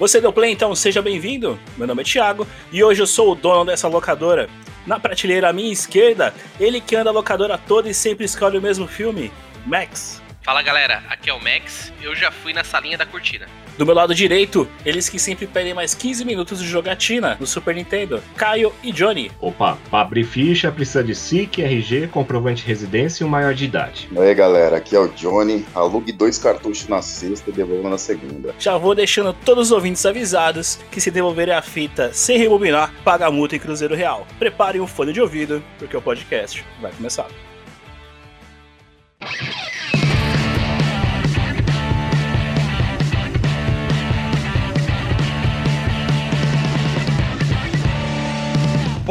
Você deu play, então seja bem-vindo. Meu nome é Thiago e hoje eu sou o dono dessa locadora. Na prateleira à minha esquerda, ele que anda a locadora toda e sempre escolhe o mesmo filme, Max. Fala galera, aqui é o Max, eu já fui na salinha da cortina. Do meu lado direito, eles que sempre pedem mais 15 minutos de jogatina no Super Nintendo, Caio e Johnny. Opa, para abrir ficha precisa de SIC, RG, comprovante de residência e um maior de idade. E aí galera, aqui é o Johnny, alugue dois cartuchos na sexta e devolva na segunda. Já vou deixando todos os ouvintes avisados que se devolverem a fita sem rebobinar, paga multa em Cruzeiro Real. Preparem um fone de ouvido, porque o podcast vai começar.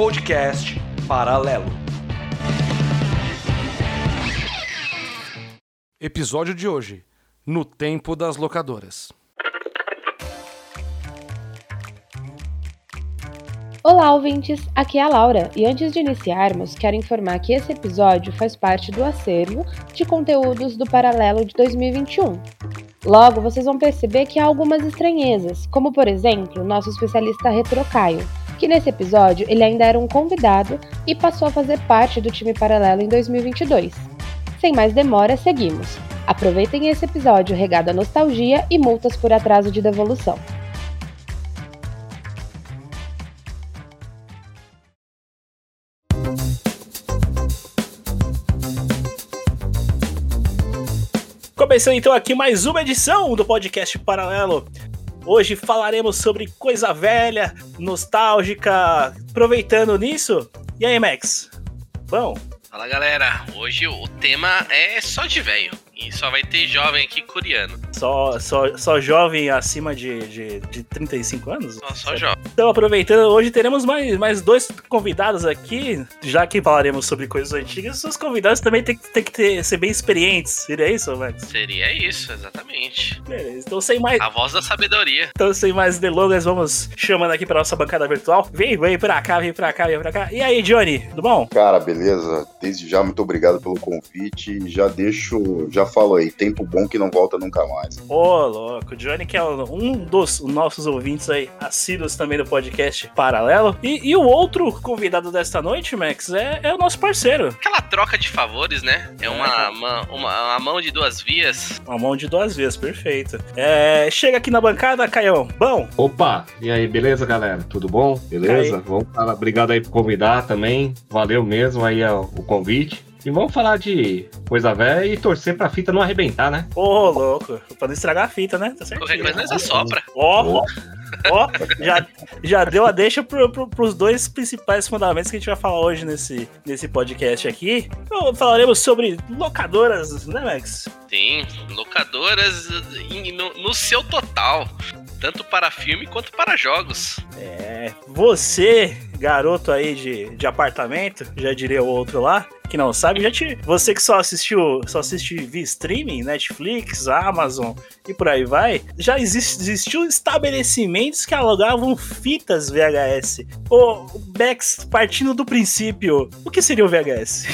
Podcast Paralelo. Episódio de hoje: No Tempo das Locadoras. Olá, ouvintes! Aqui é a Laura e antes de iniciarmos, quero informar que esse episódio faz parte do acervo de conteúdos do Paralelo de 2021. Logo, vocês vão perceber que há algumas estranhezas, como por exemplo, nosso especialista Retrocaio, que nesse episódio ele ainda era um convidado e passou a fazer parte do time paralelo em 2022. Sem mais demora, seguimos. Aproveitem esse episódio regado a nostalgia e multas por atraso de devolução. Começando então aqui mais uma edição do podcast Paralelo. Hoje falaremos sobre coisa velha, nostálgica, aproveitando nisso. E aí, Max? Bom? Fala galera, hoje o tema é só de velho. E só vai ter jovem aqui coreano. Só, só, só jovem acima de, de, de 35 anos? Só, só jovem. Então, aproveitando, hoje teremos mais, mais dois convidados aqui. Já que falaremos sobre coisas antigas, os convidados também têm tem que ter, ser bem experientes. Seria isso, Max? Seria isso, exatamente. Beleza, então sem mais. A voz da sabedoria. Então, sem mais delongas, vamos chamando aqui pra nossa bancada virtual. Vem, vem pra cá, vem pra cá, vem pra cá. E aí, Johnny, tudo bom? Cara, beleza. Desde já, muito obrigado pelo convite. Já deixo. Já falo aí, tempo bom que não volta nunca mais. Ô, oh, louco, Johnny que é um dos nossos ouvintes aí, assíduos também do podcast Paralelo. E, e o outro convidado desta noite, Max, é, é, o nosso parceiro. Aquela troca de favores, né? É uma, uma, uma, uma mão de duas vias. Uma mão de duas vias, perfeito. É, chega aqui na bancada, Caião. Bom? Opa, e aí, beleza, galera? Tudo bom? Beleza? Aí. Vamos falar, obrigado aí por convidar também. Valeu mesmo aí o convite. E vamos falar de coisa velha e torcer pra fita não arrebentar, né? Ô, oh, louco. Pra não estragar a fita, né? Tá certo. Qualquer coisa nós assopra. Ó, ó, já, já deu a deixa pro, pro, pros dois principais fundamentos que a gente vai falar hoje nesse, nesse podcast aqui. Então, falaremos sobre locadoras, né, Max? Sim, locadoras no, no seu total tanto para filme quanto para jogos. É, você, garoto aí de, de apartamento, já diria o outro lá, que não sabe, já te, você que só assistiu, só assiste via streaming, Netflix, Amazon e por aí vai, já exist, existiu estabelecimentos que alugavam fitas VHS. O Bex, partindo do princípio, o que seria o VHS?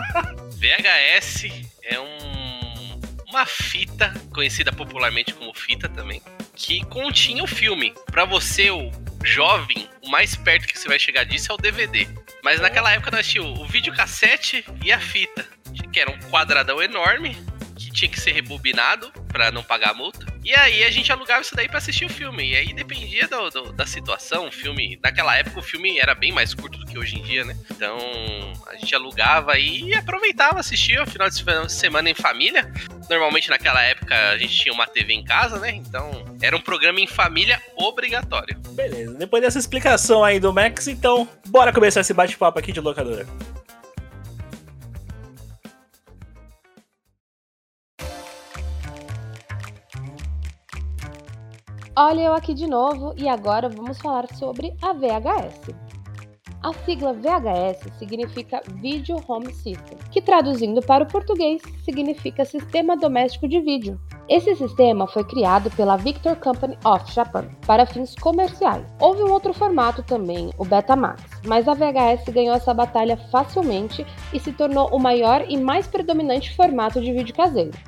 VHS é um, uma fita, conhecida popularmente como fita também, que continha o filme. Para você, o jovem, o mais perto que você vai chegar disso é o DVD. Mas naquela época nós tínhamos o videocassete e a fita, que era um quadradão enorme, que tinha que ser rebobinado para não pagar a multa. E aí a gente alugava isso daí para assistir o filme. E aí dependia do, do, da situação. O filme, naquela época, o filme era bem mais curto do que hoje em dia, né? Então a gente alugava e aproveitava, assistia o final de semana em família. Normalmente naquela época a gente tinha uma TV em casa, né? Então era um programa em família obrigatório. Beleza, depois dessa explicação aí do Max, então bora começar esse bate-papo aqui de locadora. Olha eu aqui de novo e agora vamos falar sobre a VHS. A sigla VHS significa Video Home System, que traduzindo para o português significa Sistema Doméstico de Vídeo. Esse sistema foi criado pela Victor Company of Japan para fins comerciais. Houve um outro formato também, o Betamax, mas a VHS ganhou essa batalha facilmente e se tornou o maior e mais predominante formato de vídeo caseiro.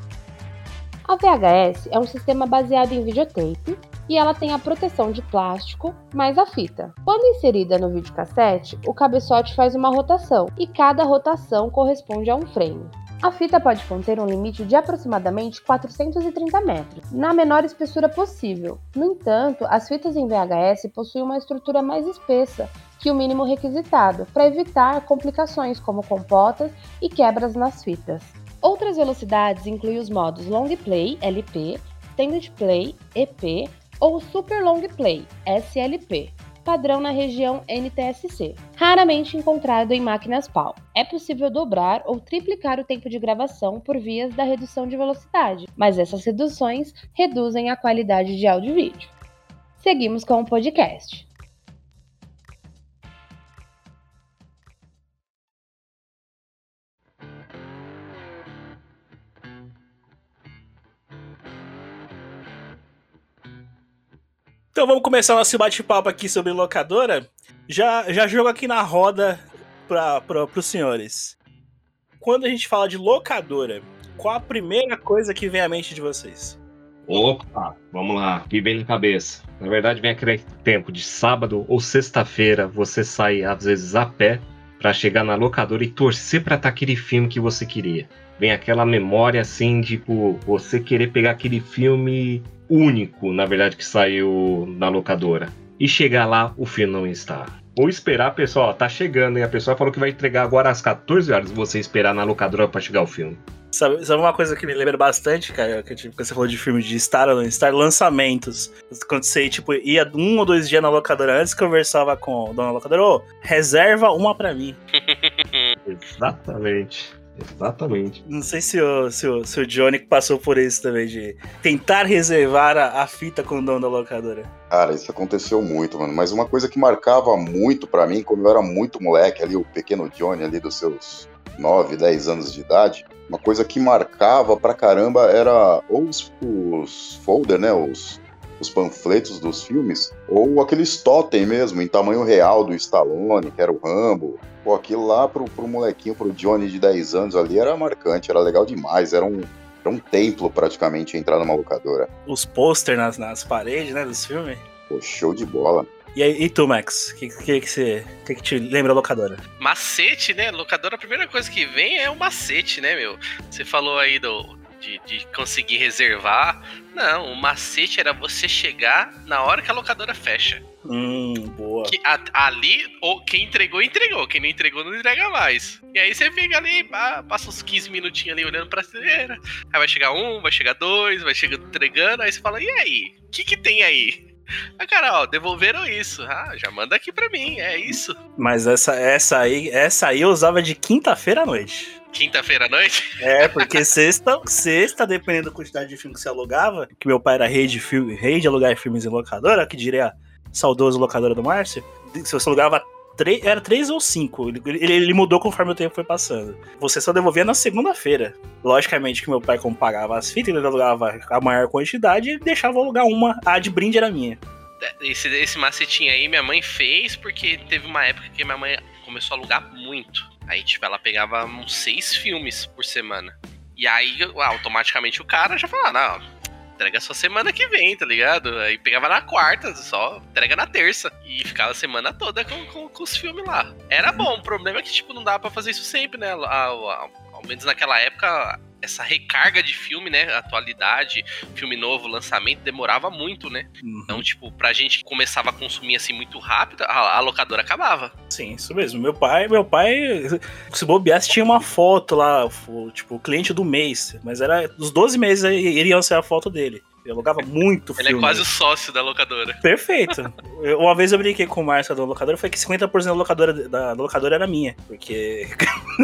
A VHS é um sistema baseado em videotape, e ela tem a proteção de plástico mais a fita. Quando inserida no videocassete, o cabeçote faz uma rotação e cada rotação corresponde a um frame. A fita pode conter um limite de aproximadamente 430 metros, na menor espessura possível. No entanto, as fitas em VHS possuem uma estrutura mais espessa que o mínimo requisitado, para evitar complicações como compotas e quebras nas fitas. Outras velocidades incluem os modos Long Play LP, Standard Play EP ou Super Long Play SLP padrão na região NTSC, raramente encontrado em máquinas PAL. É possível dobrar ou triplicar o tempo de gravação por vias da redução de velocidade, mas essas reduções reduzem a qualidade de áudio e vídeo. Seguimos com o podcast. Então vamos começar nosso bate-papo aqui sobre locadora. Já, já jogo aqui na roda para os senhores. Quando a gente fala de locadora, qual a primeira coisa que vem à mente de vocês? Opa, vamos lá, que vem na cabeça. Na verdade, vem aquele tempo de sábado ou sexta-feira, você sai às vezes a pé para chegar na locadora e torcer para estar aquele filme que você queria. Vem aquela memória assim, tipo, você querer pegar aquele filme único, na verdade, que saiu na locadora. E chegar lá, o filme não está. Ou esperar, pessoal, tá chegando, e a pessoa falou que vai entregar agora às 14 horas, você esperar na locadora para chegar o filme. Sabe, sabe, uma coisa que me lembra bastante, cara, que tipo, você falou de filme de Star ou Star lançamentos. Quando você, tipo, ia um ou dois dias na locadora antes, conversava com o dono da locadora, ô, reserva uma pra mim. Exatamente. Exatamente. Não sei se o, se o, se o Johnny passou por isso também, de tentar reservar a, a fita com o dono da locadora. Cara, isso aconteceu muito, mano. Mas uma coisa que marcava muito para mim, quando eu era muito moleque ali, o pequeno Johnny ali dos seus 9, 10 anos de idade, uma coisa que marcava pra caramba era ou os, os folder, né? Os, os panfletos dos filmes, ou aqueles totem mesmo, em tamanho real do Stallone, que era o Rambo, Pô, aquilo lá pro, pro molequinho, pro Johnny de 10 anos ali, era marcante, era legal demais, era um, era um templo praticamente entrar numa locadora. Os pôster nas, nas paredes, né, dos filmes. Pô, show de bola. E, aí, e tu, Max? O que, que, que, você, que, que te lembra a locadora? Macete, né? Locadora, a primeira coisa que vem é o macete, né, meu? Você falou aí do, de, de, conseguir reservar. Não, o macete era você chegar na hora que a locadora fecha. Hum, boa. Que, a, ali, ou quem entregou, entregou. Quem não entregou, não entrega mais. E aí você fica ali, passa uns 15 minutinhos ali olhando pra cera. Aí vai chegar um, vai chegar dois, vai chegar entregando. Aí você fala, e aí? O que, que tem aí? Ah, cara, ó, devolveram isso. Ah, já manda aqui pra mim, é isso. Mas essa, essa aí, essa aí eu usava de quinta-feira à noite. Quinta-feira à noite? É, porque sexta, sexta, dependendo da quantidade de filme que você alugava, que meu pai era rei de, filme, rei de alugar filmes em locadora, que diria saudoso locadora do Márcio, se você alugava três, era três ou cinco. Ele, ele, mudou conforme o tempo foi passando. Você só devolvia na segunda-feira. Logicamente que meu pai, como pagava as fitas, ele alugava a maior quantidade e deixava alugar uma. A de brinde era minha. Esse, esse macetinho aí minha mãe fez porque teve uma época que minha mãe começou a alugar muito. Aí, tipo, ela pegava uns seis filmes por semana. E aí, automaticamente o cara já falava, não, entrega só semana que vem, tá ligado? Aí pegava na quarta, só entrega na terça. E ficava a semana toda com, com, com os filmes lá. Era bom, o problema é que, tipo, não dava pra fazer isso sempre, né? ao menos naquela época, essa recarga de filme, né? Atualidade, filme novo, lançamento, demorava muito, né? Uhum. Então, tipo, pra gente que começava a consumir assim muito rápido, a, a, locadora acabava. Sim, isso mesmo. Meu pai, meu pai, se bobeasse, tinha uma foto lá, tipo, o cliente do mês. Mas era dos 12 meses iriam ser a foto dele. Eu alugava muito filme. Ele é quase o sócio da locadora. Perfeito. Eu, uma vez eu brinquei com o Márcio da locadora, foi que 50% da locadora, da, locadora era minha. Porque.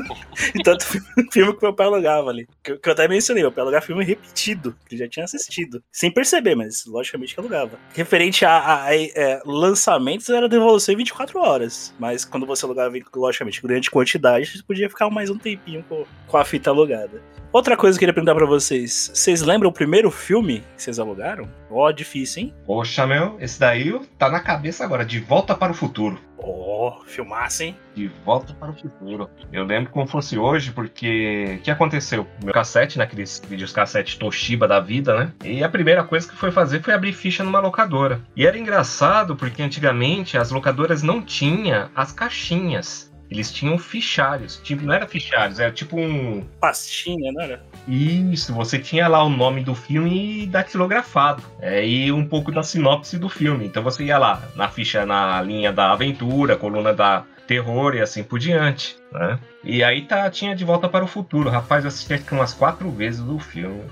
Tanto filme que meu pai alugava ali. Que, que eu até mencionei, meu pai alugava filme repetido, que ele já tinha assistido. Sem perceber, mas logicamente que alugava. Referente a, a, a é, lançamentos, era devolução em 24 horas. Mas quando você alugava, logicamente, grande quantidade, você podia ficar mais um tempinho com, com a fita alugada. Outra coisa que eu queria perguntar pra vocês. Vocês lembram o primeiro filme que vocês alugaram? Ó, oh, difícil, hein? Poxa, meu, esse daí tá na cabeça agora. De Volta para o Futuro. Ó, oh, filmasse, hein? De volta para o futuro. Eu lembro como fosse hoje, porque o que aconteceu? Meu cassete, naqueles vídeos cassete Toshiba da vida, né? E a primeira coisa que foi fazer foi abrir ficha numa locadora. E era engraçado porque antigamente as locadoras não tinham as caixinhas. Eles tinham fichários. Tipo, não era fichários, era tipo um. Pastinha, não era? Isso, você tinha lá o nome do filme datilografado. É, e um pouco da sinopse do filme. Então você ia lá, na ficha, na linha da aventura, coluna da terror e assim por diante. Né? E aí tá, tinha De Volta para o Futuro. Rapaz, eu assisti aqui umas quatro vezes o filme.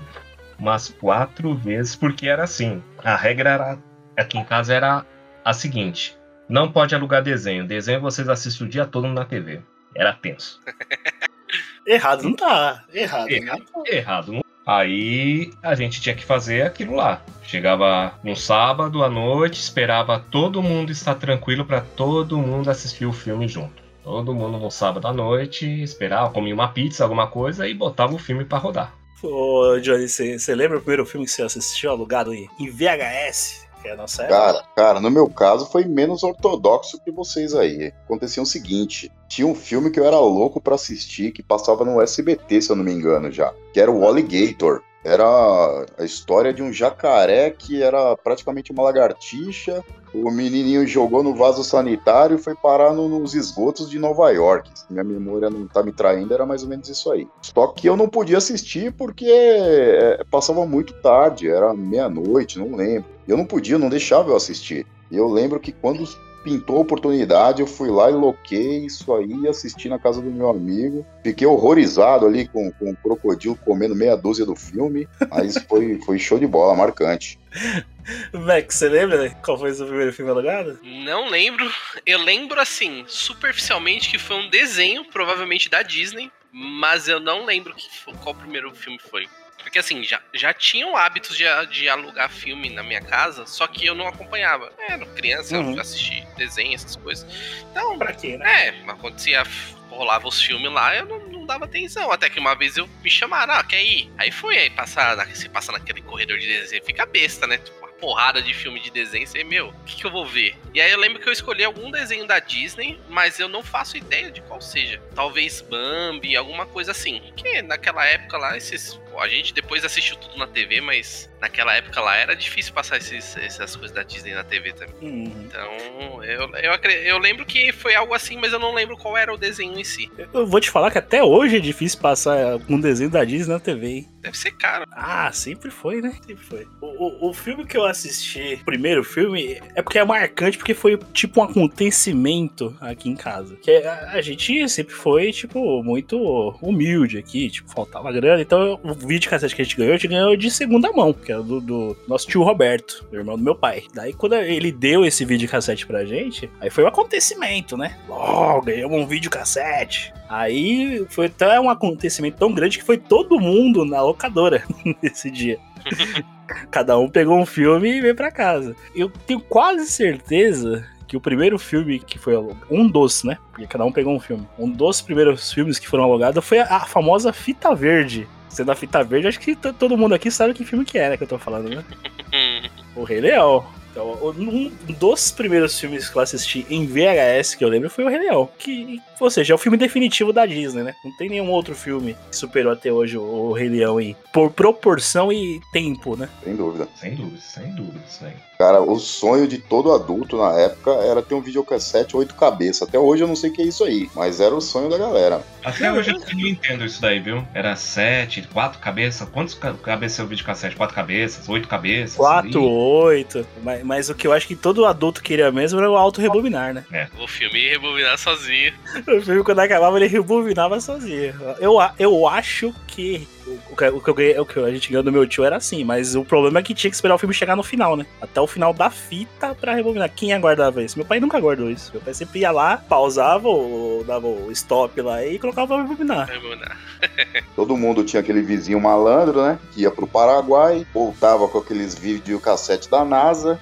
Umas quatro vezes, porque era assim. A regra era, aqui em casa era a seguinte não pode alugar desenho. Desenho vocês assistem o dia todo na TV. Era tenso. Errado não tá. Errado. Errado. Não tá. Errado não. Aí a gente tinha que fazer aquilo lá. Chegava no sábado à noite, esperava todo mundo estar tranquilo para todo mundo assistir o filme junto. Todo mundo no sábado à noite esperava, comia uma pizza, alguma coisa e botava o filme para rodar. Ô, Johnny, você lembra o primeiro filme que você assistiu alugado em VHS? Que é a nossa época. Cara, cara, no meu caso foi menos ortodoxo que vocês aí. Acontecia o seguinte: tinha um filme que eu era louco para assistir, que passava no SBT, se eu não me engano já, que era o Alligator. Era a história de um jacaré que era praticamente uma lagartixa. O menininho jogou no vaso sanitário e foi parar no, nos esgotos de Nova York. Se minha memória não tá me traindo, era mais ou menos isso aí. Só que eu não podia assistir porque é, passava muito tarde, era meia-noite, não lembro. Eu não podia, não deixava eu assistir. E eu lembro que quando pintou a oportunidade, eu fui lá e loquei isso aí, assisti na casa do meu amigo. Fiquei horrorizado ali com, com o crocodilo comendo meia dúzia do filme, mas foi, foi show de bola, marcante. Max, você lembra qual foi o seu primeiro filme alugado? Não lembro. Eu lembro, assim, superficialmente que foi um desenho, provavelmente da Disney, mas eu não lembro que, qual o primeiro filme foi. Porque assim, já, já tinham hábitos de, de alugar filme na minha casa, só que eu não acompanhava. É, era criança, uhum. eu assistia desenho, essas coisas. Então. Pra quê, né? É, acontecia rolava os filmes lá, eu não, não, dava atenção. Até que uma vez eu me chamaram, ah, quer ir? Aí foi, aí passar, você passa naquele corredor de desenho, fica besta, né? Tipo, uma porrada de filme de desenho, você, meu, o que, que eu vou ver? E aí eu lembro que eu escolhi algum desenho da Disney, mas eu não faço ideia de qual seja. Talvez Bambi, alguma coisa assim. Que naquela época lá, esses a gente depois assistiu tudo na TV, mas naquela época lá era difícil passar esses, essas coisas da Disney na TV também. Uhum. Então, eu, eu, eu, lembro que foi algo assim, mas eu não lembro qual era o desenho em si. Eu vou te falar que até hoje é difícil passar um desenho da Disney na TV, hein? Deve ser caro. Ah, sempre foi, né? Sempre foi. O, o, o, filme que eu assisti, o primeiro filme, é porque é marcante, porque foi tipo um acontecimento aqui em casa. Que a, a gente sempre foi, tipo, muito humilde aqui, tipo, faltava grana. Então, o vídeo cassete que a gente ganhou, a gente ganhou de segunda mão, que era do, do nosso tio Roberto, irmão do meu pai. Daí, quando ele deu esse vídeo cassete pra gente, aí foi um acontecimento, né? Oh, ganhamos um vídeo cassete. Aí foi até um acontecimento tão grande que foi todo mundo na locadora nesse dia. Cada um pegou um filme e veio pra casa. Eu tenho quase certeza que o primeiro filme que foi um dos, né? Porque cada um pegou um filme. Um dos primeiros filmes que foram alugados foi a famosa fita verde. Sendo a fita verde, acho que todo mundo aqui sabe que filme que é, né, que eu tô falando, né? o Rei Leão. Então, um dos primeiros filmes que eu assisti em VHS que eu lembro foi o Rei Leão. Que, ou seja, é o filme definitivo da Disney, né? Não tem nenhum outro filme que superou até hoje o Rei Leão em por proporção e tempo, né? Sem dúvida. Sem dúvida, sem dúvida, sem. Cara, o sonho de todo adulto na época era ter um videocassete oito cabeças. Até hoje eu não sei o que é isso aí, mas era o sonho da galera. Até hoje eu não entendo isso daí, viu? Era sete, quatro cabeças. Quantos cabeças é o videocassete? Quatro cabeças? Oito cabeças? Quatro, oito. Mas, mas, o que eu acho que todo adulto queria mesmo era o auto-rebobinar, né? É. O filme ia rebobinar sozinho. O filme, quando acabava, ele rebobinava sozinho. Eu, eu acho que o, que, o, que eu ganhei, o que a gente ganhou do meu tio era assim, mas o problema é que tinha que esperar o filme chegar no final, né? Até o final da fita pra rebobinar. Quem aguardava isso? Meu pai nunca guardou isso. Meu pai sempre ia lá, pausava, ou dava o stop lá e colocava pra rebobinar. Rebobinar. Todo mundo tinha aquele vizinho malandro, né? Que ia pro Paraguai, voltava com aqueles videocassete da NASA.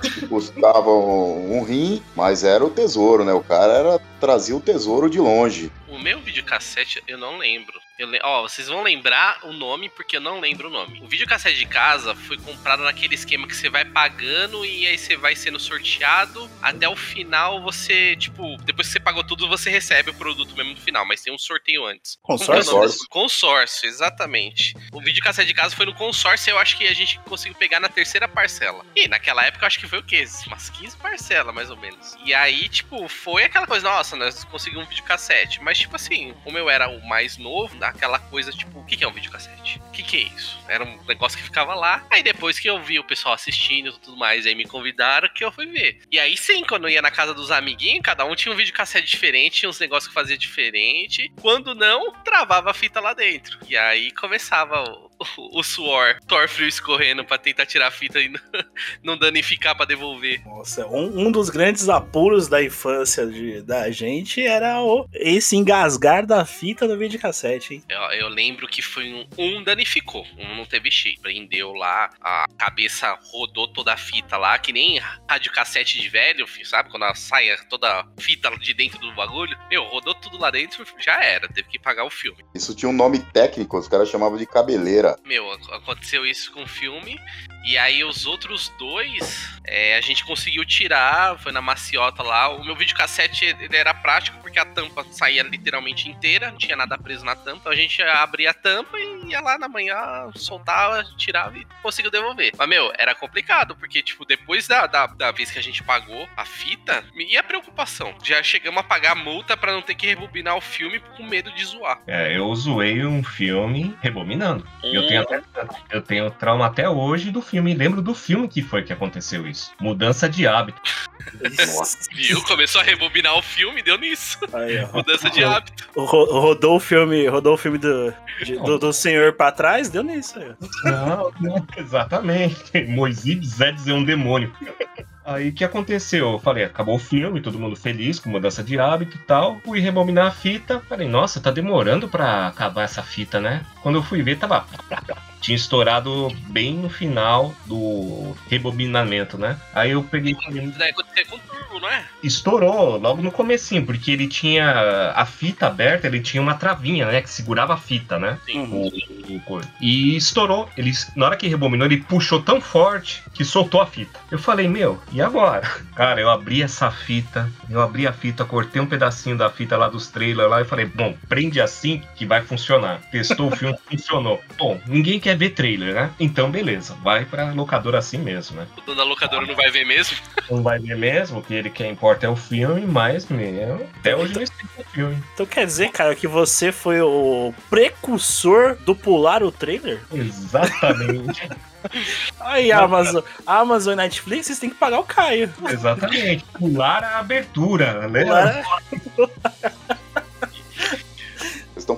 Que custavam um rim, mas era o tesouro, né? O cara era trazia o tesouro de longe. O meu videocassete eu não lembro. Eu le- Ó, vocês vão lembrar o nome, porque eu não lembro o nome. O videocassete de casa foi comprado naquele esquema que você vai pagando e aí você vai sendo sorteado. Até o final você, tipo, depois que você pagou tudo, você recebe o produto mesmo no final, mas tem um sorteio antes. É Consórcio. Consórcio, exatamente. O videocassete de casa foi no consórcio e eu acho que a gente conseguiu pegar na terceira parcela. E naquela época eu acho que foi o quê? Umas 15 parcelas, mais ou menos. E aí, tipo, foi aquela coisa, nossa, nós conseguimos um videocassete. Mas, tipo assim, como eu era o mais novo, aquela coisa, tipo, o que, que é um videocassete? O que, que é isso? Era um negócio que ficava lá. Aí depois que eu vi o pessoal assistindo e tudo mais, aí me convidaram que eu fui ver. E aí sim, quando eu ia na casa dos amiguinhos, cada um tinha um videocassete diferente, tinha uns negócios que fazia diferente. Quando não, travava a fita lá dentro. E aí começava o, o, o suor, suor frio escorrendo pra tentar tirar a fita e não, não danificar pra devolver. Nossa, um, um dos grandes apuros da infância de- da gente era o, esse engasgar da fita do videocassete, hein? Eu, eu lembro que foi um, um danificou, um não teve cheio. Prendeu lá, a cabeça rodou toda a fita lá, que nem radiocassete de velho, sabe? Quando ela sai toda a fita de dentro do bagulho. Meu, rodou tudo lá dentro, já era, teve que pagar o filme. Isso tinha um nome técnico, os caras chamavam de cabeleira. Meu, ac- aconteceu isso com o filme. E aí os outros dois, é, a gente conseguiu tirar, foi na maciota lá. O meu videocassete ele era prático porque a tampa saía literalmente inteira, não tinha nada preso na tampa. Então a gente abria a tampa e ia lá na manhã, soltava, tirava e conseguiu devolver. Mas, meu, era complicado, porque, tipo, depois da, da, da vez que a gente pagou a fita, e a preocupação? Já chegamos a pagar a multa pra não ter que rebobinar o filme com medo de zoar. É, eu zoei um filme rebobinando. E eu tenho, até, eu tenho trauma até hoje do filme. Lembro do filme que foi que aconteceu isso. Mudança de hábito. Nossa. Viu? Começou a rebobinar o filme, deu nisso. Aí. Mudança de hábito. Ro- Rodou o filme, rodou o filme do, de- do, do senhor pra trás, deu nisso aí. Não, não, exatamente. Moisés Zé dizer um demônio. Aí o que aconteceu? Eu falei, acabou o filme, todo mundo feliz com mudança de hábito e tal. Fui rebobinar a fita. Falei, nossa, tá demorando pra acabar essa fita, né? Quando eu fui ver, tava. Tinha estourado bem no final do rebobinamento, né? Aí eu peguei. daí acontecia com o turbo, não é? estourou logo no comecinho, porque ele tinha a fita aberta, ele tinha uma travinha, né, que segurava a fita, né? Sim. O, o coisa. e estourou. Ele, na hora que rebobinou, ele puxou tão forte que soltou a fita. Eu falei, meu, e agora? Cara, eu abri essa fita, eu abri a fita, cortei um pedacinho da fita lá dos trailers lá e falei, bom, prende assim que vai funcionar. Testou o filme, funcionou. Bom, ninguém quer ver trailer, né? Então, beleza, vai pra locadora assim mesmo, né? O dono da locadora não vai ver mesmo. Não vai ver mesmo, o que ele quer importa é o filme, mas, meu, até hoje não existe o filme. Então quer dizer, cara, que você foi o precursor do pular o trailer? Exatamente, Aí, Amazon, Amazon e Netflix, vocês têm que pagar o Caio. exatamente. Pular a abertura, né? Pular-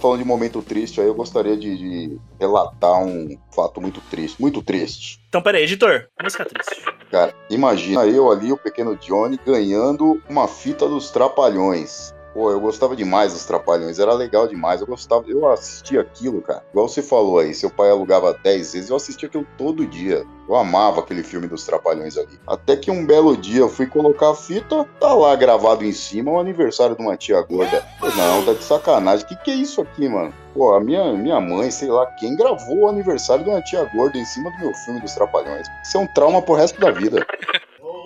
estão falando de momento triste, aí eu gostaria de, de relatar um fato muito triste, muito triste. Então, peraí, editor. Música triste. Cara, imagina eu ali, o pequeno Johnny, ganhando uma fita dos Trapalhões. Pô, eu gostava demais dos Trapalhões, era legal demais. Eu gostava, eu assistia aquilo, cara. Igual você falou aí, seu pai alugava 10 vezes, eu assistia aquilo todo dia. Eu amava aquele filme dos Trapalhões ali. Até que um belo dia eu fui colocar a fita, tá lá gravado em cima o aniversário de uma tia gorda. Não, tá de sacanagem. Que que é isso aqui, mano? Pô, a minha, minha mãe, sei lá quem, gravou o aniversário de uma tia gorda em cima do meu filme dos Trapalhões. Isso é um trauma pro resto da vida.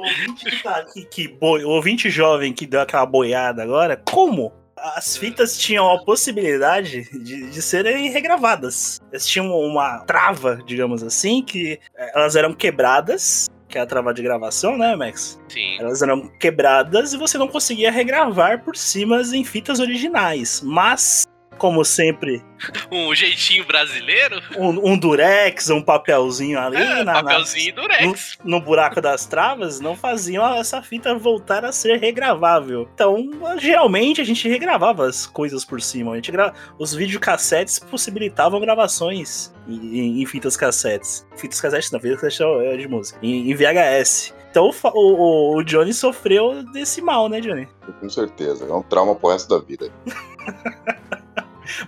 O ouvinte que tá aqui, que boi, o ouvinte jovem que deu aquela boiada agora, como? As fitas tinham a possibilidade de, de serem regravadas. Elas tinham uma trava, digamos assim, que eh, elas eram quebradas, que é a trava de gravação, né, Max? Sim. Elas eram quebradas e você não conseguia regravar por cima em fitas originais. Mas, como sempre, Um jeitinho brasileiro. um, um durex, um papelzinho ali É, na- na- papelzinho durex. no buraco das travas não faziam essa fita voltar a ser regravável. Então, geralmente a gente regravava as coisas por cima. A gente gra... Os videocassetes possibilitavam gravações em, em- em fitas cassetes. Fitas cassetes não, fitas cassetes é de música. Em, em VHS. Então o, o- o Johnny sofreu desse mal, né, Johnny? Com certeza. É um trauma pro resto da vida.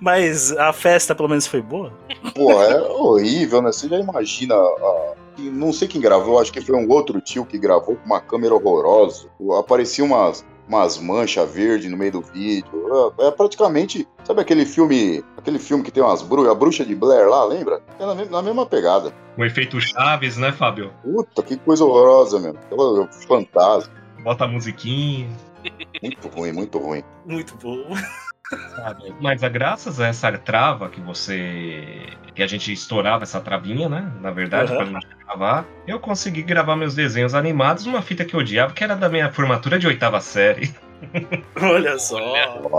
Mas a festa pelo menos foi boa. Pô, é horrível, né? Você já imagina. a- Não sei quem gravou, acho que foi um outro tio que gravou com uma câmera horrorosa. Aparecia umas, umas manchas verdes no meio do vídeo. É, é praticamente, sabe aquele filme, aquele filme que tem umas bruxas, a bruxa de Blair lá, lembra? É na, na, mesma pegada. O efeito Chaves, né, Fábio? Puta, que coisa horrorosa, mesmo. Fantasma. Bota a musiquinha. Muito ruim, muito ruim. Muito bom. Sabe? Mas a graças a essa trava que você. que a gente estourava essa travinha, né? Na verdade, uhum. não gravar, eu consegui gravar meus desenhos animados numa fita que eu odiava, que era da minha formatura de oitava série. Olha só.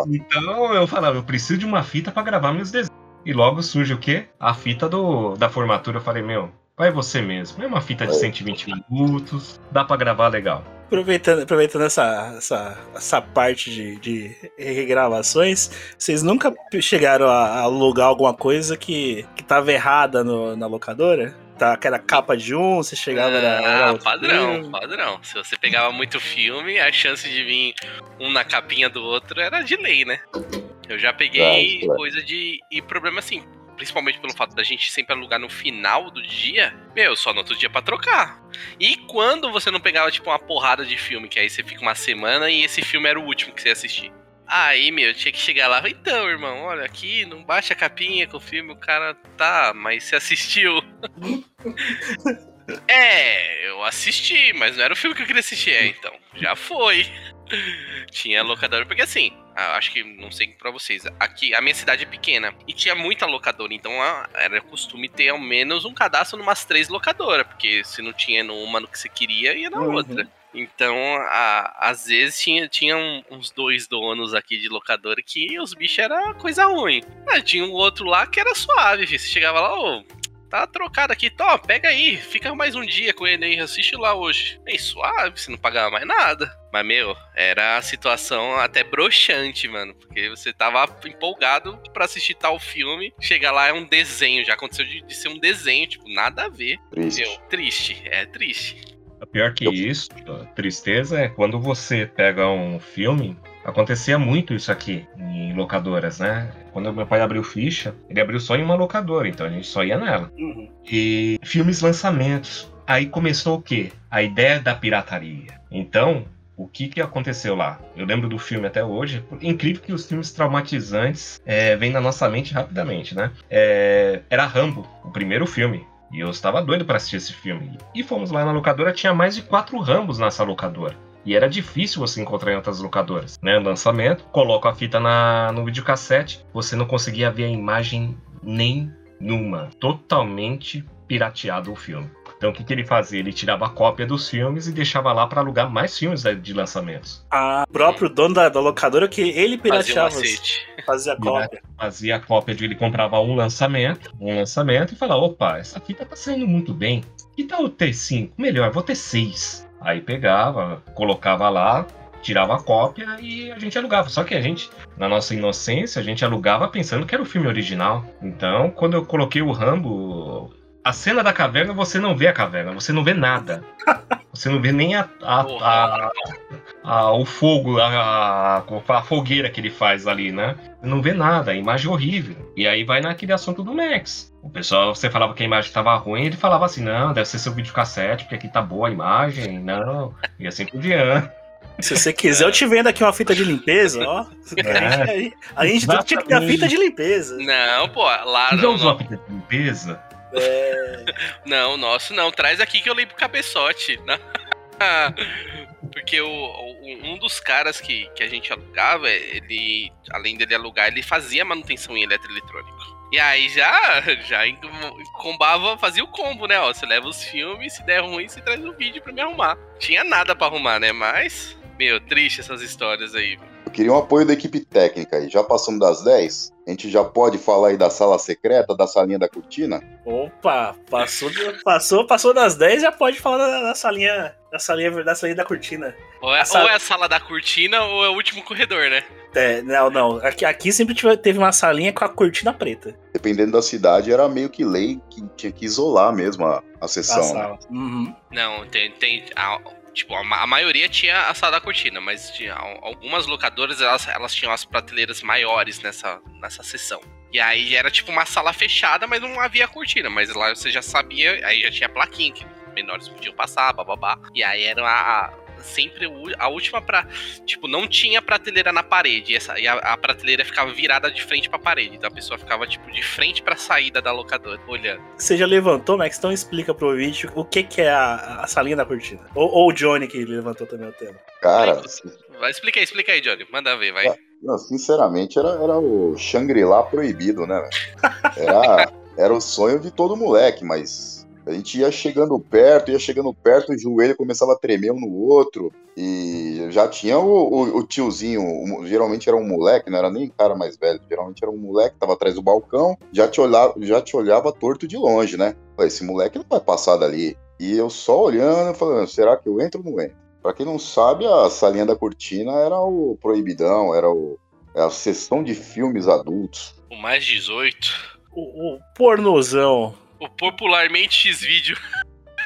Então eu falava, eu preciso de uma fita para gravar meus desenhos. E logo surge o quê? A fita do, da formatura. Eu falei, meu, vai você mesmo. É uma fita de 120 minutos, dá para gravar legal. Aproveitando, aproveitando essa, essa, essa parte de, de regravações, vocês nunca chegaram a alugar alguma coisa que, que tava errada no, na locadora? Tá, aquela capa de um, você chegava ah, era, era padrão, filme. padrão. Se você pegava muito filme, a chance de vir um na capinha do outro era de lei, né? Eu já peguei claro, claro. coisa de. E problema assim, principalmente pelo fato da gente sempre alugar no final do dia, meu, só no outro dia para trocar. E quando você não pegava, tipo, uma porrada de filme, que aí você fica uma semana e esse filme era o último que você ia assistir. Aí, meu, tinha que chegar lá. Então, irmão, olha aqui, não baixa a capinha com o filme, o cara tá, mas você assistiu. é, eu assisti, mas não era o filme que eu queria assistir, é, então. Já foi. tinha locadora, porque assim, acho que não sei para vocês, aqui a minha cidade é pequena e tinha muita locadora, então era costume ter ao menos um cadastro numas três locadoras, porque se não tinha numa no que você queria, ia na uhum. outra. Então, a, às vezes tinha, tinha um, uns dois donos aqui de locadora que os bichos era coisa ruim. Mas tinha um outro lá que era suave, filho. Você chegava lá, ô, tá trocado aqui, tó, pega aí, fica mais um dia com ele aí, assiste lá hoje. É suave, você não pagava mais nada. Mas, meu, era a situação até broxante, mano. Porque você tava empolgado para assistir tal filme. Chegar lá é um desenho. Já aconteceu de, de ser um desenho, tipo, nada a ver. Triste. Meu, triste, é triste. Pior que isso, tristeza é quando você pega um filme. Acontecia muito isso aqui em locadoras, né? Quando meu pai abriu ficha, ele abriu só em uma locadora, então a gente só ia nela. Uhum. E filmes lançamentos. Aí começou o quê? A ideia da pirataria. Então, o que, que aconteceu lá. Eu lembro do filme até hoje. Incrível que os filmes traumatizantes é, vêm na nossa mente rapidamente, né? É, era Rambo, o primeiro filme. E eu estava doido para assistir esse filme. E fomos lá na locadora, tinha mais de quatro Rambos nessa locadora. E era difícil você encontrar em outras locadoras. Né? Lançamento, coloco a fita na, no videocassete, você não conseguia ver a imagem nem numa. Totalmente pirateado o filme. Então o que, que ele fazia? Ele tirava a cópia dos filmes e deixava lá para alugar mais filmes de lançamentos. Ah, o próprio dono da, da locadora que ele pirateava. Fazia, fazia a cópia. Fazia a cópia de ele comprava um lançamento, um lançamento e falava: opa, essa fita tá saindo muito bem. Que tal eu ter cinco? Melhor, vou ter seis. Aí pegava, colocava lá, tirava a cópia e a gente alugava. Só que a gente, na nossa inocência, a gente alugava pensando que era o filme original. Então, quando eu coloquei o Rambo, a cena da caverna você não vê a caverna, você não vê nada. Você não vê nem a, a, a, a o fogo, a, a, fogueira que ele faz ali, né? Não vê nada, a imagem é horrível. E aí vai naquele assunto do Max. O pessoal, você falava que a imagem estava ruim, ele falava assim: não, deve ser seu videocassete, porque aqui tá boa a imagem, não. E assim por diante. Se você quiser, eu te vendo aqui uma fita de limpeza, ó. É. A gente tinha que ter a fita de limpeza. Não, pô, lá. Você já usou a fita de limpeza? É... não, nosso não. Traz aqui que eu leio pro cabeçote. Porque o, um dos caras que, que a gente alugava, ele, além dele alugar, ele fazia manutenção em eletroeletrônico. E aí já, já combava, fazia o combo, né? Ó, você leva os filmes, se der ruim, você traz o vídeo pra me arrumar. Tinha nada para arrumar, né? Mas, meu, triste essas histórias aí. Eu queria um apoio da equipe técnica aí. Já passamos das 10? A gente já pode falar aí da sala secreta, da salinha da cortina? Opa, passou, passou, passou das 10, já pode falar da, da salinha, da salinha, da salinha da cortina. Ou é, a sala... ou é a sala da cortina ou é o último corredor, né? É, não, não. Aqui, aqui sempre teve uma salinha com a cortina preta. Dependendo da cidade, era meio que lei que tinha que isolar mesmo a, a sessão. A né? uhum. Não, tem, tem a, Tipo, a, a, maioria tinha a sala da cortina, mas tinha, algumas locadoras elas, elas tinham as prateleiras maiores nessa, nessa sessão. E aí era tipo uma sala fechada, mas não havia cortina. Mas lá você já sabia, aí já tinha plaquinha que menores podiam passar, bababá. E aí era a, sempre a última pra. Tipo, não tinha prateleira na parede. E, essa, e a, a prateleira ficava virada de frente pra parede. Então a pessoa ficava, tipo, de frente pra saída da locadora, olhando. Você já levantou, Max? Então explica pro ouvinte o que, que é a, a salinha da cortina. Ou, ou o Johnny que levantou também o tema. Cara, Vai, explica aí, explica aí, Johnny. Manda ver, vai. Não, sinceramente, era, era o Shangri-La proibido, né? velho? Era, era o sonho de todo moleque, mas a gente ia chegando perto, ia chegando perto, o joelho começava a tremer um no outro. E já tinha o, o- o tiozinho, o- geralmente era um moleque, não era nem cara mais velho, geralmente era um moleque que tava atrás do balcão, já te olhava, já te olhava torto de longe, né? Esse moleque não vai passar dali. E eu só olhando, falando, será que eu entro ou não entro? Pra quem não sabe, a salinha da cortina era o proibidão, era o, é a sessão de filmes adultos. O mais 18. O, o pornozão. O popularmente X-Vídeo.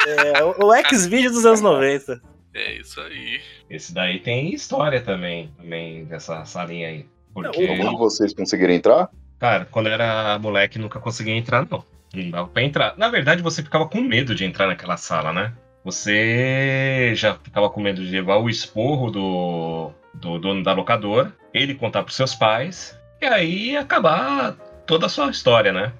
É, o, o X-Video dos anos 90. É isso aí. Esse daí tem história também, também dessa salinha aí. Porque, Não, Algum de vocês conseguiram entrar? cara, quando eu era moleque nunca conseguia entrar, não. Não dava pra entrar. Na verdade, você ficava com medo de entrar naquela sala, né? Você já ficava com medo de levar o esporro do, do dono da locadora, ele contar pros seus pais, e aí acabar toda a sua história, né?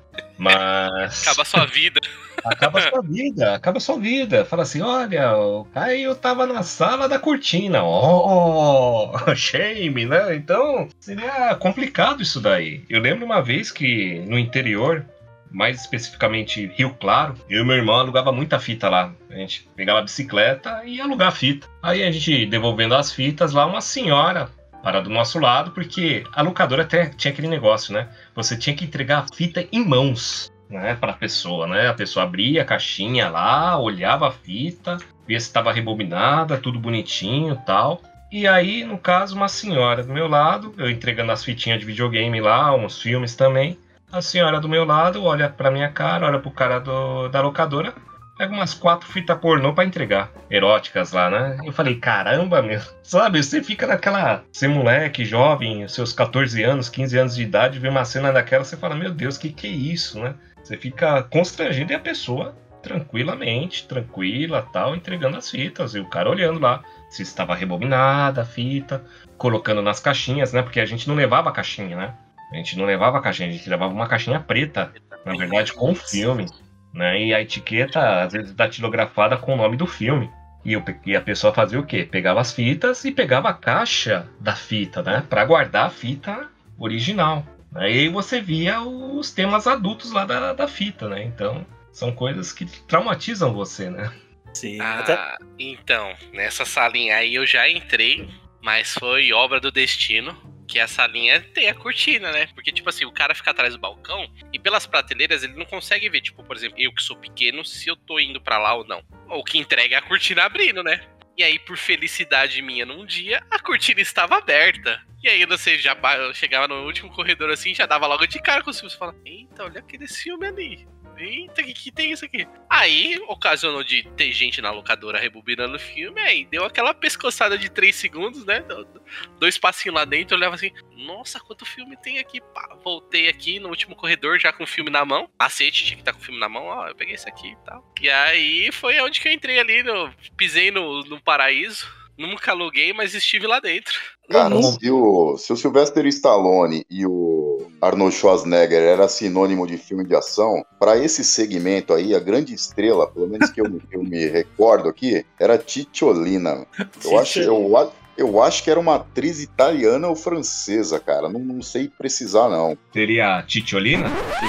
Mas. Acaba a sua vida. Acaba a sua vida, acaba a sua vida. Fala assim: olha, o Caio tava na sala da cortina. Oh, shame, né? Então seria complicado isso daí. Eu lembro uma vez que no interior, mais especificamente Rio Claro, eu e meu irmão alugava muita fita lá. A gente pegava a bicicleta e ia alugar a fita. Aí a gente devolvendo as fitas lá, uma senhora para do nosso lado, porque a locadora até tinha aquele negócio, né? Você tinha que entregar a fita em mãos né, para a pessoa, né? A pessoa abria a caixinha lá, olhava a fita, via se estava rebobinada, tudo bonitinho, tal. E aí, no caso, uma senhora do meu lado, eu entregando as fitinhas de videogame lá, uns filmes também. A senhora do meu lado olha pra minha cara, olha pro cara do- da locadora, pega umas quatro fitas pornô pra entregar, eróticas lá, né? Eu falei, caramba, meu, sabe? Você fica naquela. Você moleque, jovem, seus 14 anos, 15 anos de idade, vê uma cena daquela, você fala, meu Deus, que que é isso, né? Você fica constrangido e a pessoa tranquilamente, tranquila, tal, entregando as fitas e o cara olhando lá se estava rebobinada a fita, colocando nas caixinhas, né? Porque a gente não levava caixinha, né? A gente não levava caixinha, a gente levava uma caixinha preta, na verdade, com o filme, né? E a etiqueta, às vezes, datilografada com o nome do filme. E, o- e a pessoa fazia o quê? Pegava as fitas e pegava a caixa da fita, né? Pra guardar a fita original. Aí você via os temas adultos lá da, da fita, né? Então, são coisas que traumatizam você, né? Sim. Até, Ah, então, nessa salinha aí eu já entrei, mas foi obra do destino. Que a salinha tem a cortina, né? Porque, tipo assim, o cara fica atrás do balcão e pelas prateleiras ele não consegue ver, tipo, por exemplo, eu que sou pequeno, se eu tô indo pra lá ou não. O que entrega é a cortina abrindo, né? E aí, por felicidade minha, num dia, a cortina estava aberta. E aí, você já chegava no último corredor assim, já dava logo de cara com os filmes. Você fala, eita, olha aquele filme ali. Eita, que, que tem isso aqui? Aí, ocasionou de ter gente na locadora rebobinando o filme, aí deu aquela pescoçada de 3 segundos, né? Do- do- Dois passinhos lá dentro, eu olhava assim, nossa, quanto filme tem aqui? Pá, voltei aqui no último corredor já com o filme na mão. Macete, tinha que estar com o filme na mão, ó, eu peguei esse aqui e tal. E aí foi onde que eu entrei ali, no, pisei no, no paraíso. Nunca aluguei, mas estive lá dentro. Cara, Uhum. se o, se o Sylvester Stallone e o Arnold Schwarzenegger era sinônimo de filme de ação, pra esse segmento aí, a grande estrela, pelo menos que eu, me- eu me recordo aqui, era Titiolina. Eu acho, eu, eu acho que era uma atriz italiana ou francesa, cara. Não, não sei precisar, não. Seria a Titiolina?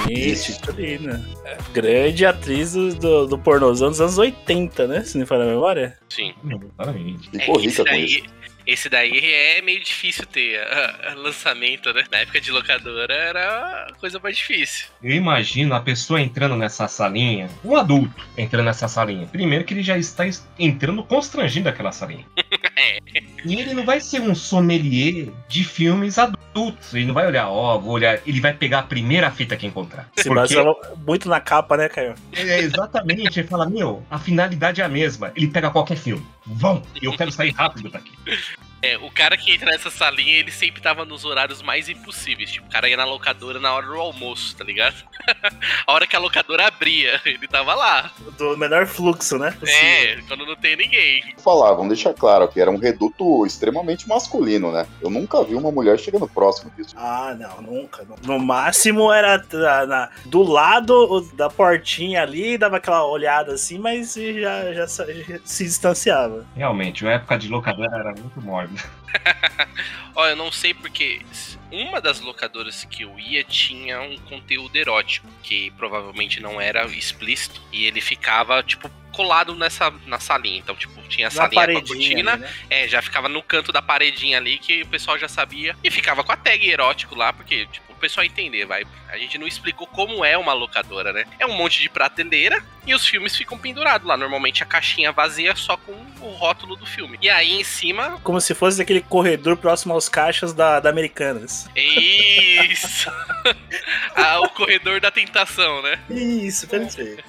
Isso, Titolina. É, Grande atriz do, do, pornozão dos anos 80, né? Se não me falha a memória. Sim. Exatamente. Ficou É, rica com daí, isso. Esse daí é meio difícil ter ah, lançamento, né? Na época de locadora era a coisa mais difícil. Eu imagino a pessoa entrando nessa salinha, um adulto entrando nessa salinha. Primeiro que ele já está es- entrando constrangido daquela salinha. É. E ele não vai ser um sommelier de filmes adultos. Ele não vai olhar, ó, vou olhar. Ele vai pegar a primeira fita que encontrar. Se Porque baseava muito na capa, né, Caio? é exatamente, ele fala, meu, a finalidade é a mesma. Ele pega qualquer filme. Vão, eu quero sair rápido daqui. É, o cara que entra nessa salinha, ele sempre tava nos horários mais impossíveis. Tipo, o cara ia na locadora na hora do almoço, tá ligado? a hora que a locadora abria, ele tava lá. Do menor fluxo, né? É, quando não tem ninguém. Falar, vamos deixar claro que era um reduto extremamente masculino, né? Eu nunca vi uma mulher chegando próximo disso. Ah, não, nunca. No máximo era na- na- do lado da portinha ali, dava aquela olhada assim, mas já, já, já se distanciava. Realmente, a época de locadora era muito mórbida. Ó, eu não sei porque uma das locadoras que eu ia tinha um conteúdo erótico, que provavelmente não era explícito, e ele ficava, tipo, colado nessa na salinha. Então, tipo, tinha a salinha com a cortina, né? é, já ficava no canto da paredinha ali que o pessoal já sabia. E ficava com a tag erótico lá, porque, tipo, pessoal entender, vai. A gente não explicou como é uma locadora, né? É um monte de prateleira e os filmes ficam pendurados lá. Normalmente a caixinha vazia só com o rótulo do filme. E aí em cima. Como se fosse aquele corredor próximo aos caixas da, da Americanas. Isso! ah, o corredor da tentação, né? Isso, perfeito.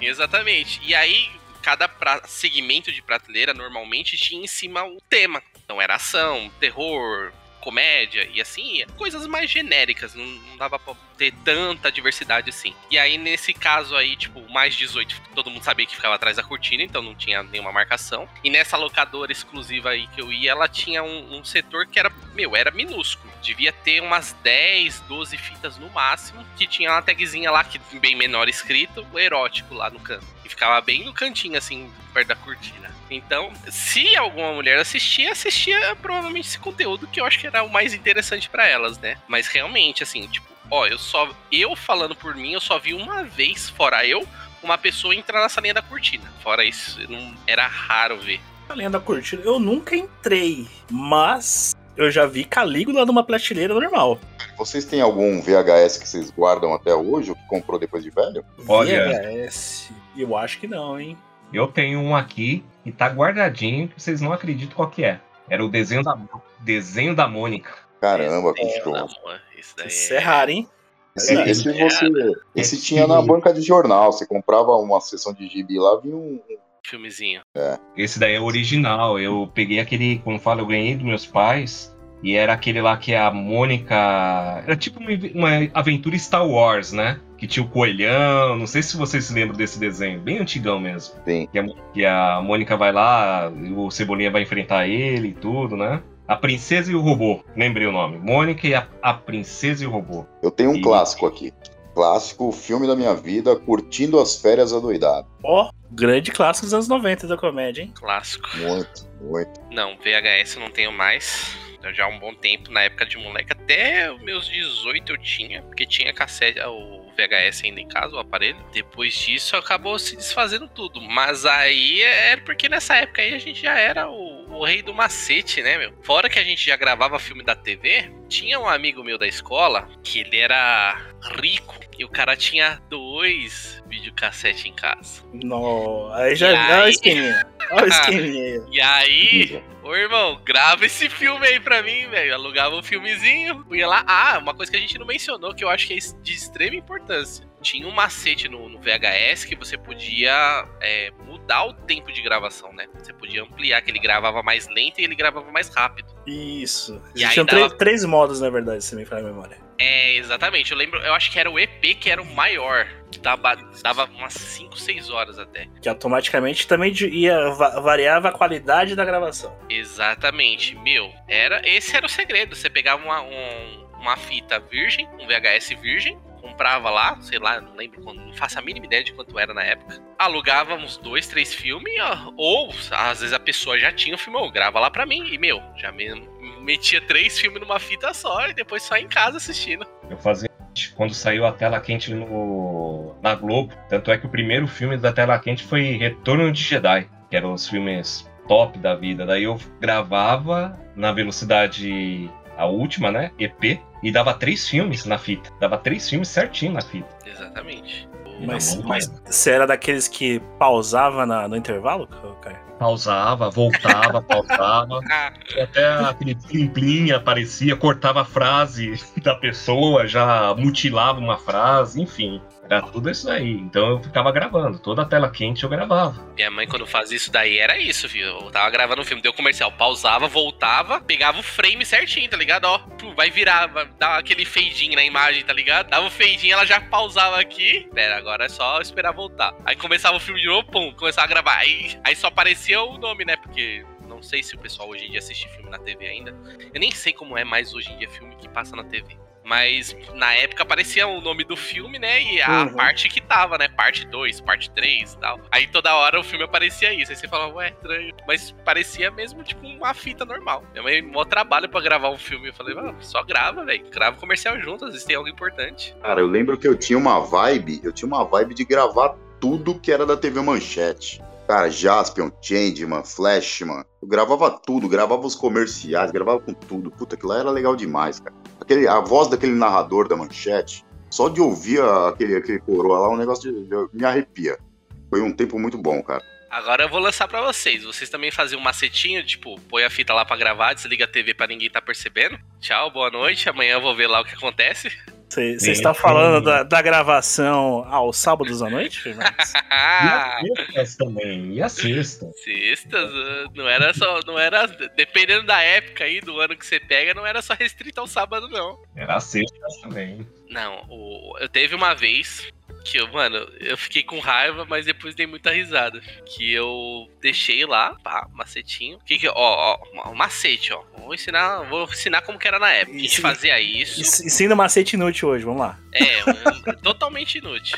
Exatamente. E aí, cada segmento de prateleira normalmente tinha em cima um tema. Então era ação, terror, comédia e assim, coisas mais genéricas, não, não dava pra ter tanta diversidade assim. E aí, nesse caso aí, tipo, mais 18, todo mundo sabia que ficava atrás da cortina, então não tinha nenhuma marcação. E nessa locadora exclusiva aí que eu ia, ela tinha um, um setor que era, meu, era minúsculo. Devia ter umas 10, 12 fitas no máximo, que tinha uma tagzinha lá, que bem menor escrito, erótico lá no canto. E ficava bem no cantinho, assim, perto da cortina. Então, se alguma mulher assistia, assistia provavelmente esse conteúdo que eu acho que era o mais interessante pra elas, né? Mas realmente, assim, tipo, ó, eu só. Eu falando por mim, eu só vi uma vez, fora eu, uma pessoa entrar nessa linha da cortina. Fora isso, não, era raro ver. A linha da cortina, eu nunca entrei, mas eu já vi Calígula numa prateleira normal. Vocês têm algum VHS que vocês guardam até hoje, ou que comprou depois de velho? Olha. VHS. Eu acho que não, hein? Eu tenho um aqui que tá guardadinho, que vocês não acreditam qual que é. Era o desenho da, desenho da Mônica. Caramba, que É, show. isso daí Isso é raro, hein? Esse, É, esse é. você, esse Esse- tinha na banca de jornal. Você comprava uma sessão de gibi lá, vinha um. filmezinho. Esse daí é original. Eu peguei aquele, como falo, eu ganhei dos meus pais. E era aquele lá que a Mônica. Era tipo uma, uma aventura Star Wars, né? Que tinha o coelhão. Não sei se vocês se lembram desse desenho, bem antigão mesmo. Sim. Que a, que a Mônica vai lá, e o Cebolinha vai enfrentar ele e tudo, né? A Princesa e o Robô. Lembrei o nome. Mônica e a, a Princesa e o Robô. Eu tenho um E- clássico aqui. Clássico, filme da minha vida, curtindo as férias adoidado. Ó, grande clássico dos anos 90 da comédia, hein? Clássico. Muito, muito. Não, VHS eu não tenho mais. Eu já há um bom tempo, na época de moleque, até meus 18 eu tinha, porque tinha cassete, o VHS ainda em casa, o aparelho. Depois disso acabou se desfazendo tudo. Mas aí é porque nessa época aí a gente já era o, o rei do macete, né, meu? Fora que a gente já gravava filme da TV, tinha um amigo meu da escola que ele era rico e o cara tinha dois videocassete em casa. No, aí já E olha o esqueminha. Olha o esqueminha aí. E aí, Ô irmão, grava esse filme aí pra mim, velho. Alugava um filmezinho, ia lá. Ah, uma coisa que a gente não mencionou, que eu acho que é de extrema importância. Tinha um macete no, no VHS que você podia é, mudar o tempo de gravação, né? Você podia ampliar, que ele gravava mais lento e ele gravava mais rápido. Isso. E Existiam dava- três, três modos, na verdade, se me falha a memória. É, exatamente. Eu lembro, eu acho que era o EP que era o maior. Que dava, dava umas 5, 6 horas até. Que automaticamente também ia va- variava a qualidade da gravação. Exatamente, meu. Era esse era o segredo. Você pegava uma, um- uma fita virgem, um VHS virgem, comprava lá, sei lá, não lembro quando, não faço a mínima ideia de quanto era na época. Alugava uns dois, três filmes, ou às vezes a pessoa já tinha o filme, ou grava lá pra mim, e meu, já me, metia três filmes numa fita só e depois só em casa assistindo. Eu fazia quando saiu a tela quente no, na Globo. Tanto é que o primeiro filme da tela quente foi Retorno de Jedi, que eram os filmes top da vida. Daí eu gravava na velocidade a última, né? EP, e dava três filmes na fita. Dava três filmes certinho na fita. Exatamente. Mas, muito mas você era daqueles que pausava na- no intervalo, Caio? Pausava, voltava, pausava. Até aquele plim-plim aparecia, cortava a frase da pessoa, já mutilava uma frase, enfim. Era tudo isso aí. Então eu ficava gravando. Toda a tela quente eu gravava. Minha mãe, quando fazia isso daí, era isso, viu? Eu tava gravando um filme, deu comercial, pausava, voltava, pegava o frame certinho, tá ligado? Ó, vai virar, vai dar aquele fadinho na imagem, tá ligado? Dava o fadinho, ela já pausava aqui. Pera, agora é só esperar voltar. Aí começava o filme de novo, pum, começava a gravar. Aí, aí só aparecia o nome, né? Porque não sei se o pessoal hoje em dia assiste filme na TV ainda. Eu nem sei como é mais hoje em dia filme que passa na TV. Mas na época aparecia o nome do filme, né? E a Uhum. parte que tava, né? Parte 2, parte 3 e tal. Aí toda hora o filme aparecia isso. Aí você falava, ué, estranho. Mas parecia mesmo tipo uma fita normal. Minha mãe, mó trabalho pra gravar um filme. Eu falei, mano, só grava, velho. Grava o comercial junto, às vezes tem algo importante. Cara, eu lembro que eu tinha uma vibe, eu tinha uma vibe de gravar tudo que era da TV Manchete. Cara, Jaspion, Changeman, Flashman. Eu gravava tudo, gravava os comerciais, gravava com tudo. Puta, aquilo lá era legal demais, cara. Aquele, a voz daquele narrador da Manchete, só de ouvir aquele, aquele coroa lá, um negócio de, de- me arrepia. Foi um tempo muito bom, cara. Agora eu vou lançar pra vocês. Vocês também faziam um macetinho, tipo, põe a fita lá pra gravar, desliga a TV pra ninguém tá percebendo. Tchau, boa noite. Amanhã eu vou ver lá o que acontece. Você Sim, está falando da, da gravação aos sábados à noite, Fernandes? E a sexta também. E a sexta. Sextas, ah, não era só. Não era. Dependendo da época aí, do ano que você pega, não era só restrito ao sábado, não. Era a sexta também. Não, o, eu teve uma vez que eu, mano, eu fiquei com raiva, mas depois dei muita risada. Que eu deixei lá, pá, macetinho. Que que, ó, ó, macete, ó. Vou ensinar, vou ensinar como que era na época. A gente fazia isso. Ensina macete inútil hoje, vamos lá. É, totalmente inútil.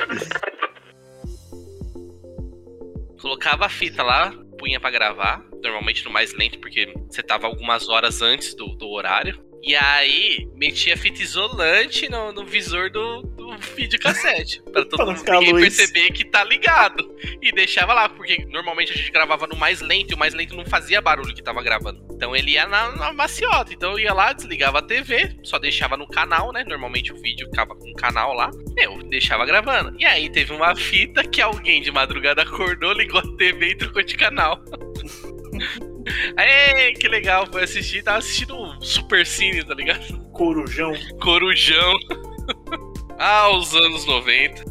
Colocava a fita lá, punha pra gravar, normalmente no mais lento, porque você tava algumas horas antes do, do horário. E aí, metia fita isolante no, no visor do, do videocassete. Pra todo Pra mundo ninguém luz. perceber que tá ligado. E deixava lá, porque normalmente a gente gravava no mais lento e o mais lento não fazia barulho que tava gravando. Então ele ia na, na maciota. Então eu ia lá, desligava a TV, só deixava no canal, né? Normalmente o vídeo ficava com um canal lá. Eu deixava gravando. E aí teve uma fita que alguém de madrugada acordou, ligou a TV e trocou de canal. Aê, que legal, foi assistir, tava assistindo um Super Cine, tá ligado? Corujão. Corujão. ah, os anos 90.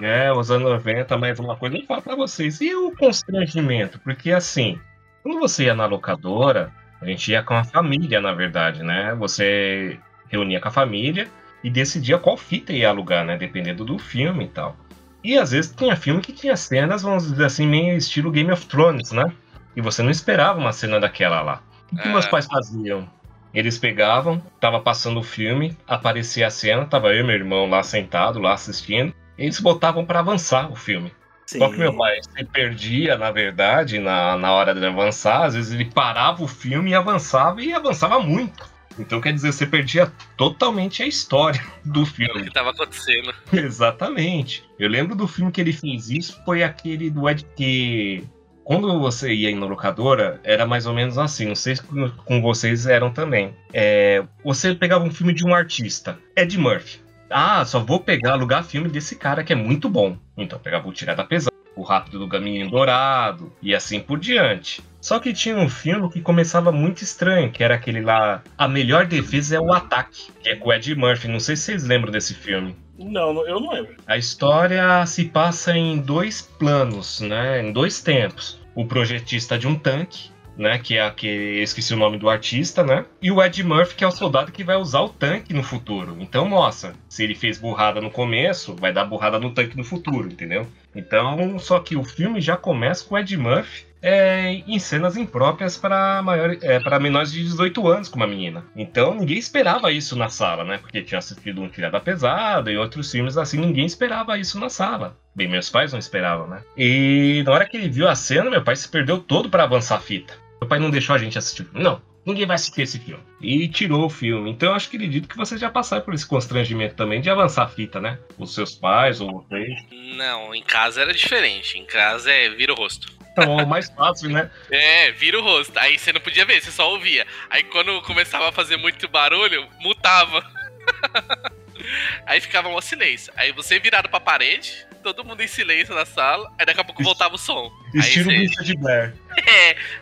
É, os anos 90, mas uma coisa eu falo pra vocês. E o constrangimento? Porque assim, quando você ia na locadora, a gente ia com a família, na verdade, né? Você reunia com a família e decidia qual fita ia alugar, né? Dependendo do filme e tal. E às vezes tinha filme que tinha cenas, vamos dizer assim, meio estilo Game of Thrones, né? E você não esperava uma cena daquela lá. O que É. meus pais faziam? Eles pegavam, tava passando o filme, aparecia a cena, tava eu e meu irmão lá sentado, lá assistindo. Eles botavam pra avançar o filme. Sim. Só que meu pai se perdia, na verdade, na, na hora de avançar. Às vezes ele parava o filme e avançava, e avançava muito. Então, quer dizer, você perdia totalmente a história do O filme. que tava acontecendo. Exatamente. Eu lembro do filme que ele fez isso, foi aquele do Ed que. Quando você ia na locadora, era mais ou menos assim. Não sei se com com vocês eram também. É, você pegava um filme de um artista, Ed Murphy. Ah, só vou pegar, alugar filme desse cara que é muito bom. Então pegava o Tirada Pesada, o Rápido do Caminho Dourado e assim por diante. Só que tinha um filme que começava muito estranho, que era aquele lá. A melhor defesa é o ataque, que é com o Ed Murphy. Não sei se vocês lembram desse filme. Não, não- eu não lembro. A história se passa em dois planos, né? Em dois tempos. O projetista de um tanque, né? Que é aquele. Eu esqueci o nome do artista, né? E o Ed Murphy, que é o soldado que vai usar o tanque no futuro. Então mostra. Se ele fez burrada no começo, vai dar burrada no tanque no futuro, entendeu? Então, só que o filme já começa com o Ed Murphy. é, em cenas impróprias para é, menores de 18 anos com uma menina. Então ninguém esperava isso na sala, né? Porque tinha assistido um Tirada Pesada e outros filmes assim, ninguém esperava isso na sala. Bem, meus pais não esperavam, né? E na hora que ele viu a cena, meu pai se perdeu todo para avançar a fita. Meu pai não deixou a gente assistir. Não, ninguém vai assistir esse filme. E tirou o filme. Então eu acho que acredito que vocês já passaram por esse constrangimento também de avançar a fita, né? Os seus pais ou vocês. Não, em casa era diferente. Em casa é vira o rosto. Então, é o mais fácil, né? É, vira o rosto. Aí você não podia ver, você só ouvia. Aí quando começava a fazer muito barulho, mutava. Aí ficava um silêncio. Aí você virado pra parede, todo mundo em silêncio na sala, aí daqui a pouco voltava o som. Estilo aí, Richard de Blair.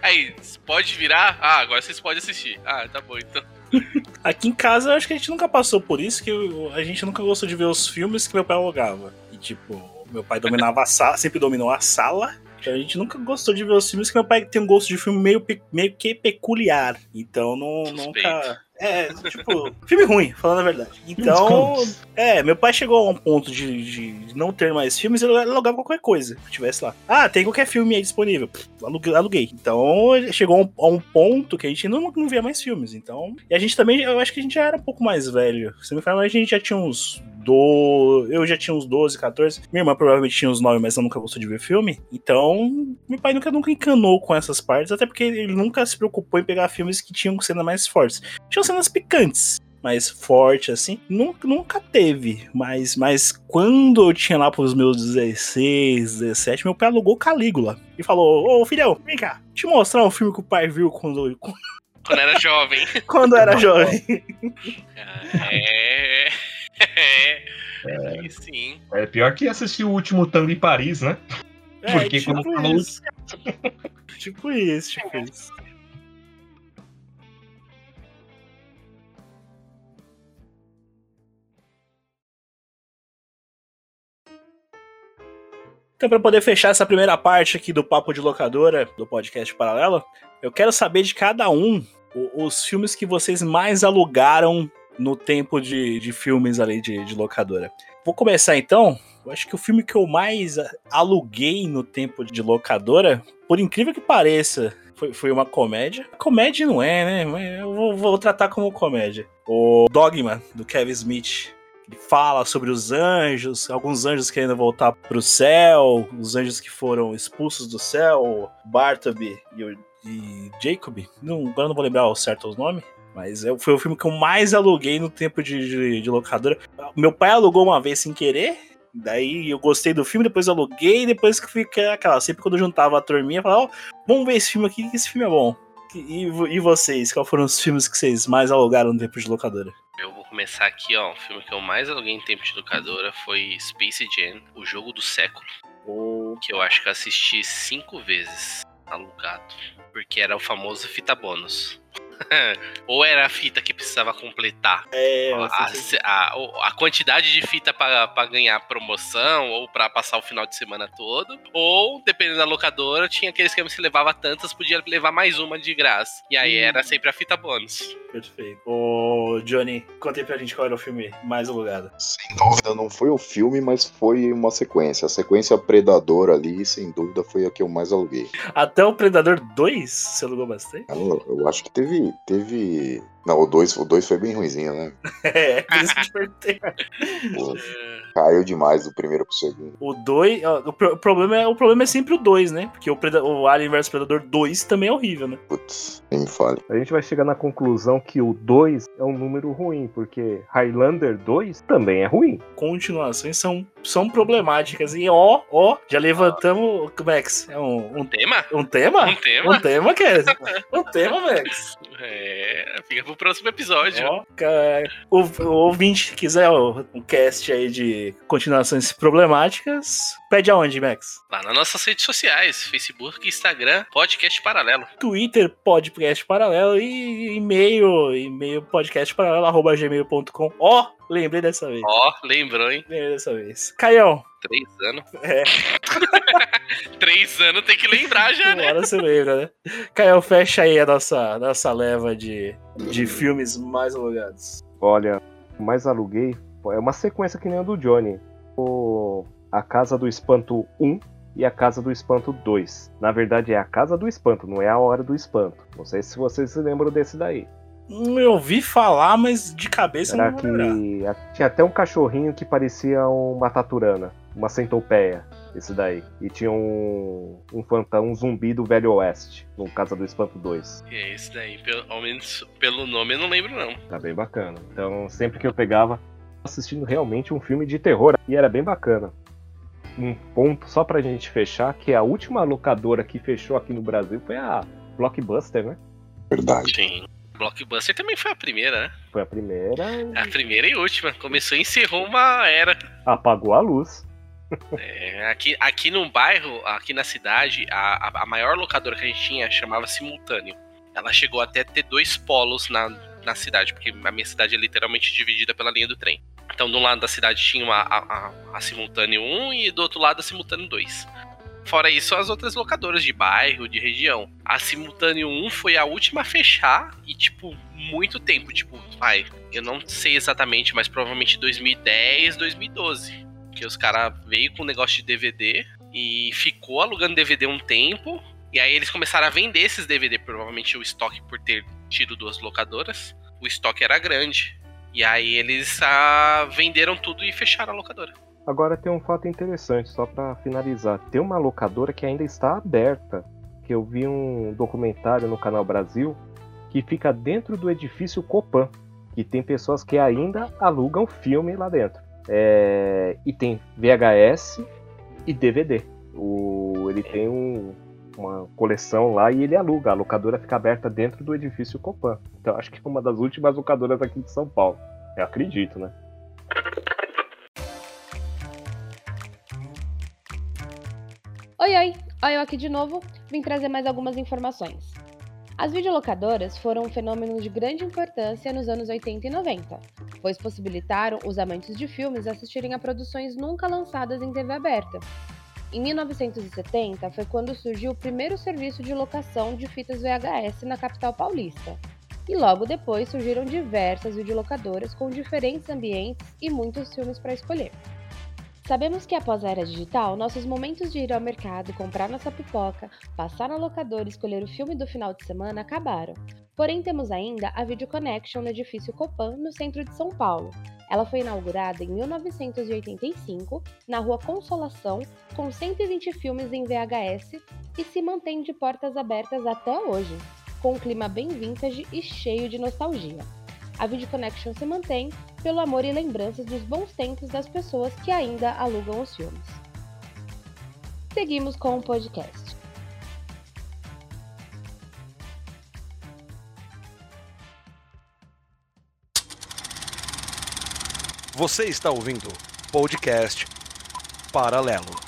Aí, pode virar? Ah, agora vocês podem assistir. Ah, tá bom, então. Aqui em casa, eu acho que a gente nunca passou por isso, que eu- a gente nunca gostou de ver os filmes que meu pai alugava. E, tipo, meu pai dominava a sala, sempre dominou a sala. Então a gente nunca gostou de ver os filmes que meu pai tem um gosto de filme meio, meio que peculiar. Então não, Suspeito. nunca. É, tipo, filme ruim, falando a verdade. Então, é, meu pai chegou a um ponto de, de não ter mais filmes, ele alugava qualquer coisa que tivesse lá. Ah, tem qualquer filme aí disponível. Aluguei. Então, chegou a um, ponto que a gente não, não via mais filmes. Então, e a gente também, eu acho que a gente já era um pouco mais velho. Se não me engano, a gente já tinha uns 12. Eu já tinha uns 12, 14. Minha irmã provavelmente tinha uns 9, mas ela nunca gostou de ver filme. Então, meu pai nunca, nunca encanou com essas partes, até porque ele nunca se preocupou em pegar filmes que tinham cenas mais fortes. Tinham cenas picantes, mais forte assim. Nunca, nunca teve. Mas, mas quando eu tinha lá pros meus 16, 17, meu pai alugou Calígula. E falou: Ô filhão, vem cá, te mostrar um filme que o pai viu quando, Quando era jovem. quando era jovem. É. É. Aí sim. É pior que assistir o último Tango em Paris, né? Porque quando falou É, isso. tipo isso, tipo isso. Então, para poder fechar essa primeira parte aqui do Papo de Locadora, do podcast Paralelo, eu quero saber de cada um os filmes que vocês mais alugaram no tempo de, de filmes ali de, de locadora. Vou começar então. Eu acho que o filme que eu mais aluguei no tempo de locadora, por incrível que pareça, foi, foi uma comédia. Comédia não é, né? Mas eu vou, vou tratar como comédia. O Dogma, do Kevin Smith. Ele fala sobre os anjos, alguns anjos querendo voltar pro céu, os anjos que foram expulsos do céu, Bartleby e, o- e Jacob. Não, agora não vou lembrar o certo os nomes. Mas é- foi o filme que eu mais aluguei no tempo de, de- de locadora. Meu pai alugou uma vez sem querer. Daí eu gostei do filme, depois eu aluguei, depois que fica aquela. Sempre quando eu juntava a turminha, eu falava, ó, vamos ver esse filme aqui, que esse filme é bom. E, e vocês, quais foram os filmes que vocês mais alugaram no tempo de locadora? Eu vou começar aqui, ó. O filme que eu mais aluguei em tempo de locadora foi Space Jam, o jogo do século. Que eu acho que eu assisti cinco vezes alugado. Porque era o famoso fita bônus. Ou era a fita que precisava completar É, a, a- a quantidade de fita pra pra ganhar promoção ou pra passar o final de semana todo. Ou, dependendo da locadora, tinha aqueles que se levava tantas, podia levar mais uma de graça. E aí Hum. era sempre a fita bônus. perfeito. Ô, Johnny, conta aí pra gente qual era o filme mais alugado. Sem dúvida, não foi o filme, mas foi uma sequência. A sequência Predador ali, sem dúvida, foi a que eu mais aluguei. Até o Predador 2 você alugou bastante? Eu, eu acho que teve. Teve... Não, o 2 o dois foi bem ruimzinho, né? É, por isso que eu te perguntei. Pô, caiu demais do primeiro pro segundo. O 2, o, o problema é, o problema é sempre o 2, né? Porque o, Preda- o Alien vs Predador 2 também é horrível, né? Putz, nem me fale. A gente vai chegar na conclusão que o 2 é um número ruim, porque Highlander 2 também é ruim. Continuações são, são problemáticas. E ó, ó, já levantamos. Max, é um, um, Tema? um tema? Um tema? Um tema, Kes? Um tema, Max. É, fica pro próximo episódio. O, o ouvinte que quiser um cast aí de continuações problemáticas, pede aonde, Max? Lá nas nossas redes sociais, Facebook, Instagram, podcast paralelo. Twitter, podcast paralelo e e-mail, e-mail podcast paralelo, arroba gmail.com. Ó, lembrei dessa vez. Ó, lembrou, hein? Lembrei dessa vez. Caião, Três anos. é, Três anos tem que lembrar já, né? agora você lembra, né? Caião, fecha aí a nossa, nossa leva de, de filmes mais alugados. Olha, o mais aluguei é uma sequência que nem a do Johnny. O A Casa do Espanto 1 e A Casa do Espanto 2. Na verdade é A Casa do Espanto, não é A Hora do Espanto. Não sei se vocês se lembram desse daí. Hum, Eu ouvi falar, mas de cabeça Era não vou lembrar. que tinha até um cachorrinho que parecia uma taturana, uma centopeia, esse daí. E tinha um, um fantasma, um zumbi do Velho Oeste, no Casa do Espanto 2. E é isso daí, pelo, ao menos pelo nome eu não lembro, não. Tá bem bacana. Então, sempre que eu pegava, assistindo realmente um filme de terror. E era bem bacana. Um ponto só pra gente fechar, que a última locadora que fechou aqui no Brasil foi a Blockbuster, né? Verdade. Sim. Blockbuster também foi a primeira, né? Foi a primeira. A primeira e última. Começou e encerrou uma era. Apagou a luz. É, aqui, aqui no bairro, aqui na cidade, a, a, a maior locadora que a gente tinha chamava Simultâneo. Ela chegou até ter dois polos na, na cidade, porque a minha cidade é literalmente dividida pela linha do trem. Então, de um lado da cidade tinha uma, a, a, a Simultâneo 1 e do outro lado a Simultâneo 2. Fora isso, as outras locadoras de bairro, de região. A Simultâneo 1 foi a última a fechar e, tipo, muito tempo. Tipo, vai, eu não sei exatamente, mas provavelmente 2010, 2012. Que os caras veio com o negócio de DVD e ficou alugando DVD um tempo. E aí eles começaram a vender esses DVD, provavelmente o estoque por ter tido duas locadoras. O estoque era grande. E aí eles ah, venderam tudo e fecharam a locadora. Agora tem um fato interessante, só para finalizar. Tem uma locadora que ainda está aberta, que eu vi um documentário no Canal Brasil, que fica dentro do edifício Copan, que tem pessoas que ainda alugam filme lá dentro. É... E tem VHS e DVD. O... Ele tem um... uma coleção lá e ele aluga. A locadora fica aberta dentro do edifício Copan. Então acho que é uma das últimas locadoras aqui de São Paulo. Eu acredito, né? Oi, oi! Olha eu aqui de novo, vim trazer mais algumas informações. As videolocadoras foram um fenômeno de grande importância nos anos 80 e 90, pois possibilitaram os amantes de filmes assistirem a produções nunca lançadas em TV aberta. Em 1970 foi quando surgiu o primeiro serviço de locação de fitas VHS na capital paulista. E logo depois surgiram diversas videolocadoras com diferentes ambientes e muitos filmes para escolher. Sabemos que após a era digital, nossos momentos de ir ao mercado, comprar nossa pipoca, passar na locadora e escolher o filme do final de semana acabaram. Porém, temos ainda a Video Connection no edifício Copan, no centro de São Paulo. Ela foi inaugurada em 1985, na Rua Consolação, com 120 filmes em VHS e se mantém de portas abertas até hoje, com um clima bem vintage e cheio de nostalgia. A Video Connection se mantém pelo amor e lembranças dos bons tempos das pessoas que ainda alugam os filmes. Seguimos com o podcast. Você está ouvindo podcast Paralelo.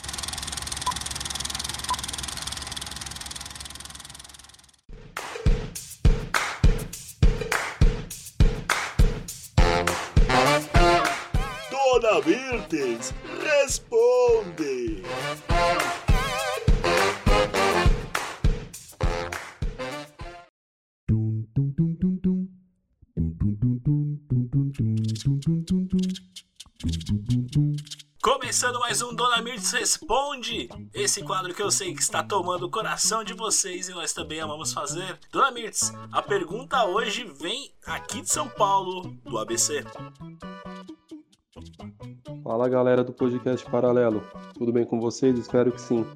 Responde! Começando mais um Dona Mirtes Responde, esse quadro que eu sei que está tomando o coração de vocês e nós também amamos fazer. Dona Mirtes, a pergunta hoje vem aqui de São Paulo, do ABC. Fala galera do podcast Paralelo, tudo bem com vocês? Espero que sim.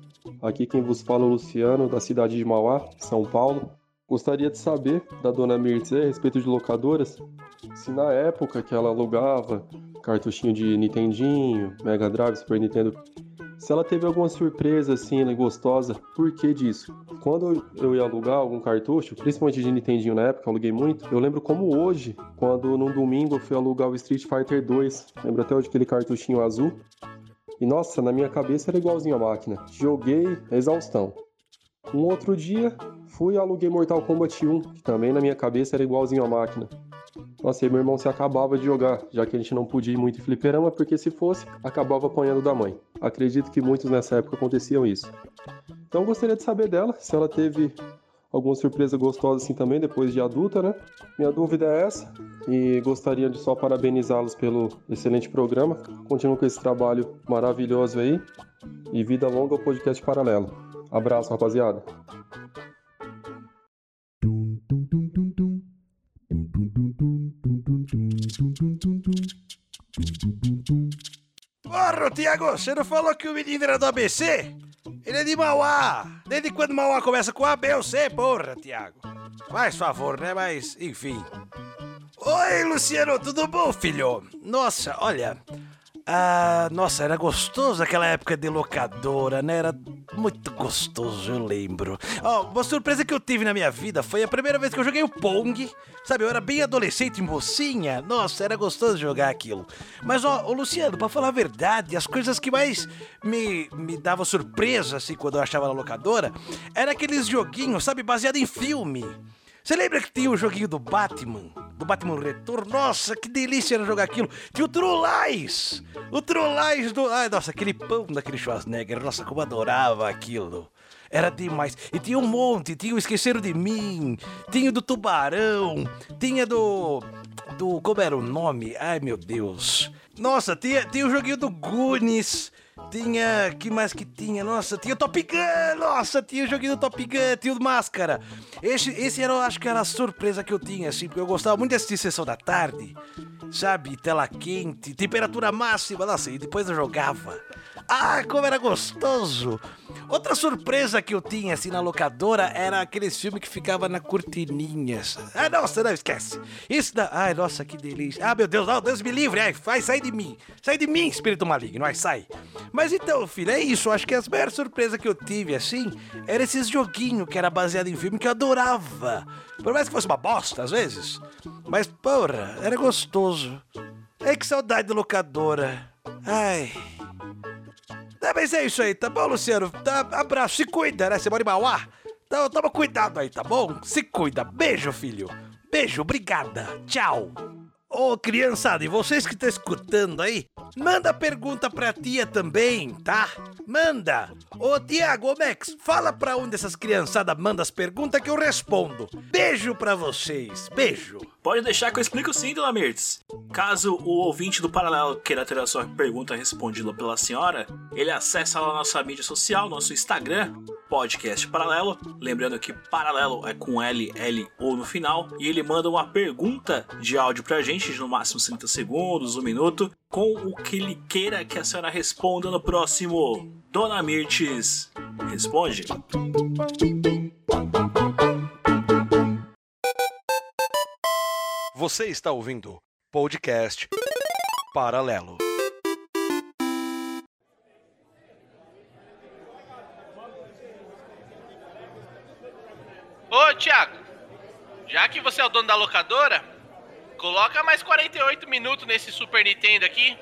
Aqui quem vos fala é o Luciano, da cidade de Mauá, São Paulo. Gostaria de saber da dona Mirtz a respeito de locadoras, se na época que ela alugava cartuchinho de Nintendinho, Mega Drive, Super Nintendo, se ela teve alguma surpresa assim, né, gostosa, por que disso? Quando eu ia alugar algum cartucho, principalmente de Nintendinho na época, eu aluguei muito, eu lembro como hoje, quando num domingo eu fui alugar o Street Fighter 2, lembro até hoje aquele cartuchinho azul, e nossa, na minha cabeça era igualzinho a máquina. Joguei exaustão. Um outro dia, fui e aluguei Mortal Kombat 1, que também na minha cabeça era igualzinho a máquina. Nossa, e meu irmão se acabava de jogar, já que a gente não podia ir muito em fliperama, porque se fosse, acabava apanhando da mãe. Acredito que muitos nessa época aconteciam isso. Então gostaria de saber dela, se ela teve alguma surpresa gostosa assim também, depois de adulta, né? Minha dúvida é essa, e gostaria de só parabenizá-los pelo excelente programa. Continuo com esse trabalho maravilhoso aí, e vida longa ao podcast paralelo. Abraço, rapaziada. Tiago, você não falou que o menino era do ABC? Ele é de Mauá. Desde quando Mauá começa com A, B ou C, porra, Tiago? Faz favor, né? Mas, enfim. Oi, Luciano, tudo bom, filho? Nossa, olha. Ah, nossa, era gostoso aquela época de locadora, né? Era muito gostoso, eu lembro. Ó, uma surpresa que eu tive na minha vida foi a primeira vez que eu joguei o Pong. Sabe, eu era bem adolescente, mocinha. Nossa, era gostoso jogar aquilo. Mas, ó, ô Luciano, pra falar a verdade, as coisas que mais me, me davam surpresa, assim, quando eu achava na locadora, era aqueles joguinhos, sabe, baseado em filme. Você lembra que tinha o joguinho do Batman? Do Batman Retorno? Nossa, que delícia era jogar aquilo. Tinha o Trollais! O Trollais do... Ai, nossa, aquele pão daquele Schwarzenegger. Nossa, como adorava aquilo. Era demais. E tinha um monte. Tinha o Esqueceram de Mim. Tinha o do Tubarão. Tinha do... Do... Como era o nome? Ai, meu Deus. Nossa, tinha, tinha o joguinho do Goonies. Tinha. que mais que tinha? Nossa, tinha Top Gun! Nossa, tinha o joguinho do Top Gun, tinha o Máscara. Esse, esse era, acho que era a surpresa que eu tinha, assim, porque eu gostava muito de assistir sessão da tarde, sabe? Tela quente, temperatura máxima, nossa, e depois eu jogava. Ah, como era gostoso! Outra surpresa que eu tinha assim na locadora era aqueles filmes que ficava na cortininhas. Ah, nossa, não esquece. Isso da. Ai, nossa, que delícia. Ah, meu Deus, não, Deus me livre. Ai, vai, sai de mim. Sai de mim, espírito maligno. Ai, sai. Mas então, filho, é isso. Acho que as maiores surpresas que eu tive, assim, eram esses joguinhos que era baseado em filme que eu adorava. Por mais que fosse uma bosta, às vezes. Mas, porra, era gostoso. É que saudade de locadora. Ai. É, mas é isso aí, tá bom, Luciano? Tá, abraço, se cuida, né? Você mora em Mauá? Então toma cuidado aí, tá bom? Se cuida. Beijo, filho. Beijo, obrigada. Tchau. Ô, criançada, e vocês que estão escutando aí, manda pergunta pra tia também, tá? Manda! Ô, Tiago, Max, fala pra onde essas criançadas mandam as perguntas que eu respondo. Beijo pra vocês, beijo! Pode deixar que eu explico sim, Dona Mirtz. Caso o ouvinte do Paralelo queira ter a sua pergunta respondida pela senhora, ele acessa lá a nossa mídia social, nosso Instagram, Podcast Paralelo. Lembrando que Paralelo é com L, L ou no final. E ele manda uma pergunta de áudio pra gente, de no máximo 30 segundos, um minuto, com o que ele queira que a senhora responda no próximo Dona Mirtz Responde. Você está ouvindo podcast Paralelo. Ô, Thiago, já que você é o dono da locadora, coloca mais 48 minutos nesse Super Nintendo aqui.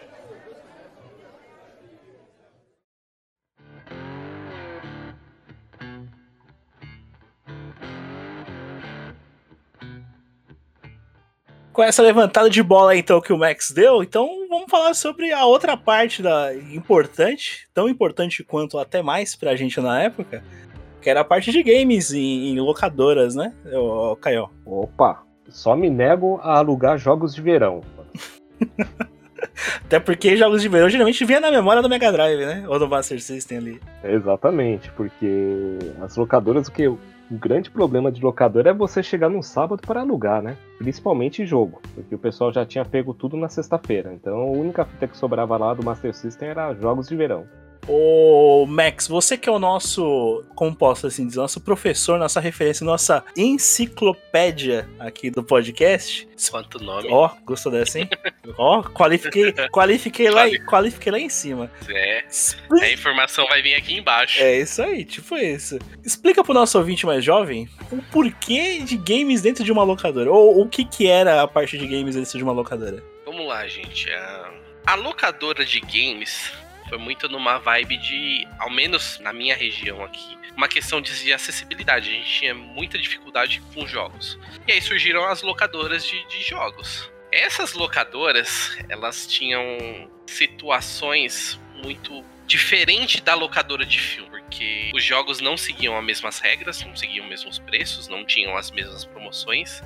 Com essa levantada de bola então que o Max deu, então vamos falar sobre a outra parte da importante, tão importante quanto até mais pra gente na época, que era a parte de games em, em locadoras, né, o Caio? Opa, só me nego a alugar jogos de verão. Até porque jogos de verão geralmente vinha na memória do Mega Drive, né? Ou do Master System ali. Exatamente, porque as locadoras, o que o grande problema de locadora é você chegar num sábado para alugar, né? Principalmente jogo, porque o pessoal já tinha pego tudo na sexta-feira. Então a única fita que sobrava lá do Master System era jogos de verão. Ô, Max, você que é o nosso, como posso assim dizer, nosso professor, nossa referência, nossa enciclopédia aqui do podcast. Quanto nome. Ó, gostou dessa, hein? Ó, qualifiquei, qualifiquei, lá, qualifiquei lá em cima. É, a informação vai vir aqui embaixo. É isso aí, tipo isso. Explica pro nosso ouvinte mais jovem o porquê de games dentro de uma locadora. Ou o que que era a parte de games dentro de uma locadora. Vamos lá, gente. A, a locadora de games foi muito numa vibe de, ao menos na minha região aqui, uma questão de, de acessibilidade. A gente tinha muita dificuldade com jogos. E aí surgiram as locadoras de, de jogos. Essas locadoras, elas tinham situações muito diferente da locadora de filme, porque os jogos não seguiam as mesmas regras, não seguiam os mesmos preços, não tinham as mesmas promoções.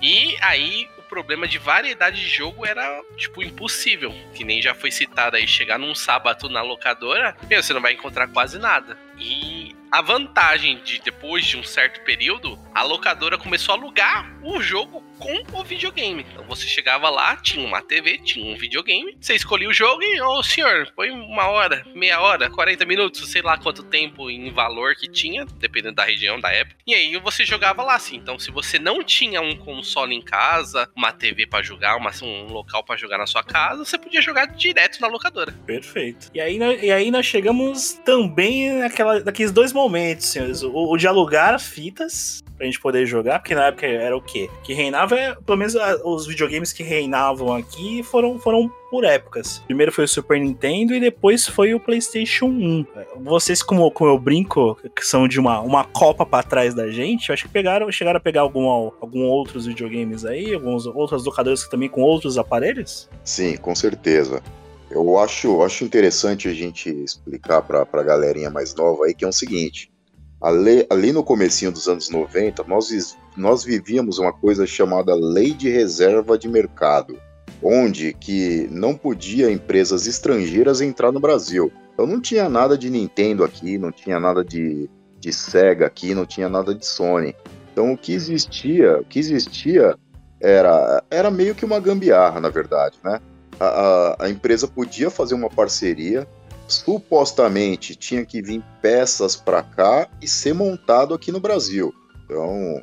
E aí problema de variedade de jogo era, tipo, impossível. Que nem já foi citado aí, chegar num sábado na locadora, meu, você não vai encontrar quase nada. E a vantagem de depois de um certo período, a locadora começou a alugar o jogo com o videogame. Então você chegava lá, tinha uma TV, tinha um videogame, você escolhia o jogo e, ô senhor, põe uma hora, meia hora, 40 minutos, sei lá quanto tempo em valor que tinha, dependendo da região, da época. E aí você jogava lá, assim. Então se você não tinha um console em casa, uma TV para jogar, uma, um local para jogar na sua casa, você podia jogar direto na locadora. Perfeito. E aí, e aí nós chegamos também naquela, naqueles dois momentos, senhores. O, o de alugar fitas pra gente poder jogar, porque na época era o quê? Que reinava, é, pelo menos os videogames que reinavam aqui foram, foram por épocas. Primeiro foi o Super Nintendo e depois foi o PlayStation 1. Vocês, como, como eu brinco, que são de uma, uma copa para trás da gente, eu acho que pegaram, chegaram a pegar algum, algum outros videogames aí, alguns outras locadoras também com outros aparelhos? Sim, com certeza. Eu acho, acho interessante a gente explicar para a galerinha mais nova aí que é o seguinte: ali, ali no comecinho dos anos 90, nós, nós vivíamos uma coisa chamada Lei de Reserva de Mercado onde que não podia empresas estrangeiras entrar no Brasil. Então não tinha nada de Nintendo aqui, não tinha nada de, de Sega aqui, não tinha nada de Sony. Então o que existia, o que existia era, era meio que uma gambiarra, na verdade, né? A, a, empresa podia fazer uma parceria, supostamente tinha que vir peças para cá e ser montado aqui no Brasil. Então,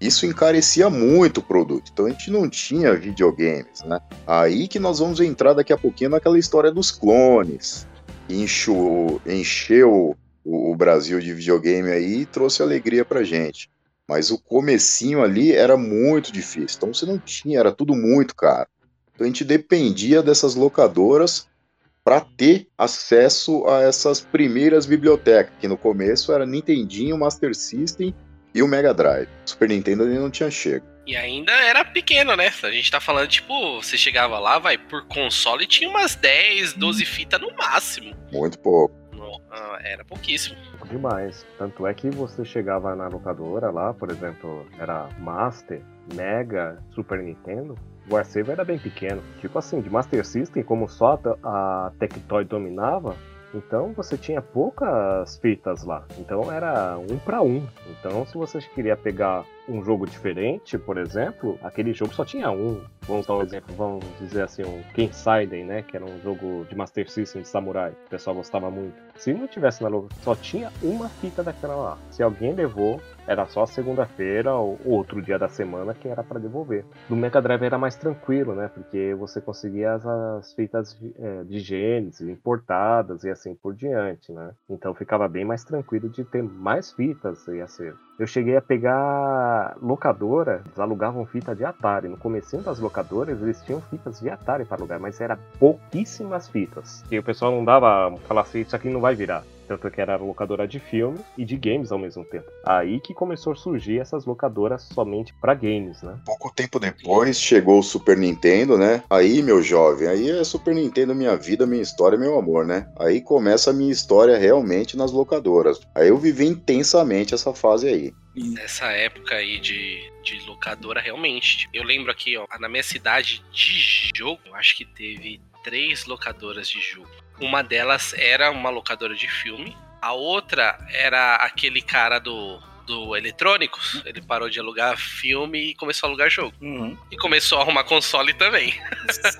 isso encarecia muito o produto. Então a gente não tinha videogames, né? Aí que nós vamos entrar daqui a pouquinho naquela história dos clones. Encheu, encheu o, Brasil de videogame aí e trouxe alegria pra gente. Mas o comecinho ali era muito difícil. Então você não tinha, era tudo muito caro. Então a gente dependia dessas locadoras para ter acesso a essas primeiras bibliotecas, que no começo era Nintendinho, Master System e o Mega Drive. Super Nintendo ele não tinha chego. E ainda era pequeno, né? A gente tá falando, tipo, você chegava lá, vai, por console tinha umas 10, 12 fitas no máximo. Muito pouco. Ah, era pouquíssimo. Demais. Tanto é que você chegava na locadora lá, por exemplo, era Master, Mega, Super Nintendo. O era bem pequeno. Tipo assim, de Master System, como só a Tectoy dominava, então você tinha poucas fitas lá. Então era um para um. Então se você queria pegar um jogo diferente, por exemplo, aquele jogo só tinha um. Vamos dar um exemplo, vamos dizer assim, um Kensaiden, né? Que era um jogo de Master System de samurai. O pessoal gostava muito. Se não tivesse na loja, só tinha uma fita daquela lá. Se alguém levou, era só segunda-feira ou outro dia da semana que era para devolver. No Mega Drive era mais tranquilo, né? Porque você conseguia as, as fitas é, de importadas e assim por diante, né? Então ficava bem mais tranquilo de ter mais fitas e assim. Eu cheguei a pegar locadora, eles alugavam fita de Atari. No começo das locadoras, eles tinham fitas de Atari para alugar, mas era pouquíssimas fitas. E o pessoal não dava, falar assim, isso aqui não vai virar. Tanto que era locadora de filme e de games ao mesmo tempo. Aí que começou a surgir essas locadoras somente para games, né? Pouco tempo depois chegou o Super Nintendo, né? Aí, meu jovem, aí é Super Nintendo minha vida, minha história, meu amor, né? Aí começa a minha história realmente nas locadoras. Aí eu vivi intensamente essa fase aí. Nessa época aí de, de locadora, realmente. Eu lembro aqui, ó, na minha cidade de jogo, eu acho que teve três locadoras de jogo. Uma delas era uma locadora de filme. A outra era aquele cara do do eletrônicos, ele parou de alugar filme e começou a alugar jogo. Uhum. E começou a arrumar console também.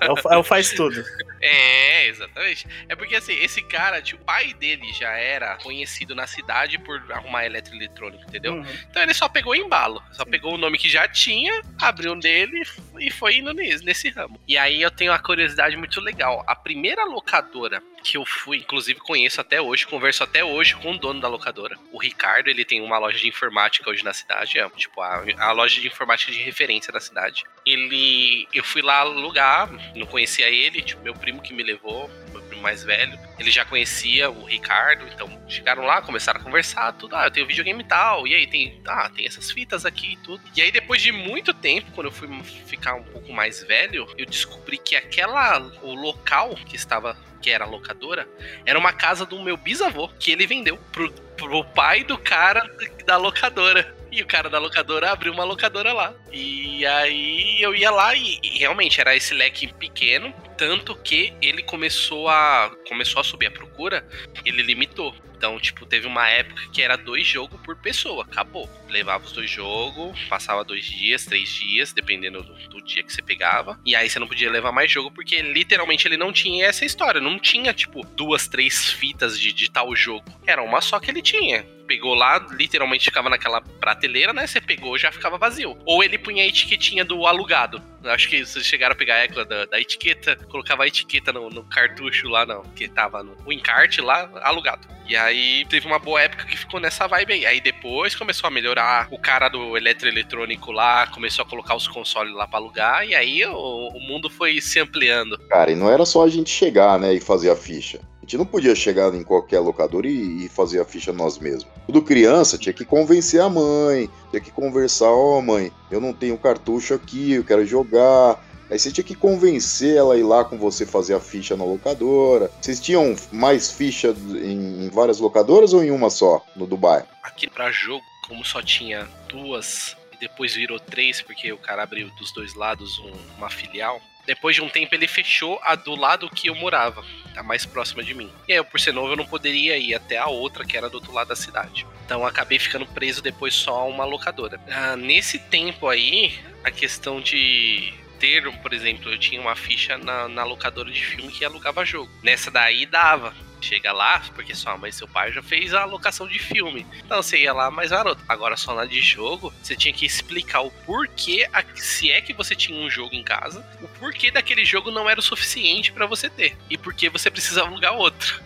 É o, é o faz tudo. É, exatamente. É porque assim, esse cara, tipo, o pai dele já era conhecido na cidade por arrumar eletroeletrônico, entendeu? Uhum. Então ele só pegou embalo. Só Sim. pegou o nome que já tinha, abriu um dele e foi indo nesse, nesse ramo. E aí eu tenho uma curiosidade muito legal. A primeira locadora que eu fui, inclusive conheço até hoje, converso até hoje com o dono da locadora. O Ricardo, ele tem uma loja de informática hoje na cidade, é tipo a, a loja de informática de referência da cidade. Ele, eu fui lá alugar, não conhecia ele, tipo, meu primo que me levou, meu primo mais velho, ele já conhecia o Ricardo, então chegaram lá, começaram a conversar, tudo, ah, eu tenho videogame e tal, e aí tem, ah, tem essas fitas aqui e tudo. E aí depois de muito tempo, quando eu fui ficar um pouco mais velho, eu descobri que aquela, o local que estava que era locadora, era uma casa do meu bisavô, que ele vendeu pro, pro pai do cara da locadora. E o cara da locadora abriu uma locadora lá. E aí eu ia lá e, e realmente era esse leque pequeno, tanto que ele começou a começou a subir a procura, ele limitou. Então, tipo, teve uma época que era dois jogos por pessoa, acabou. Levava os dois jogos, passava dois dias, três dias, dependendo do, do, dia que você pegava. E aí você não podia levar mais jogo, porque literalmente ele não tinha essa história. Não tinha, tipo, duas, três fitas de, de tal jogo. Era uma só que ele tinha pegou lá, literalmente ficava naquela prateleira, né? Você pegou já ficava vazio. Ou ele punha a etiquetinha do alugado. Acho que vocês chegaram a pegar a ecla da, da etiqueta, colocava a etiqueta no, no, cartucho lá, não, que tava no encarte lá, alugado. E aí teve uma boa época que ficou nessa vibe aí. Aí depois começou a melhorar. O cara do eletroeletrônico lá começou a colocar os consoles lá pra alugar. E aí o, o mundo foi se ampliando. Cara, e não era só a gente chegar, né, e fazer a ficha. A gente não podia chegar em qualquer locador e, e fazer a ficha nós mesmos. Tudo criança tinha que convencer a mãe, tinha que conversar, ó oh, mãe, eu não tenho cartucho aqui, eu quero jogar. Aí você tinha que convencer ela a ir lá com você fazer a ficha na locadora. Vocês tinham mais ficha em, várias locadoras ou em uma só, no Dubai? Aqui pra jogo, como só tinha duas e depois virou três, porque o cara abriu dos dois lados um, uma filial. Depois de um tempo ele fechou a do lado que eu morava, a mais próxima de mim. E aí, eu, por ser novo, eu não poderia ir até a outra, que era do outro lado da cidade. Então acabei ficando preso depois só a uma locadora. Ah, nesse tempo aí, a questão de ter, por exemplo, eu tinha uma ficha na, na locadora de filme que alugava jogo. Nessa daí dava. Chega lá, porque sua mãe e seu pai já fez a alocação de filme. Então você ia lá mais garoto. Agora só na de jogo, você tinha que explicar o porquê, se é que você tinha um jogo em casa, o porquê daquele jogo não era o suficiente para você ter. E porquê você precisava alugar outro.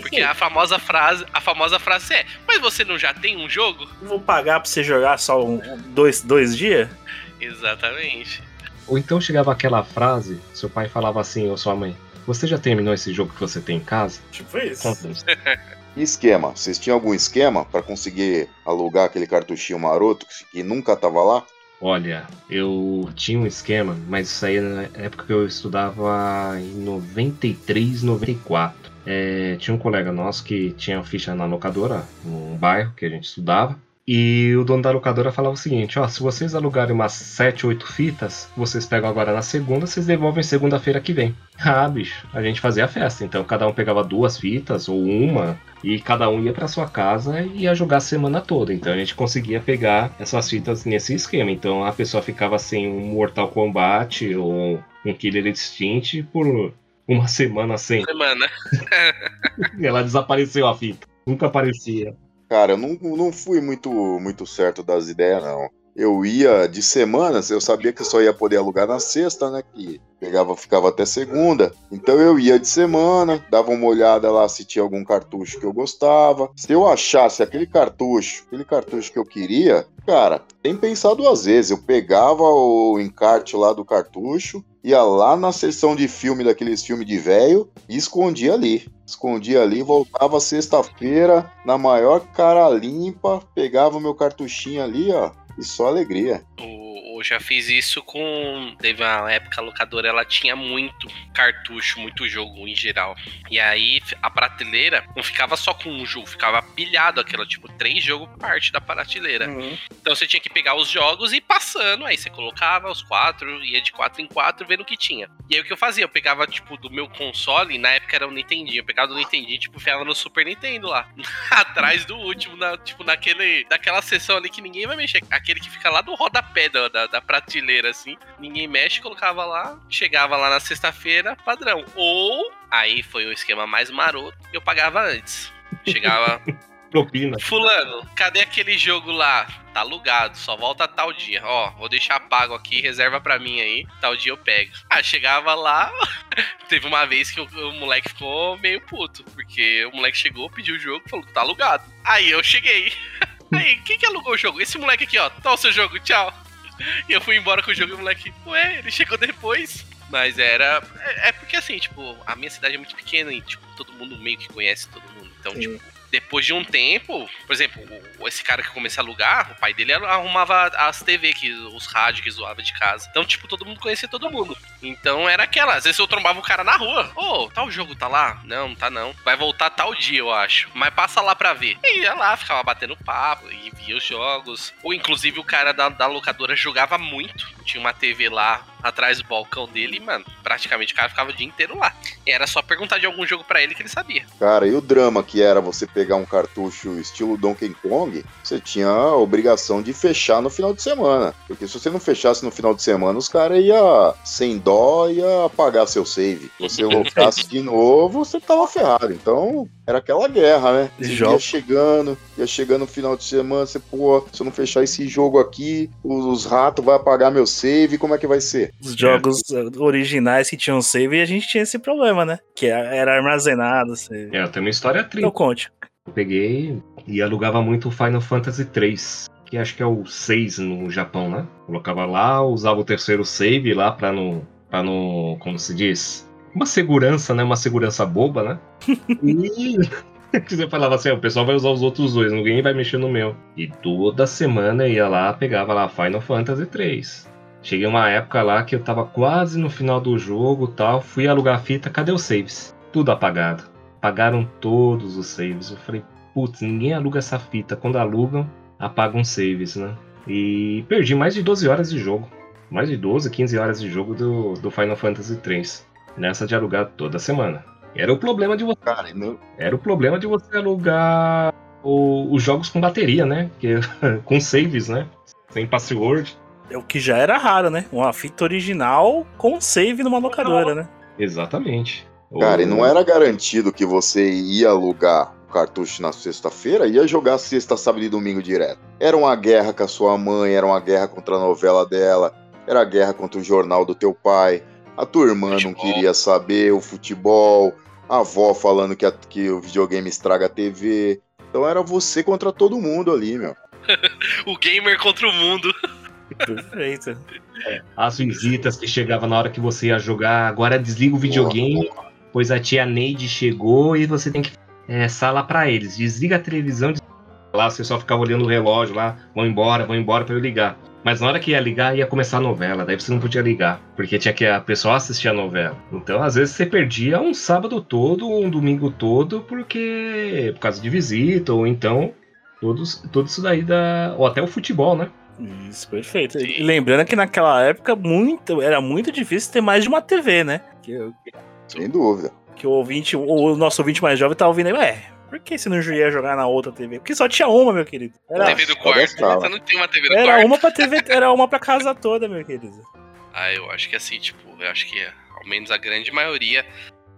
Porque a famosa frase, a famosa frase é: Mas você não já tem um jogo? Vou pagar pra você jogar só um, dois, dois dias? Exatamente. Ou então chegava aquela frase, seu pai falava assim, ou sua mãe, você já terminou esse jogo que você tem em casa? Tipo isso. E esquema? Vocês tinham algum esquema para conseguir alugar aquele cartuchinho maroto que nunca tava lá? Olha, eu tinha um esquema, mas isso aí na época que eu estudava em 93, 94. É, tinha um colega nosso que tinha ficha na locadora, num bairro que a gente estudava. E o dono da locadora falava o seguinte: ó, se vocês alugarem umas 7, 8 fitas, vocês pegam agora na segunda, vocês devolvem segunda-feira que vem. Ah, bicho, a gente fazia a festa. Então cada um pegava duas fitas ou uma, e cada um ia para sua casa e ia jogar a semana toda. Então a gente conseguia pegar essas fitas nesse esquema. Então a pessoa ficava sem um Mortal Kombat ou um Killer Instinct por uma semana sem. Semana. e ela desapareceu a fita. Nunca aparecia. Cara, eu não, não fui muito, muito certo das ideias, não. Eu ia de semanas, eu sabia que só ia poder alugar na sexta, né? Que pegava, ficava até segunda. Então eu ia de semana, dava uma olhada lá se tinha algum cartucho que eu gostava. Se eu achasse aquele cartucho, aquele cartucho que eu queria, cara, nem pensar duas vezes. Eu pegava o encarte lá do cartucho, ia lá na seção de filme daqueles filmes de velho e escondia ali. Escondia ali, voltava sexta-feira na maior cara limpa, pegava o meu cartuchinho ali, ó, e só alegria. O, eu já fiz isso com. Teve uma época a locadora, ela tinha muito cartucho, muito jogo em geral. E aí a prateleira não ficava só com um jogo, ficava pilhado aquela, tipo, três jogos parte da prateleira. Uhum. Então você tinha que pegar os jogos e ir passando. Aí você colocava os quatro, ia de quatro em quatro, vendo o que tinha. E aí o que eu fazia? Eu pegava, tipo, do meu console, na época era o Nintendinho, eu pegava do Nintendinho, tipo, ficava no Super Nintendo lá. atrás do último, na, tipo, naquele. Naquela sessão ali que ninguém vai mexer aquele que fica lá do rodapé da, da, da prateleira, assim. Ninguém mexe, colocava lá, chegava lá na sexta-feira, padrão. Ou, aí foi o esquema mais maroto, eu pagava antes. Chegava. Propina. Fulano, cadê aquele jogo lá? Tá alugado, só volta tal dia. Ó, vou deixar pago aqui, reserva pra mim aí. Tal dia eu pego. Ah, chegava lá. Teve uma vez que o, o, moleque ficou meio puto. Porque o moleque chegou, pediu o jogo, falou: tá alugado. Aí eu cheguei. Aí, quem que alugou o jogo? Esse moleque aqui, ó. Tá o seu jogo, tchau. E eu fui embora com o jogo e o moleque, ué, ele chegou depois. Mas era. É, é, porque assim, tipo, a minha cidade é muito pequena e, tipo, todo mundo meio que conhece todo mundo. Então, Sim. tipo, depois de um tempo, por exemplo, esse cara que começou a alugar, o pai dele arrumava as TV, que, os rádios que zoava de casa. Então, tipo, todo mundo conhecia todo mundo. Então era aquela, às vezes eu trombava o cara na rua. Ô, tal jogo tá lá? Não, não tá não. Vai voltar tal dia, eu acho. Mas passa lá pra ver. E ia lá, ficava batendo papo e via os jogos. Ou inclusive o cara da, da locadora jogava muito. Tinha uma TV lá atrás do balcão dele e, mano, praticamente o cara ficava o dia inteiro lá. E era só perguntar de algum jogo pra ele que ele sabia. Cara, e o drama que era você pegar um cartucho estilo Donkey Kong, você tinha a obrigação de fechar no final de semana. Porque se você não fechasse no final de semana, os caras iam, sem dó, ia apagar seu save. Se você voltasse de novo, você tava ferrado. Então, era aquela guerra, né? Você Jogo. ia chegando, ia chegando no final de semana, você, pô, se eu não fechar esse jogo aqui, os, os ratos vão apagar meu save, como é que vai ser? Os jogos eh, originais que tinham save e a gente tinha esse problema, né? Que era era armazenado. Você... É, tem uma história Então triste. conte. Eu peguei e alugava muito o Final Fantasy 3, que acho que é o 6 no Japão, né? Colocava lá, usava o terceiro save lá pra não, pra não, como se diz, uma segurança, né? Uma segurança boba, né? E que você falava assim, "Ah, o pessoal vai usar os outros dois, ninguém vai mexer no meu. E toda semana eu ia lá, pegava lá Final Fantasy 3. Cheguei uma época lá que eu tava quase no final do jogo tal, fui alugar a fita, cadê os saves? Tudo apagado. Apagaram todos os saves. Eu falei, putz, ninguém aluga essa fita. Quando alugam, apagam saves, né? E perdi mais de 12 horas de jogo. Mais de 12, 15 horas de jogo do, do Final Fantasy 3. Nessa de alugar toda semana. Era o problema de você. Cara, não- Era o problema de você alugar o- os jogos com bateria, né? Que, com saves, né? Sem password. É o que já era raro, né? Uma fita original com save numa locadora, né? Exatamente. Cara, e não era garantido que você ia alugar o cartucho na sexta-feira e ia jogar sexta, sábado e domingo direto. Era uma guerra com a sua mãe, era uma guerra contra a novela dela, era a guerra contra o jornal do teu pai. A tua irmã não Futebol. queria saber o futebol, a avó falando que, a- que o videogame estraga a TV. Então era você contra todo mundo ali, meu. O gamer contra o mundo. Perfeito. As visitas que chegavam na hora que você ia jogar, agora desliga o videogame, pois a tia Neide chegou e você tem que é, sala pra eles. Desliga a televisão, desliga lá, você só ficava olhando o relógio lá, vão embora, vão embora pra eu ligar. Mas na hora que ia ligar, ia começar a novela, daí você não podia ligar, porque tinha que a pessoa assistir a novela. Então, às vezes, você perdia um sábado todo, um domingo todo, porque. por causa de visita, ou então. Todos, tudo isso daí da. Ou até o futebol, né? Isso, perfeito. E lembrando que naquela época muito, era muito difícil ter mais de uma TV, né? Que, Sem dúvida. que o ouvinte, o nosso ouvinte mais jovem tá ouvindo aí, ué, por que você não ia jogar na outra TV? Porque só tinha uma, meu querido. Era, TV do quarto. Você não tem uma TV do era quarto. uma pra TV, era uma pra casa toda, meu querido. Ah, eu acho que assim, tipo, eu acho que ao menos a grande maioria,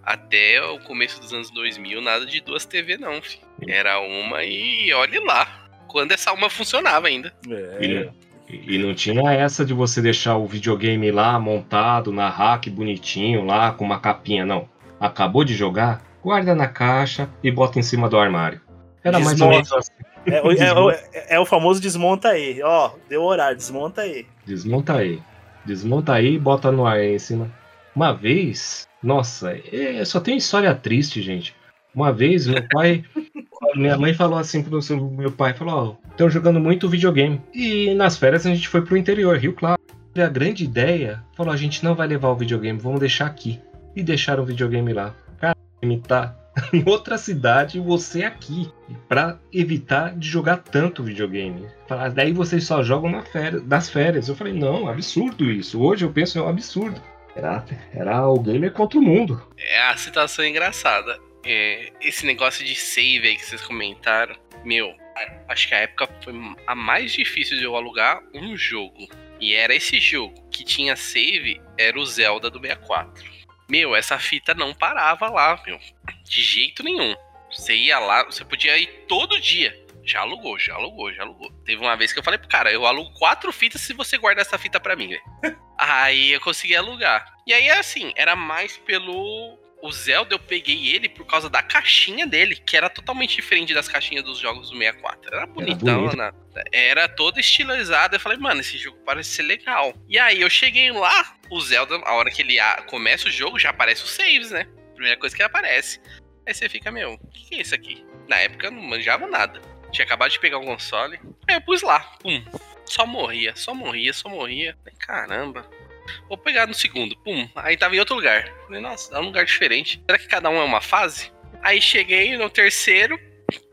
até o começo dos anos 2000, nada de duas TV não, filho. Era uma e olhe lá. Quando essa uma funcionava ainda. É, E, e não tinha essa de você deixar o videogame lá montado na rack bonitinho lá com uma capinha, não. Acabou de jogar, guarda na caixa e bota em cima do armário. Era mais ou Desmonta. menos assim. é, o- é é- é o famoso desmonta aí. Ó, deu horário, desmonta aí. Desmonta aí. Desmonta aí e bota no ar aí em cima. Uma vez, nossa, é, só tem história triste, gente. Uma vez, meu pai. minha mãe falou assim pro seu- meu pai: falou, ó, estão jogando muito videogame. E nas férias a gente foi pro interior, Rio Claro. E a grande ideia falou: a gente não vai levar o videogame, vamos deixar aqui. E deixaram o videogame lá. Tá em outra cidade e você aqui. Pra evitar de jogar tanto videogame. Fala, Daí vocês só jogam na férias, nas férias. Eu falei, não, absurdo isso. Hoje eu penso, é um absurdo. Era, era o gamer contra o mundo. É a situação engraçada. É, esse negócio de save aí que vocês comentaram, meu, acho que a época foi a mais difícil de eu alugar um jogo. E era esse jogo que tinha save, era o Zelda do 64. Meu, essa fita não parava lá, meu. De jeito nenhum. Você ia lá, você podia ir todo dia. Já alugou, já alugou, já alugou. Teve uma vez que eu falei pro cara, eu alugo quatro fitas se você guardar essa fita pra mim, velho. Aí eu consegui alugar. E aí, assim, era mais pelo. O Zelda, eu peguei ele por causa da caixinha dele, que era totalmente diferente das caixinhas dos jogos do 64. Era bonitão, bonito. né? Era todo estilizado. Eu falei, mano, esse jogo parece ser legal. E aí eu cheguei lá, o Zelda, a hora que ele começa o jogo, já aparece os saves, né? Primeira coisa que aparece. Aí você fica, meu, o que, que é isso aqui? Na época eu não manjava nada. Tinha acabado de pegar o console. Aí eu pus lá, pum. Só morria, só morria, só morria. Caramba. Vou pegar no segundo, pum. Aí tava em outro lugar. Falei, nossa, é um lugar diferente. Será que cada um é uma fase? Aí cheguei no terceiro,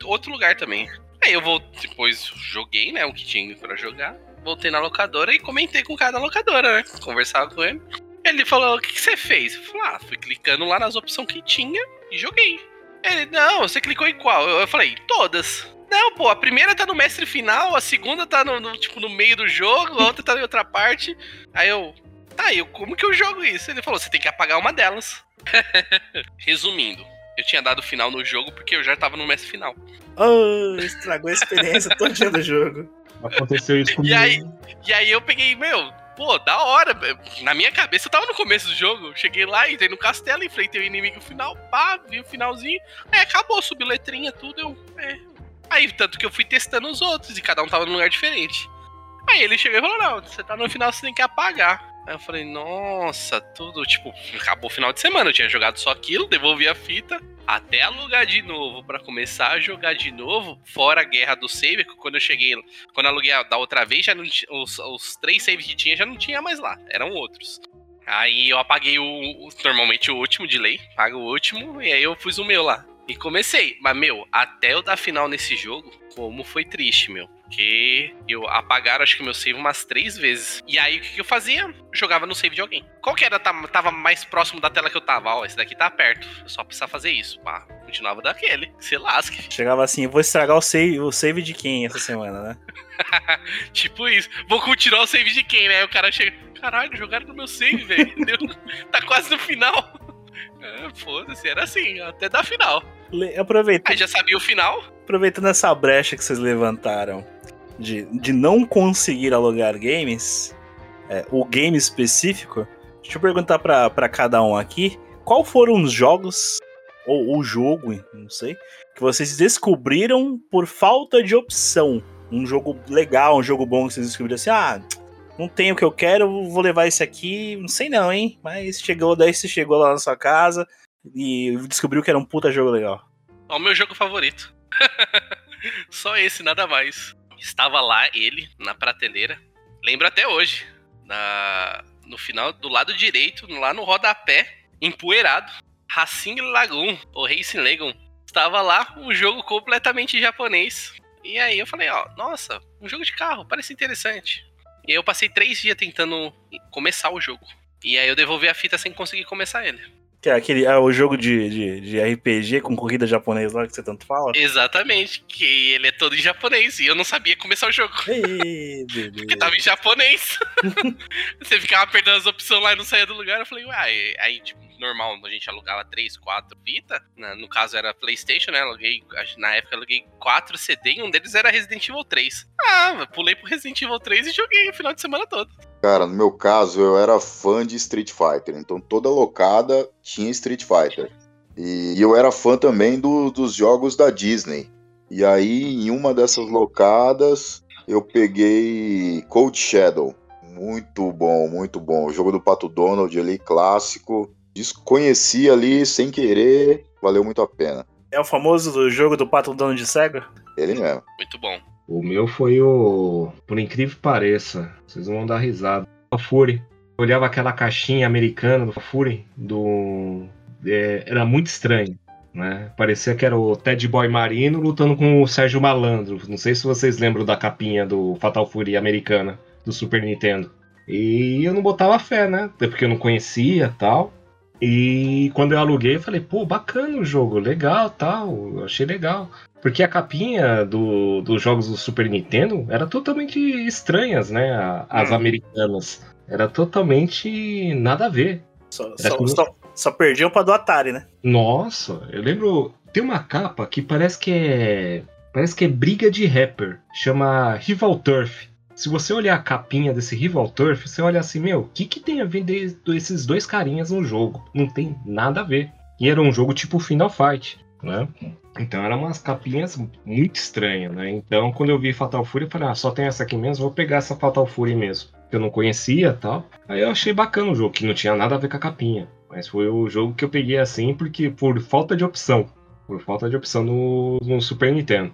outro lugar também. Aí eu vou, depois joguei, né, o que tinha pra jogar. Voltei na locadora e comentei com o cara locadora, né? Conversava com ele. Ele falou: O que, que você fez? Eu falei: Ah, fui clicando lá nas opções que tinha e joguei. Ele: Não, você clicou em qual? Eu, eu falei: Todas. Não, pô, a primeira tá no mestre final, a segunda tá no, no, tipo, no meio do jogo, a outra tá em outra parte. Aí eu. Tá, eu como que eu jogo isso? Ele falou: Você tem que apagar uma delas. Resumindo, eu tinha dado final no jogo porque eu já tava no mestre final. Oh, estragou a experiência todinha do jogo. Aconteceu isso comigo. E aí, e aí eu peguei, meu, pô, da hora. Na minha cabeça eu tava no começo do jogo. Cheguei lá, entrei no castelo, enfrentei o inimigo final, pá, vi o finalzinho. Aí acabou, subiu letrinha, tudo, eu. É. Aí, tanto que eu fui testando os outros e cada um tava num lugar diferente. Aí ele chegou e falou: Não, você tá no final, você tem que apagar. Aí eu falei, nossa, tudo, tipo, acabou o final de semana, eu tinha jogado só aquilo, devolvi a fita, até alugar de novo para começar a jogar de novo, fora a guerra do save, que quando eu cheguei, quando eu aluguei da outra vez, já não os, os três saves que tinha já não tinha mais lá, eram outros. Aí eu apaguei o, normalmente o último de lei, pago o último, e aí eu fiz o meu lá. E comecei, mas meu, até eu dar final nesse jogo, como foi triste, meu. Porque eu apagaram, acho que meu save umas três vezes. E aí o que, que eu fazia? Jogava no save de alguém. Qual que era? Tava mais próximo da tela que eu tava. Ó, esse daqui tá perto. Eu só precisava fazer isso. Pá, continuava daquele. Se lasque. Chegava assim, vou estragar o save, o save de quem essa semana, né? tipo isso. Vou continuar o save de quem, né? Aí o cara chega. Caralho, jogaram no meu save, velho. tá quase no final. É, Foda-se, era assim, até dar final. Aproveita. Aí já sabia o final. Aproveitando essa brecha que vocês levantaram de, de não conseguir alugar games, é, o game específico, deixa eu perguntar para cada um aqui, qual foram os jogos, ou o jogo, não sei, que vocês descobriram por falta de opção? Um jogo legal, um jogo bom que vocês descobriram assim, ah, não tem o que eu quero, vou levar esse aqui, não sei não, hein? Mas chegou, daí você chegou lá na sua casa e descobriu que era um puta jogo legal. É o meu jogo favorito. Só esse, nada mais. Estava lá ele, na prateleira. Lembro até hoje. Na, no final, do lado direito, lá no rodapé, empoeirado. Racing Lagoon, ou Racing Lagoon. Estava lá um jogo completamente japonês. E aí eu falei, ó, nossa, um jogo de carro, parece interessante. E aí eu passei três dias tentando começar o jogo. E aí eu devolvi a fita sem conseguir começar ele. Que é aquele é o jogo de, de, de, RPG com corrida japonês lá que você tanto fala? Exatamente, que ele é todo em japonês e eu não sabia começar o jogo. Ei, Porque tava em japonês. você ficava apertando as opções lá e não saía do lugar. Eu falei, uai, aí, tipo, normal, a gente alugava 3, 4 fita. No caso era PlayStation, né? Aluguei, na época aluguei 4 CD e um deles era Resident Evil 3. Ah, pulei pro Resident Evil 3 e joguei o final de semana todo. Cara, no meu caso, eu era fã de Street Fighter, então toda locada tinha Street Fighter. E eu era fã também do, dos jogos da Disney. E aí, em uma dessas locadas, eu peguei Cold Shadow. Muito bom, muito bom. O jogo do Pato Donald ali, clássico. Desconheci ali sem querer, valeu muito a pena. É o famoso jogo do Pato Donald de cego? Ele mesmo. Muito bom. O meu foi o. Por incrível que pareça, vocês vão dar risada. O Fury. Eu olhava aquela caixinha americana do Fury, do. É, era muito estranho. Né? Parecia que era o Ted Boy Marino lutando com o Sérgio Malandro. Não sei se vocês lembram da capinha do Fatal Fury americana do Super Nintendo. E eu não botava fé, né? Até porque eu não conhecia tal. E quando eu aluguei, eu falei, pô, bacana o jogo, legal tal, achei legal. Porque a capinha do, dos jogos do Super Nintendo era totalmente estranhas, né? As hum. americanas. Era totalmente nada a ver. Só, só, como... só, só perdiam pra do Atari, né? Nossa, eu lembro. Tem uma capa que parece que é. Parece que é briga de rapper. Chama Rival Turf. Se você olhar a capinha desse Rival Turf, você olha assim, meu, o que, que tem a ver desses dois carinhas no jogo? Não tem nada a ver. E era um jogo tipo Final Fight, né? Então eram umas capinhas muito estranhas, né? Então quando eu vi Fatal Fury, eu falei, ah, só tem essa aqui mesmo, vou pegar essa Fatal Fury mesmo. Que eu não conhecia tal. Aí eu achei bacana o jogo, que não tinha nada a ver com a capinha. Mas foi o jogo que eu peguei assim, porque por falta de opção. por falta de opção no, no Super Nintendo.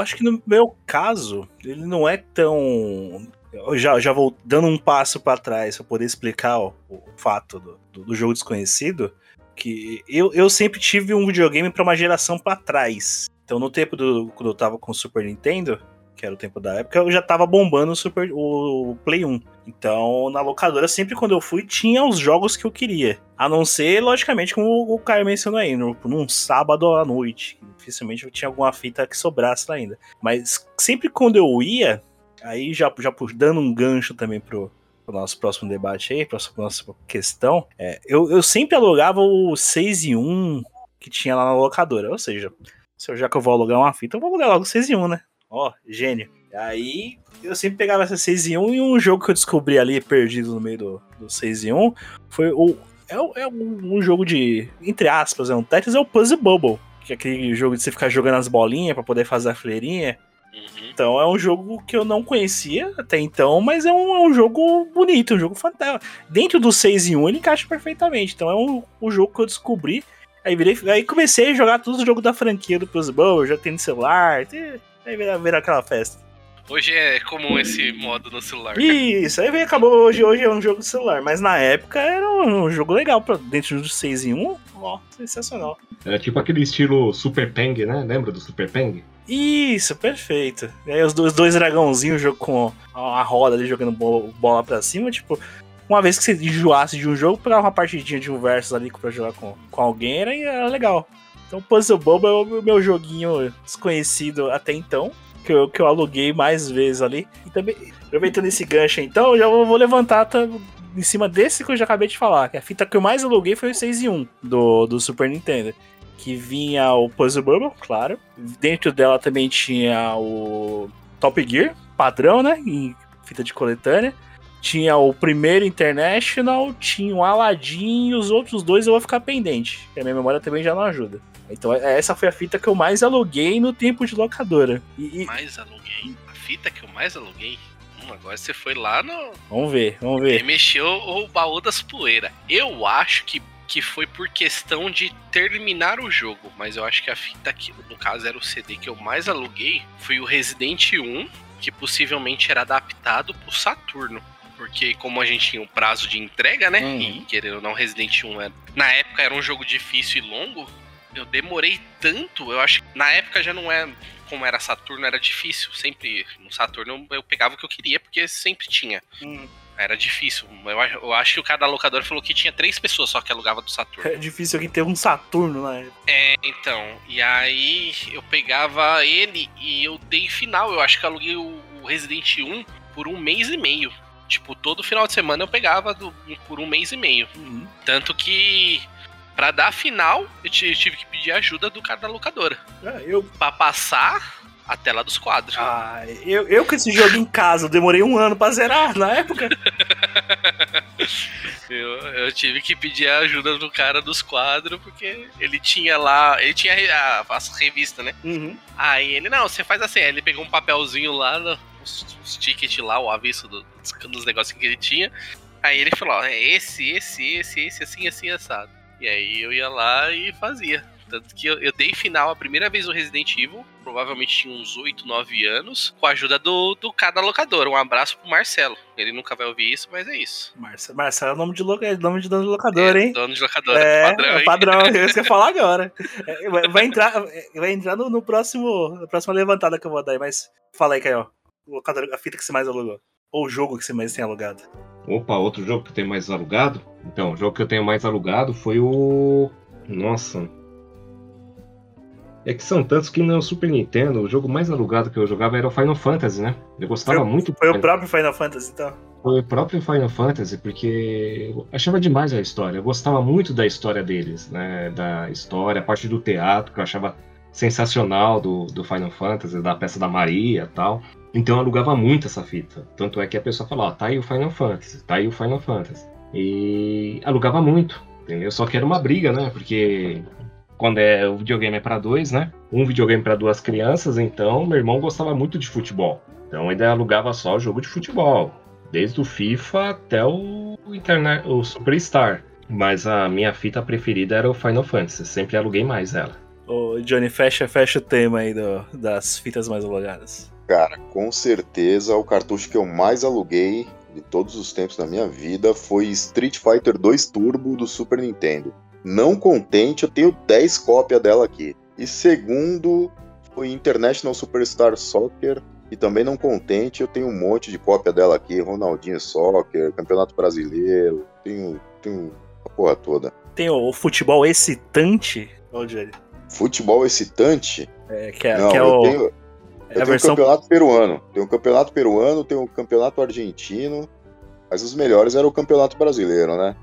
Acho que no meu caso, ele não é tão. Eu já, já vou dando um passo para trás para poder explicar o, o fato do, do, do, jogo desconhecido. Que eu, eu sempre tive um videogame para uma geração para trás. Então, no tempo do, quando eu tava com o Super Nintendo, que era o tempo da época, eu já tava bombando o, Super, o Play 1. Então, na locadora, sempre quando eu fui, tinha os jogos que eu queria. A não ser, logicamente, como o Caio mencionou aí, no, num sábado à noite. Dificilmente eu tinha alguma fita que sobrasse lá ainda. Mas sempre quando eu ia, aí já, já dando um gancho também pro, pro nosso próximo debate aí, próxima nossa questão, é, eu, eu sempre alugava o 6 e 1 que tinha lá na locadora. Ou seja, se eu, já que eu vou alugar uma fita, eu vou alugar logo o 6 e 1, né? Ó, gênio. Aí eu sempre pegava essa 6 e 1 e um jogo que eu descobri ali perdido no meio do, do 6 e 1 foi o. É, é um, um, jogo de. Entre aspas, é um Tetris, é o Puzzle Bubble. Que é aquele jogo de você ficar jogando as bolinhas para poder fazer a fleirinha. Uhum. Então é um jogo que eu não conhecia até então, mas é um, é um jogo bonito, um jogo fantástico. Dentro do 6 em 1 ele encaixa perfeitamente. Então é um, um jogo que eu descobri. Aí, virei, aí comecei a jogar todos os jogos da franquia do Puzzle Bubble, já tem no celular. Tem, Aí vira, vira aquela festa. Hoje é comum esse modo no celular. Isso, aí vem, acabou hoje, hoje é um jogo de celular, mas na época era um jogo legal, pra, dentro do 6 em 1, ó, sensacional. Era tipo aquele estilo Super Peng, né? Lembra do Super Peng? Isso, perfeito. E aí os dois, dois dragãozinhos jogo com a roda ali jogando bola pra cima, tipo, uma vez que você enjoasse de um jogo, pegar uma partidinha de um versus ali pra jogar com, com alguém era, era legal. Então Puzzle Bubble é o meu joguinho desconhecido até então, que eu, que eu aluguei mais vezes ali. E também, aproveitando esse gancho então, já vou, vou levantar tá, em cima desse que eu já acabei de falar, que a fita que eu mais aluguei foi o 6 e 1 do, do Super Nintendo. Que vinha o Puzzle Bubble, claro. Dentro dela também tinha o Top Gear, padrão, né? Em fita de coletânea. Tinha o primeiro International, tinha o Aladdin e os outros dois eu vou ficar pendente. a minha memória também já não ajuda. Então é, essa foi a fita que eu mais aluguei no tempo de locadora. E, e... Mais aluguei? A fita que eu mais aluguei? Hum, agora você foi lá no. Vamos ver, vamos ver. Ele mexeu o baú das poeiras. Eu acho que, que foi por questão de terminar o jogo, mas eu acho que a fita que, no caso, era o CD que eu mais aluguei, foi o Resident 1, que possivelmente era adaptado pro Saturno porque como a gente tinha um prazo de entrega, né? Uhum. E querendo ou não, Resident 1 era, na época era um jogo difícil e longo eu demorei tanto, eu acho que na época já não é como era Saturno, era difícil. Sempre no Saturno eu pegava o que eu queria, porque sempre tinha. Hum. Era difícil. Eu, eu, acho que o cada locador falou que tinha três pessoas só que alugava do Saturno. É difícil alguém ter um Saturno na época. É, então. E aí eu pegava ele e eu dei final. Eu acho que aluguei o, o Resident 1 por um mês e meio. Tipo, todo final de semana eu pegava do, por um mês e meio. Uhum. Tanto que Pra dar a final, eu tive que pedir ajuda do cara da locadora. É, eu... Pra passar a tela dos quadros. Ah, eu, eu com esse jogo em casa, eu demorei um ano pra zerar na época. eu, eu tive que pedir a ajuda do cara dos quadros, porque ele tinha lá. Ele tinha a, a revista, né? Uhum. Aí ele, não, você faz assim, aí ele pegou um papelzinho lá, os, os tickets lá, o aviso do, dos, dos negocinhos que ele tinha. Aí ele falou: é esse, esse, esse, esse, assim, assim, assado. E aí eu ia lá e fazia. Tanto que eu, eu, dei final a primeira vez no Resident Evil, provavelmente tinha uns 8, 9 anos, com a ajuda do, do cada locador. Um abraço pro Marcelo. Ele nunca vai ouvir isso, mas é isso. Marcelo, Marcelo é nome de, é nome de dono de locador, é, hein? Dono de locador, é, padrão. É padrão, é isso que eu ia falar agora. É, vai entrar, vai entrar no, no, próximo, na próxima levantada que eu vou dar aí, mas fala aí, Caio. A fita que você mais alugou. Ou o jogo que você mais tem alugado? Opa, outro jogo que tem mais alugado? Então, o jogo que eu tenho mais alugado foi o. Nossa. É que são tantos que no Super Nintendo, o jogo mais alugado que eu jogava era o Final Fantasy, né? Eu gostava foi, muito. Foi o próprio Final Fantasy, então? Foi o próprio Final Fantasy, porque eu achava demais a história. Eu gostava muito da história deles, né? Da história, a parte do teatro, que eu achava sensacional do, do Final Fantasy, da peça da Maria e tal. Então eu alugava muito essa fita. Tanto é que a pessoa falou, ó, tá aí o Final Fantasy, tá aí o Final Fantasy. E alugava muito, entendeu? Só que era uma briga, né? Porque quando é o videogame é para dois, né? Um videogame para duas crianças, então meu irmão gostava muito de futebol. Então ainda alugava só o jogo de futebol, desde o FIFA até o o Superstar. Mas a minha fita preferida era o Final Fantasy, sempre aluguei mais ela. Ô, Johnny, fecha, fecha o tema aí do, das fitas mais alugadas. Cara, com certeza o cartucho que eu mais aluguei de todos os tempos da minha vida foi Street Fighter 2 Turbo do Super Nintendo. Não contente, eu tenho 10 cópias dela aqui. E segundo foi International Superstar Soccer. E também não contente, eu tenho um monte de cópia dela aqui. Ronaldinho Soccer, Campeonato Brasileiro. Tenho, tenho a porra toda. Tem o, futebol excitante, ô Johnny. Futebol excitante? É, que é, Não, que é o. tenho, é eu a tenho um versão. campeonato peruano. Tem um campeonato peruano, tem um campeonato argentino. Mas os melhores eram o campeonato brasileiro, né?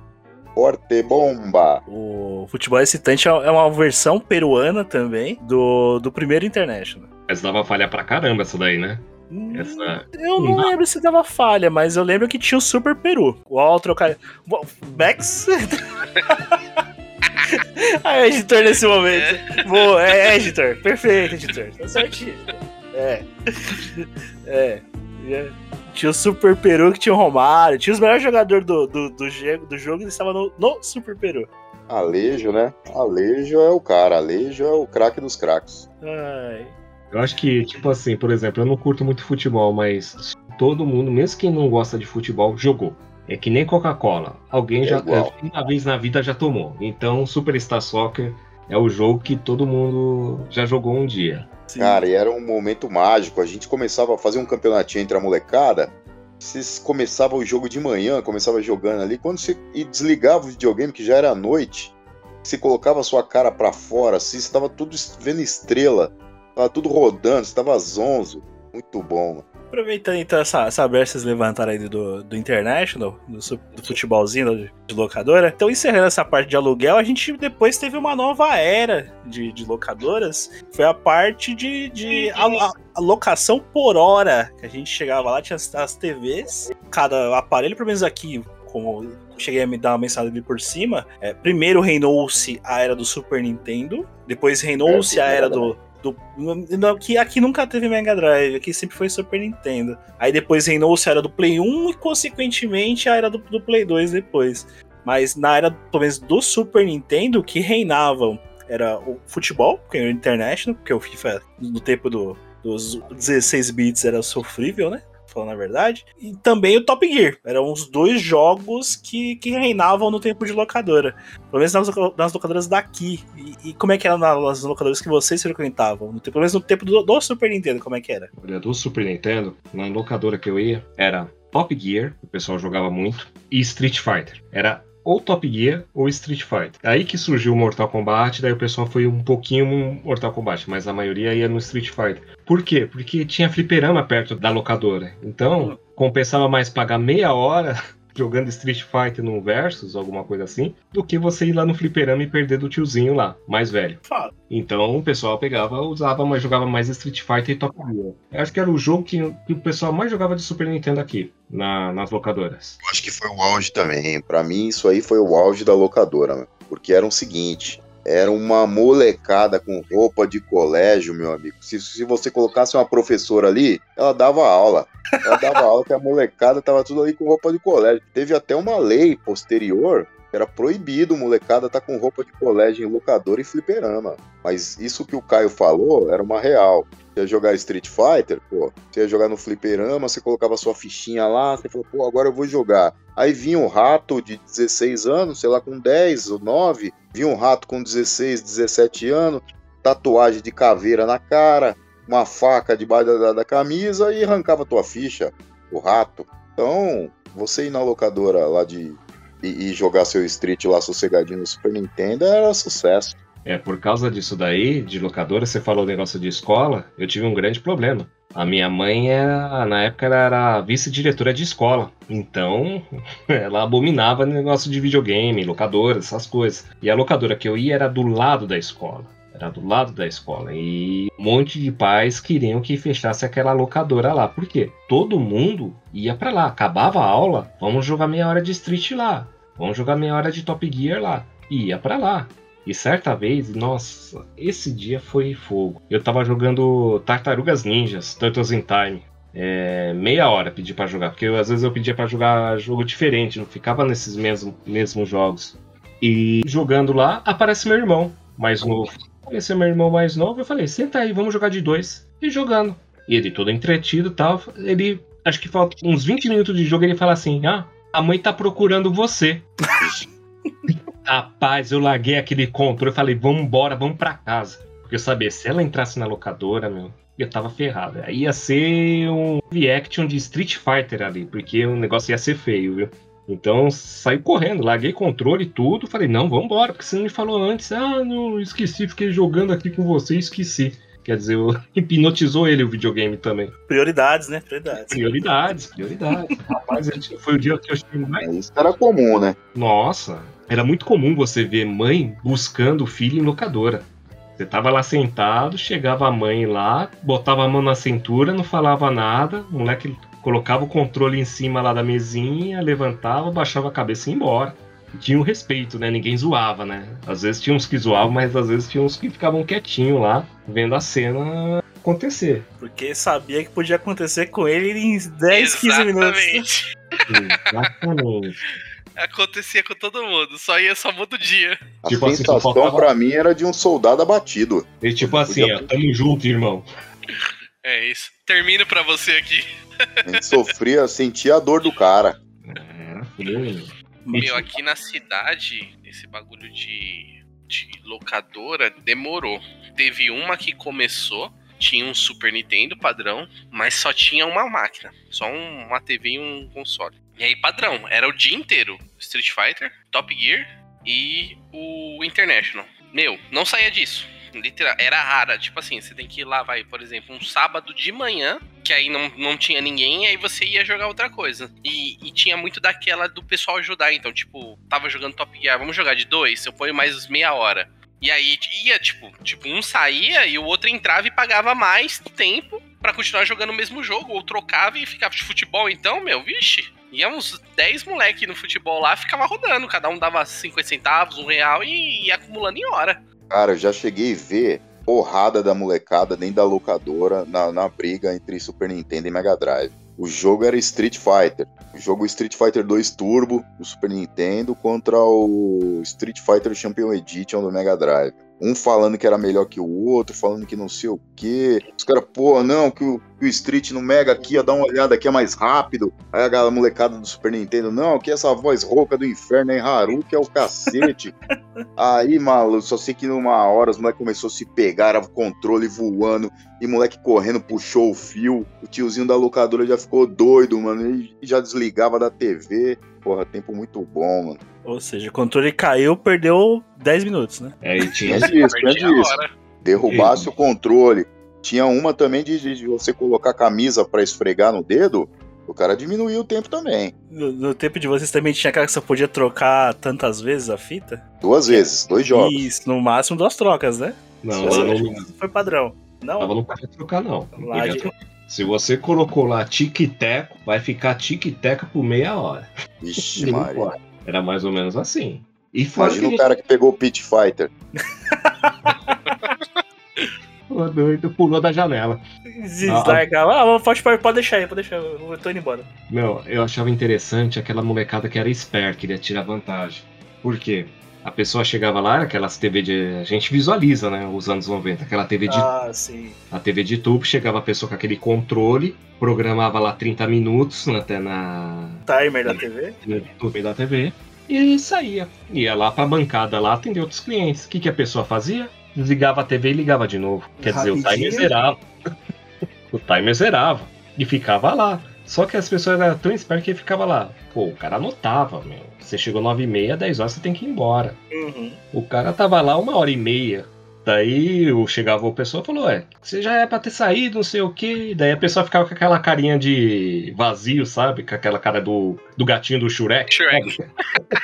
Forte Bomba. O futebol excitante é é uma versão peruana também do, do primeiro International. Mas dava falha pra caramba essa daí, né? Hum, Essa. Eu não Não. lembro se dava falha, mas eu lembro que tinha o Super Peru. O outro cara. Max. ah, é editor nesse momento. Boa, é editor. Perfeito, editor. Tá certinho. É. É. É. Tinha o Super Peru que tinha o Romário. Tinha os melhores jogadores do, do, do, jogo, do jogo e estavam no, no Super Peru. Alejo, né? Alejo é o cara. Alejo é o craque dos craques. Ai. Eu acho que, tipo assim, por exemplo, eu não curto muito futebol, mas todo mundo, mesmo quem não gosta de futebol, jogou. É que nem Coca-Cola. Alguém É já, igual. uma vez na vida já tomou. Então, Superstar Soccer é o jogo que todo mundo já jogou um dia. Sim. Cara, e era um momento mágico. A gente começava a fazer um campeonatinho entre a molecada. Vocês começavam o jogo de manhã, começava jogando ali. Quando você e desligava o videogame, que já era noite, você colocava a sua cara pra fora, assim, você tava tudo vendo estrela. Tava tudo rodando, você tava zonzo. Muito bom, mano. Aproveitando então essa, essa brecha que vocês levantaram aí do, do International, do, do futebolzinho de, locadora. Então, encerrando essa parte de aluguel, a gente depois teve uma nova era de, de locadoras. Foi a parte de, de alo- a- alocação por hora. Que a gente chegava lá, tinha as, as TVs, cada aparelho, pelo menos aqui, como cheguei a me dar uma mensagem ali por cima, é, primeiro reinou-se a era do Super Nintendo, depois reinou-se a era do, do, que aqui nunca teve Mega Drive, aqui sempre foi Super Nintendo. Aí depois reinou-se a era do Play 1 e, consequentemente, a era do, do Play 2 depois. Mas na era, pelo menos, do Super Nintendo, que reinavam era o futebol, porque era o International, porque o FIFA, no tempo do, dos 16 bits, era sofrível, né? Falando a verdade. E também o Top Gear. Eram os dois jogos que, que reinavam no tempo de locadora. Pelo menos nas, nas locadoras daqui. E, e como é que era na- nas locadoras que vocês frequentavam? No pelo menos no tempo do, do Super Nintendo, como é que era? Olha, do Super Nintendo, na locadora que eu ia, era Top Gear, o pessoal jogava muito, e Street Fighter. Era ou Top Gear ou Street Fighter. Aí que surgiu o Mortal Kombat, daí o pessoal foi um pouquinho Mortal Kombat, mas a maioria ia no Street Fighter. Por quê? Porque tinha fliperama perto da locadora. Então, compensava mais pagar meia hora jogando Street Fighter no Versus, alguma coisa assim, do que você ir lá no fliperama e perder do tiozinho lá, mais velho. Fala. Então o pessoal pegava, usava, mas jogava mais Street Fighter e Top Gear. Eu acho que era o jogo que, que o pessoal mais jogava de Super Nintendo aqui, na- nas locadoras. Eu acho que foi o auge também. Pra mim, isso aí foi o auge da locadora. Porque era o seguinte: era uma molecada com roupa de colégio, meu amigo. Se, se você colocasse uma professora ali, ela dava aula. Ela dava aula que a molecada tava tudo ali com roupa de colégio. Teve até uma lei posterior era proibido molecada estar com roupa de colégio em locadora e fliperama. Mas isso que o Caio falou era uma real. Você ia jogar Street Fighter, pô, você ia jogar no fliperama, você colocava sua fichinha lá, você falou, pô, agora eu vou jogar. Aí vinha um rato de 16 anos, sei lá, com 10 ou 9, vinha um rato com 16, 17 anos, tatuagem de caveira na cara, uma faca debaixo da- da camisa e arrancava tua ficha, o rato. Então, você ir na locadora lá de. E, e jogar seu Street lá sossegadinho no Super Nintendo era sucesso. É, por causa disso daí, de locadora, você falou o negócio de escola, eu tive um grande problema. A minha mãe era, na época, ela era vice-diretora de escola. Então, ela abominava negócio de videogame, locadora, essas coisas. E a locadora que eu ia era do lado da escola. Era do lado da escola. E um monte de pais queriam que fechasse aquela locadora lá. Por quê? Todo mundo ia pra lá. Acabava a aula, vamos jogar meia hora de Street lá. Vamos jogar meia hora de Top Gear lá. E ia pra lá. E certa vez, nossa, esse dia foi fogo. Eu tava jogando Tartarugas Ninjas, Turtles in Time. É, meia hora pedi pra jogar, porque eu, às vezes eu pedia pra jogar jogo diferente, não ficava nesses mesmos, mesmos jogos. E jogando lá, aparece meu irmão, mais novo. Esse é meu irmão mais novo. Eu falei, senta aí, vamos jogar de dois. E jogando. E ele todo entretido e tal. Ele, acho que falta uns 20 minutos de jogo, ele fala assim: Ah, a mãe tá procurando você. Rapaz, eu larguei aquele controle. Eu falei, vamos embora, vamos pra casa. Porque eu sabia, se ela entrasse na locadora, meu, eu tava ferrado. Aí ia ser um reaction de Street Fighter ali, porque o negócio ia ser feio, viu? Então saí correndo, larguei controle e tudo. Falei, não, vamos embora, porque você não me falou antes. Ah, não, esqueci, fiquei jogando aqui com você e esqueci. Quer dizer, eu- hipnotizou ele o videogame também. Prioridades, né? Prioridades. Prioridades, prioridades. Rapaz, foi o dia que eu achei mais. Isso era comum, né? Nossa, era muito comum você ver mãe buscando o filho em locadora. Você tava lá sentado, chegava a mãe lá, botava a mão na cintura, não falava nada, o moleque colocava o controle em cima lá da mesinha, levantava, baixava a cabeça e ia embora. E tinha um respeito, né? Ninguém zoava, né? Às vezes tinha uns que zoavam, mas às vezes tinha uns que ficavam quietinhos lá, vendo a cena acontecer. Porque sabia que podia acontecer com ele em 10, 15 minutos. Exatamente. Exatamente. Acontecia com todo mundo, só ia só muda o dia. A Tipo assim, só sensação faltava- pra mim era de um soldado abatido. E tipo assim, ó, tamo junto, irmão. É isso. Termino pra você aqui. A gente sofria, sentia a dor do cara. É, fudeu. Meu, aqui na cidade, esse bagulho de, de locadora demorou. Teve uma que começou, tinha um Super Nintendo padrão, mas só tinha uma máquina. Só um- uma TV e um console. E aí, padrão, era o dia inteiro. Street Fighter, Top Gear e o International. Meu, não saía disso. Literal, era rara. Tipo assim, você tem que ir lá, vai, por exemplo, um sábado de manhã, que aí não, não tinha ninguém, aí você ia jogar outra coisa. E, e tinha muito daquela do pessoal ajudar. Então, tipo, tava jogando Top Gear, vamos jogar de dois? Eu ponho mais meia hora. E aí ia, tipo, tipo, um saía e o outro entrava e pagava mais tempo pra continuar jogando o mesmo jogo, ou trocava e ficava de futebol, então, meu, vixe. Ia uns 10 moleque no futebol lá, ficava rodando, cada um dava 50 centavos, um real e ia acumulando em hora. Cara, eu já cheguei a ver porrada da molecada dentro da locadora na, na briga entre Super Nintendo e Mega Drive. O jogo era Street Fighter. O jogo Street Fighter 2 Turbo do Super Nintendo contra o Street Fighter Champion Edition do Mega Drive. Um falando que era melhor que o outro, falando que não sei o quê. Os caras, pô, não, que o, que o Street no Mega aqui, ó, dá uma olhada aqui, é mais rápido. Aí a galera molecada do Super Nintendo, não, que essa voz rouca do inferno é Haru, que é o cacete. Aí, maluco, só sei que numa hora os moleques começaram a se pegar, era o controle voando, e moleque correndo puxou o fio. O tiozinho da locadora já ficou doido, mano, e já desligava da TV. Porra, tempo muito bom, mano. Ou seja, o controle caiu, perdeu 10 minutos, né? É, e tinha disso, tinha hora. Derrubasse o controle. Tinha uma também de, de- você colocar a camisa pra esfregar no dedo, o cara diminuía o tempo também. No, no tempo de vocês também tinha cara que você podia trocar tantas vezes a fita? Duas vezes, dois jogos. Isso, no máximo duas trocas, né? Não, Isso lá não, Foi padrão. Não, tava não podia trocar, não. Não podia de- trocar. Se você colocou lá tic-teco, vai ficar tic-teco por meia hora. Não Maria. Era mais ou menos assim. E Imagina que o cara que pegou o Pit Fighter. doido pulou da janela. deslargava. Ah, pode, pode, pode deixar aí, pode deixar. Eu tô indo embora. Meu, eu achava interessante aquela molecada que era esperta, queria tirar vantagem. Por quê? A pessoa chegava lá, era aquelas TV de. A gente visualiza, né? Os anos 90, aquela TV de Ah, sim. a TV de tubo, chegava a pessoa com aquele controle, programava lá 30 minutos até na, Timer da TV. no YouTube da TV e saía. Ia lá pra bancada lá atender outros clientes. O que, que a pessoa fazia? Desligava a TV e ligava de novo. Quer dizer, o Rapidinho. timer zerava. o timer zerava. E ficava lá. Só que as pessoas eram tão espertas que ficava lá. Pô, o cara anotava, meu. Você chegou 9 e meia, 10 horas você tem que ir embora. Uhum. O cara tava lá uma hora e meia. Daí o- chegava o pessoa e falou: É, você já é pra ter saído, não sei o quê. Daí a pessoa ficava com aquela carinha de vazio, sabe? Com aquela cara do, do gatinho do Shrek. Shrek.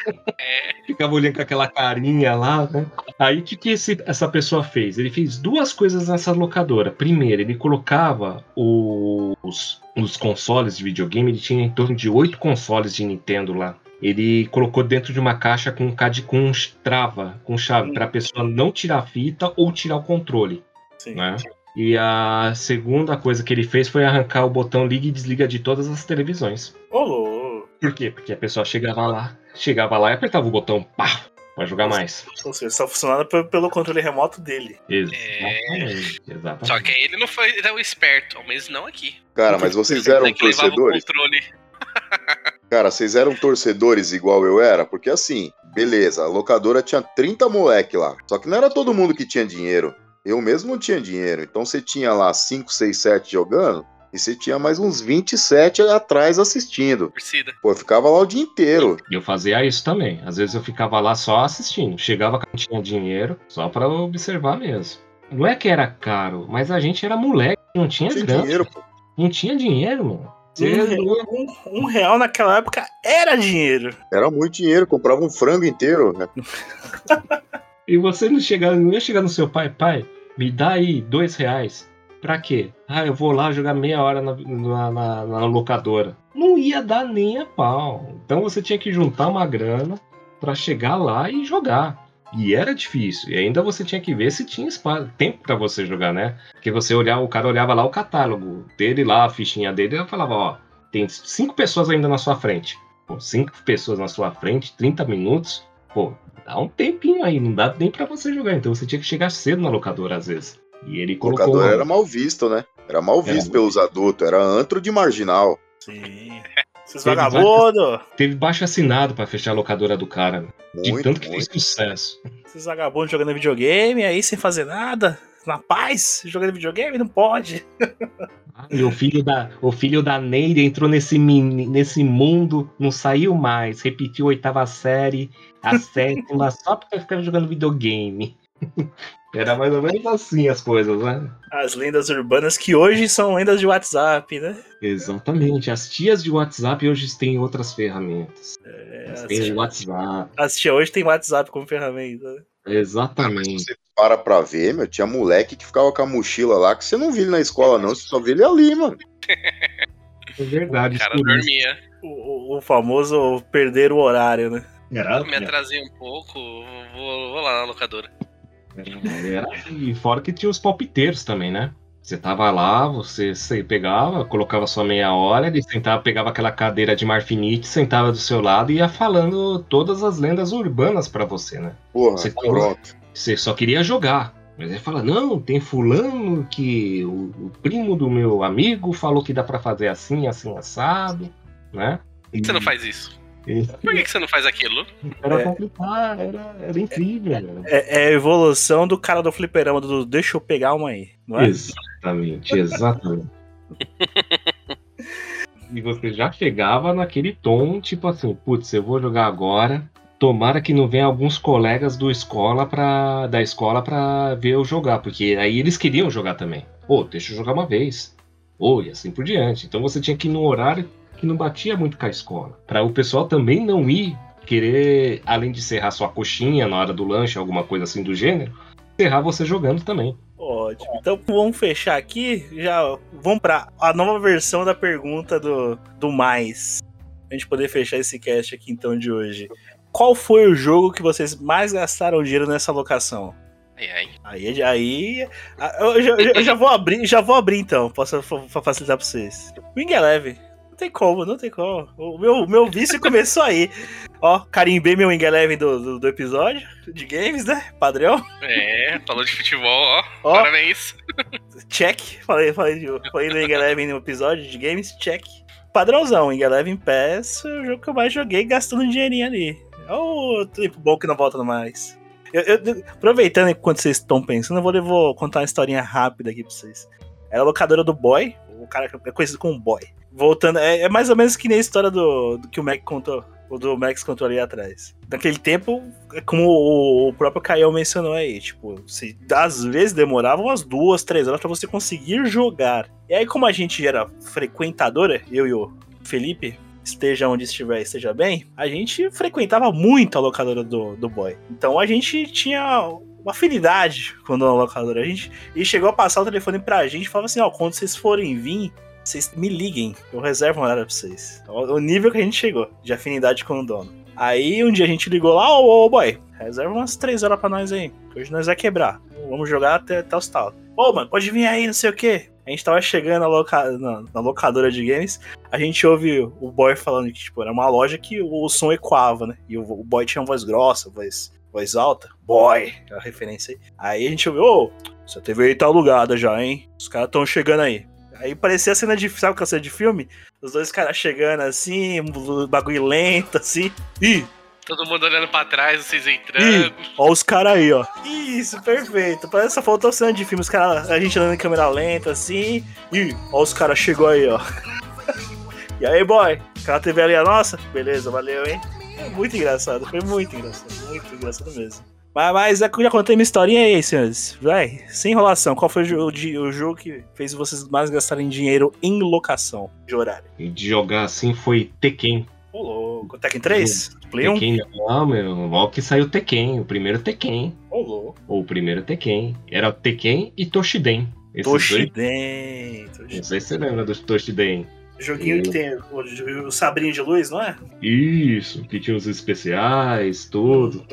ficava olhando com aquela carinha lá, né? Aí o que, que esse- essa pessoa fez? Ele fez duas coisas nessa locadora. Primeiro, ele colocava os, os consoles de videogame, ele tinha em torno de oito consoles de Nintendo lá. Ele colocou dentro de uma caixa com, cade- com trava, com chave, para a pessoa não tirar a fita ou tirar o controle, Sim. né? E a segunda coisa que ele fez foi arrancar o botão liga e desliga de todas as televisões. Ô, louco. Por quê? Porque a pessoa chegava lá, chegava lá e apertava o botão, pá, Pra jogar mais. Ou seja, só funcionava pe- pelo controle remoto dele. Exatamente. Exatamente. Só que aí ele não foi tão esperto, ao menos não aqui. Cara, mas vocês eram torcedores? Cara, vocês eram torcedores igual eu era? Porque assim, beleza, a locadora tinha 30 moleque lá. Só que não era todo mundo que tinha dinheiro. Eu mesmo não tinha dinheiro. Então você tinha lá 5, 6, 7 jogando. E você tinha mais uns 27 atrás assistindo. Torcida. Pô, eu ficava lá o dia inteiro. E eu fazia isso também. Às vezes eu ficava lá só assistindo. Chegava que não tinha dinheiro, só pra observar mesmo. Não é que era caro, mas a gente era moleque, não tinha, Não tinha grana. dinheiro, pô. Não tinha dinheiro, mano. Você Um, um- real naquela época era dinheiro. Era muito dinheiro, comprava um frango inteiro. né? E você não, chegar, não ia chegar no seu pai, pai, me dá aí dois reais. Pra quê? Ah, eu vou lá jogar meia hora na, na, na- na locadora. Não ia dar nem a pau. Então você tinha que juntar uma grana pra chegar lá e jogar. E era difícil. E ainda você tinha que ver se tinha espaço, tempo pra você jogar, né? Porque você olhava, o cara olhava lá o catálogo dele lá, a fichinha dele, e falava, ó, tem cinco pessoas ainda na sua frente. Pô, cinco pessoas na sua frente, 30 minutos. Pô, dá um tempinho aí, não dá nem pra você jogar. Então você tinha que chegar cedo na locadora às vezes. E ele colocou. Locador era mal visto, né? Era mal Era visto muito pelos adultos, era antro de marginal. Sim. Esses vagabundos. Teve baixo assinado pra fechar a locadora do cara. De Muito, tanto que muito. fez sucesso. Esses vagabundos jogando videogame aí sem fazer nada. Na paz, jogando videogame não pode. E o filho da, o filho da Neide entrou nesse, mini- nesse mundo, não saiu mais. Repetiu a oitava série, a sétima, só porque ficava jogando videogame. Era mais ou menos assim as coisas, né? As lendas urbanas que hoje são lendas de WhatsApp, né? Exatamente. As tias de WhatsApp hoje têm outras ferramentas. É, as, têm o tia, WhatsApp. as tia hoje tem WhatsApp como ferramenta. né? Exatamente. Você para pra ver, meu, tinha moleque que ficava com a mochila lá, que você não viu ele na escola, não, você só viu ele ali, mano. É verdade. O cara isso. dormia. O, o- o famoso perder o horário, né? Era, Eu me atrasei um pouco, vou, vou lá na locadora. Era- E fora que tinha os palpiteiros também, né? Você tava lá, você, você pegava, colocava sua meia hora, ele sentava, pegava aquela cadeira de marfinite, sentava do seu lado e ia falando todas as lendas urbanas pra você, né? Porra, Você pronto. Você só queria jogar. Mas ele fala, não, tem fulano que o, o primo do meu amigo falou que dá pra fazer assim, assim, assado, né? Por que você não faz isso? E- Por que que você não faz aquilo? Era É. complicado, era, era incrível. É, é a evolução do cara do fliperama, do deixa eu pegar uma aí, não é? Exatamente, exatamente. e você já chegava naquele tom, tipo assim, putz, eu vou jogar agora. Tomara que não venha alguns colegas do escola pra, da escola pra ver eu jogar, porque aí eles queriam jogar também. Pô, deixa eu jogar uma vez. Ou e assim por diante. Então você tinha que ir no horário que não batia muito com a escola. Pra o pessoal também não ir querer, além de serrar sua coxinha na hora do lanche, alguma coisa assim do gênero, serrar você jogando também. Ótimo. Então vamos fechar aqui. Já vamos pra a nova versão da pergunta do, do mais. A gente poder fechar esse cast aqui então de hoje. Qual foi o jogo que vocês mais gastaram dinheiro nessa locação? Ai, ai. Aí, aí eu, já, eu já vou abrir, já vou abrir então, posso fa- facilitar pra vocês. Wing Eleven. Não tem como, não tem como. O meu, meu vício começou aí. Ó, carimbei meu Wing Eleven do, do, do episódio de games, né? Padrão. É, falou de futebol, ó. Ó. Parabéns. Check. Falei, falei, falei do Wing Eleven no episódio de games, check. Padrãozão, Wing Eleven Pass, é o jogo que eu mais joguei gastando um dinheirinho ali. É o tempo bom que não volta mais. Eu- eu- aproveitando enquanto vocês estão pensando, eu vou, eu vou contar uma historinha rápida aqui pra vocês. Era a locadora do Boy, o cara que é conhecido como Boy. Voltando, é, é mais ou menos que nem a história do, do que o Mac contou, o do Max contou ali atrás. Naquele tempo, é como o, o próprio Caio mencionou aí, tipo, se, às vezes demorava umas duas, três horas pra você conseguir jogar. E aí, como a gente era frequentadora, eu e o Felipe, esteja onde estiver, esteja bem, a gente frequentava muito a locadora do, do Boy. Então a gente tinha uma afinidade com a locadora. A gente, e chegou a passar o telefone pra gente e falava assim: ó, quando vocês forem vir, vocês me liguem, eu reservo uma hora pra vocês. Então, o nível que a gente chegou de afinidade com o dono. Aí um dia a gente ligou lá, ô, ô boy, reserva umas três horas pra nós aí. Hoje nós vai quebrar. Vamos jogar até, até os talos. Ô, mano, pode vir aí, não sei o quê. A gente tava chegando na, loca... na, na locadora de games, a gente ouve o boy falando que, tipo, era uma loja que o som ecoava, né? E o, o boy tinha uma voz grossa, voz voz alta, boy, é a referência aí. Aí a gente ouviu, ô, essa TV aí tá alugada já, hein? Os caras tão chegando aí. Aí parecia a cena de. Sabe qual é cena de filme? Os dois caras chegando assim, um bagulho lento, assim. Ih, Todo mundo olhando pra trás, vocês ih, entrando. ó os caras aí, ó. Isso, perfeito. Parece só faltou cena de filme, os caras, a gente andando em câmera lenta, assim. Ih, ó os caras chegou aí, ó. e aí, boy? Aquela TV ali é nossa? Beleza, valeu, hein? Muito engraçado, foi muito engraçado, muito engraçado mesmo. Mas, mas é eu já contei minha historinha aí, senhores. Vai, sem enrolação. Qual foi o, o jogo que fez vocês mais gastarem dinheiro em locação de horário? E de jogar assim foi Tekken. Ô, louco. Tekken 3? Play 1? Tekken, não, meu. Logo que saiu Tekken, o primeiro Tekken. Ô, louco. Ou o primeiro Tekken. Era Tekken e Toshiden. Esses dois. Toshiden. Toshiden. Não sei se você lembra do Toshiden. Joguinho que tem o, o sabrinho de luz, não é? Isso, que tinha os especiais, tudo.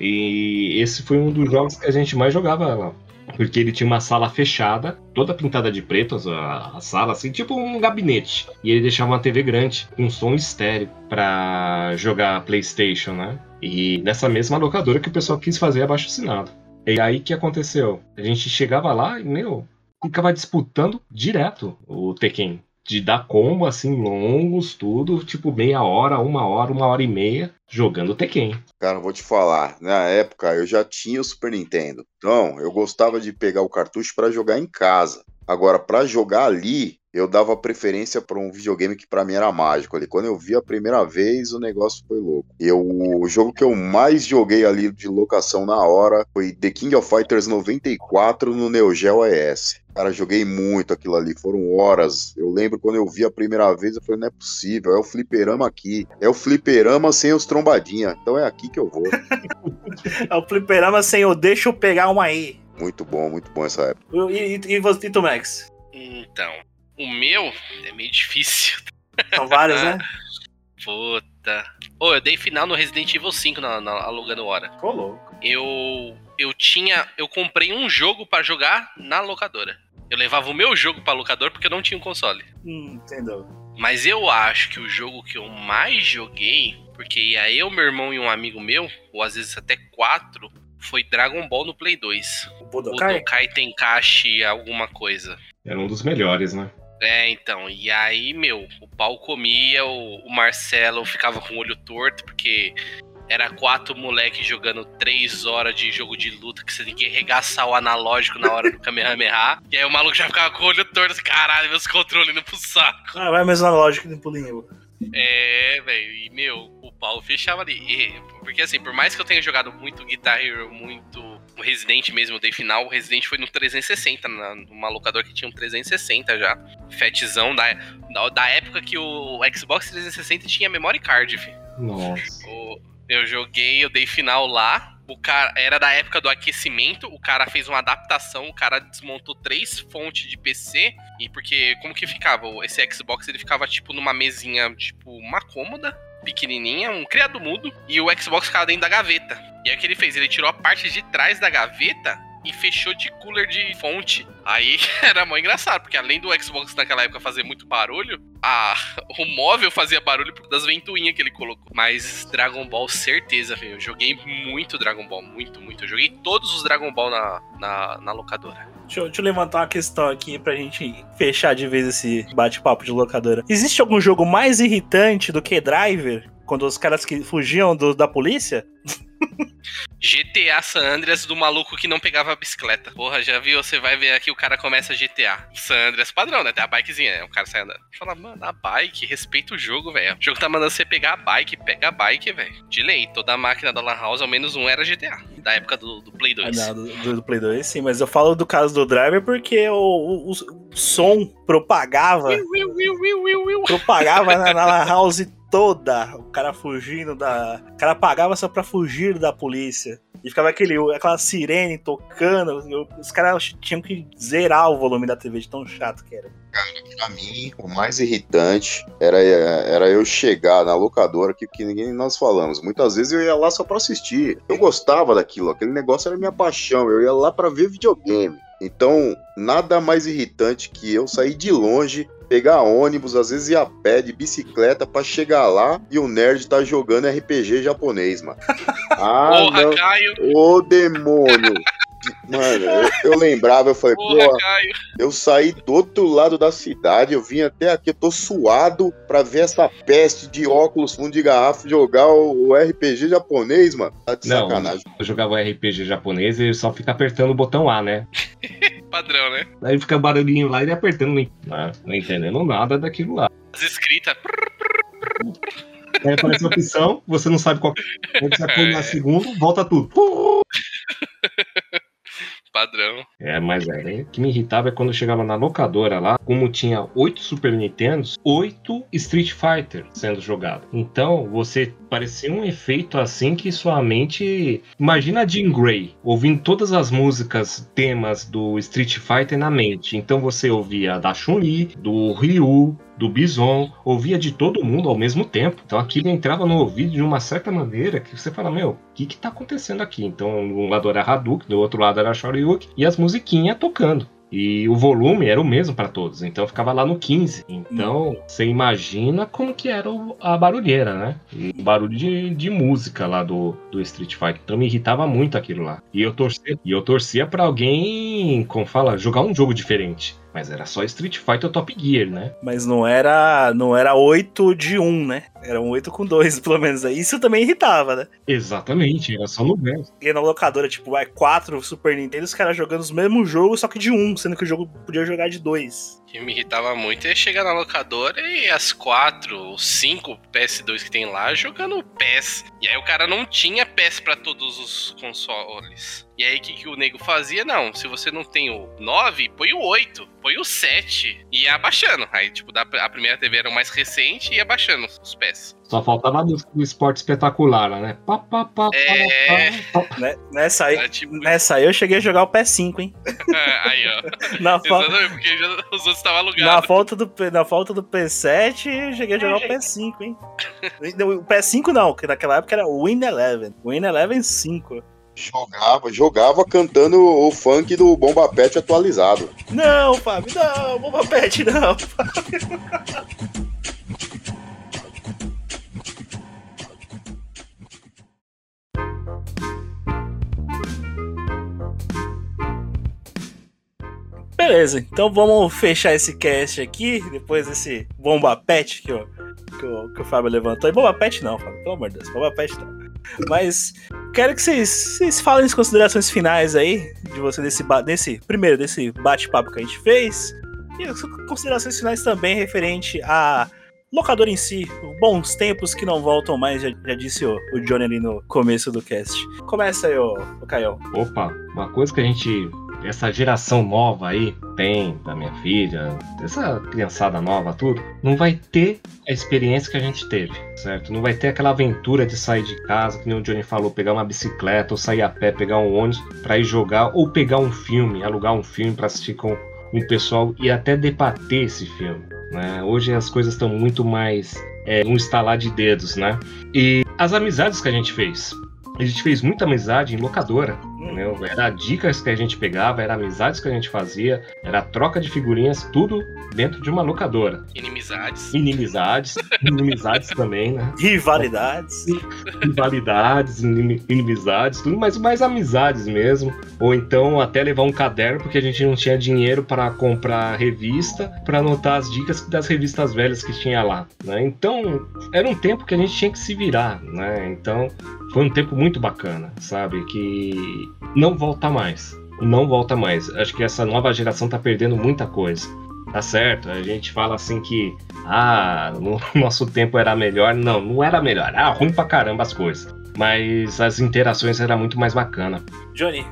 E esse foi um dos jogos que a gente mais jogava lá. Porque ele tinha uma sala fechada, toda pintada de preto, a, a sala, assim, tipo um gabinete. E ele deixava uma TV grande, com som estéreo, pra jogar PlayStation, né? E nessa mesma locadora que o pessoal quis fazer abaixo assinado. E aí que aconteceu? A gente chegava lá e, meu, ficava disputando direto o Tekken. De dar combo assim, longos, tudo, tipo meia hora, uma hora, uma hora e meia, jogando Tekken. Cara, vou te falar, na época eu já tinha o Super Nintendo. Então, eu gostava de pegar o cartucho pra jogar em casa. Agora, pra jogar ali, eu dava preferência pra um videogame que pra mim era mágico ali. Quando eu vi a primeira vez, o negócio foi louco. Eu, o jogo que eu mais joguei ali de locação na hora foi The King of Fighters 94 no Neo Geo AES. Cara, joguei muito aquilo ali, foram horas. Eu lembro quando eu vi a primeira vez, eu falei, não é possível, é o fliperama aqui. É o fliperama sem os trombadinha. Então é aqui que eu vou. É o fliperama sem o deixa eu pegar uma aí. Muito bom, muito bom essa época. E, e, e você, e tu, Max? Então, o meu é meio difícil. São vários, né? Puta. Ô, eu dei final no Resident Evil 5 na, na alugando hora. Ô, louco. Eu eu tinha, eu comprei um jogo pra jogar na locadora. Eu levava o meu jogo pra locadora porque eu não tinha um console. Hum, entendeu. Mas eu acho que o jogo que eu mais joguei, porque ia eu, meu irmão e um amigo meu, ou às vezes até quatro, foi Dragon Ball no Play 2. O O Budokai? Dokai Tenkaichi alguma coisa. Era um dos melhores, né? É, então, e aí, meu, o pau comia, o, o Marcelo ficava com o olho torto, porque era quatro moleques jogando três horas de jogo de luta, que você tem que arregaçar o analógico na hora do Kamehameha. e aí o maluco já ficava com o olho torto, assim, caralho, meus controles indo pro saco. Ah, vai mesmo na lógica do pulinho. É, velho, e meu, o pau fechava ali. E- porque assim, por mais que eu tenha jogado muito Guitar Hero, muito o Resident mesmo, dei final, o Resident foi no 360, na, numa locadora que tinha um 360 já. Fatzão da, da, da época que o Xbox 360 tinha memory card, fi. Nossa. O- eu joguei, eu dei final lá. O cara era da época do aquecimento. O cara fez uma adaptação. O cara desmontou três fontes de PC. E porque como que ficava? Esse Xbox ele ficava tipo numa mesinha, tipo uma cômoda, pequenininha, um criado mudo. E o Xbox ficava dentro da gaveta. E aí o que ele fez? Ele tirou a parte de trás da gaveta e fechou de cooler de fonte. Aí era mó engraçado, porque além do Xbox naquela época fazer muito barulho, a, o móvel fazia barulho por das ventoinhas que ele colocou. Mas Dragon Ball, certeza, velho. Eu joguei muito Dragon Ball, muito, muito. Eu joguei todos os Dragon Ball na, na, na locadora. Deixa eu, deixa eu levantar uma questão aqui pra gente fechar de vez esse bate-papo de locadora. Existe algum jogo mais irritante do que Driver? Quando os caras que fugiam do- da polícia? GTA San Andreas do maluco que não pegava a bicicleta. Porra, já viu? Você vai ver aqui o cara começa GTA. San Andreas padrão, né? Tem a bikezinha, né? O cara sai andando. Fala, mano, a bike, respeita o jogo, velho. O jogo tá mandando você pegar a bike, pega a bike, velho. De lei, toda a máquina da Lan House, ao menos um era GTA. Da época do, do Play 2. Ah, não, do, do Play 2, sim, mas eu falo do caso do Driver porque o, o- o som propagava, propagava na, na Lan House toda. O cara fugindo da. O cara pagava só pra fugir da polícia. E ficava aquele, aquela sirene tocando. os caras tinham que zerar o volume da TV de tão chato que era. Pra mim, o mais irritante era, era eu chegar na locadora, que, que ninguém nós falamos. Muitas vezes eu ia lá só pra assistir. Eu gostava daquilo, aquele negócio era minha paixão. Eu ia lá pra ver videogame. Então, nada mais irritante que eu sair de longe pegar ônibus, às vezes ir a pé, de bicicleta, pra chegar lá e o nerd tá jogando RPG japonês, mano. Ah, Porra, não. Caio. Ô demônio! Mano, eu, eu lembrava, eu falei, Porra, pô, Caio. eu saí do outro lado da cidade, eu vim até aqui, eu tô suado pra ver essa peste de óculos, fundo de garrafa, jogar o, o RPG japonês, mano. Tá de Não, sacanagem. eu jogava RPG japonês e ele só fica apertando o botão A, né? Padrão, né? Aí fica barulhinho lá e ele apertando, não, não, não entendendo nada daquilo lá. As escritas. Aí aparece a opção, você não sabe qual. Aí você põe na segunda, volta tudo. Padrão. É, mas é, o que me irritava é quando eu chegava na locadora lá, como tinha oito Super Nintendos, oito Street Fighter sendo jogado. Então, você parecia um efeito assim que sua mente. Imagina a Jean Grey ouvindo todas as músicas, temas do Street Fighter na mente. Então você ouvia da Chun-Li, do Ryu, do Bison, ouvia de todo mundo ao mesmo tempo. Então aquilo entrava no ouvido de uma certa maneira que você fala, meu, o que que tá acontecendo aqui? Então, um lado era Hadouken, do outro lado era Shoryuken, e as musiquinhas tocando. E o volume era o mesmo para todos, então ficava lá no 15. Então, você imagina como que era a barulheira, né? O barulho de, de música lá do, do Street Fighter. Então me irritava muito aquilo lá. E eu torcia, e eu torcia para alguém, como fala, jogar um jogo diferente. Mas era só Street Fighter Top Gear, né? Mas não era não era 8 de 1, né? Era um 8 com 2, pelo menos. Isso também irritava, né? Exatamente, era só no verso. E na locadora, tipo, vai 4 Super Nintendo, os caras jogando os mesmos jogos, só que de 1, sendo que o jogo podia jogar de 2. O que me irritava muito é chegar na locadora e as quatro ou cinco PS2 que tem lá jogando PES. E aí o cara não tinha PES pra todos os consoles. E aí o que, que o nego fazia? Não, se você não tem o 9, põe o 8, põe o 7. E ia abaixando. Aí, tipo, da, a primeira TV era o mais recente e ia abaixando os PES. Só faltava do, do esporte espetacular lá, né? Pá, pá, pá, pá, É. pá, pá. Né? Nessa, aí, tipo, nessa aí eu cheguei a jogar o PS5, hein? aí, ó. Na, fa- Exatamente, porque já, os outros estavam na, alugados. falta do, na falta do PS7, eu cheguei a jogar o PS5, hein? Não, O PS5 não, que naquela época era o Win Eleven. Win Eleven 5. Jogava, jogava cantando o funk do Bomba Pet atualizado. Não, Fábio, não, Bomba Pet, não. Beleza, então vamos fechar esse cast aqui, depois desse Bomba Pet que o, que o, que o Fábio levantou. E Bomba Pet não, Fábio, pelo amor de Deus, Bomba Pet não. Mas quero que vocês, vocês falem as considerações finais aí de você desse, desse primeiro, desse bate-papo que a gente fez. E as considerações finais também referente a locador em si, bons tempos que não voltam mais, já, já disse o, o Johnny ali no começo do cast. Começa aí, ô, ô Caio. Opa, uma coisa que a gente. Essa geração nova aí tem, da minha filha, dessa criançada nova, tudo, não vai ter a experiência que a gente teve, certo? Não vai ter aquela aventura de sair de casa, que nem o Johnny falou, pegar uma bicicleta, ou sair a pé, pegar um ônibus pra ir jogar, ou pegar um filme, alugar um filme pra assistir com um pessoal e até debater esse filme. Né? Hoje as coisas estão muito mais é, um estalar de dedos, né? E as amizades que a gente fez. A gente fez muita amizade em locadora, entendeu? Era dicas que a gente pegava, era amizades que a gente fazia, era troca de figurinhas, tudo dentro de uma locadora. Inimizades. Inimizades, inimizades também, né? Rivalidades. Rivalidades, inim- inimizades, tudo, mas mais amizades mesmo. Ou então até levar um caderno, porque a gente não tinha dinheiro para comprar revista, para anotar as dicas das revistas velhas que tinha lá. Né? Então, era um tempo que a gente tinha que se virar, né? Então, foi um tempo muito bacana, sabe? Que não volta mais. Não volta mais. Acho que essa nova geração tá perdendo muita coisa. Tá certo, a gente fala assim que ah, no nosso tempo era melhor. Não, não era melhor. Era ruim pra caramba as coisas. Mas as interações eram muito mais bacana. Johnny,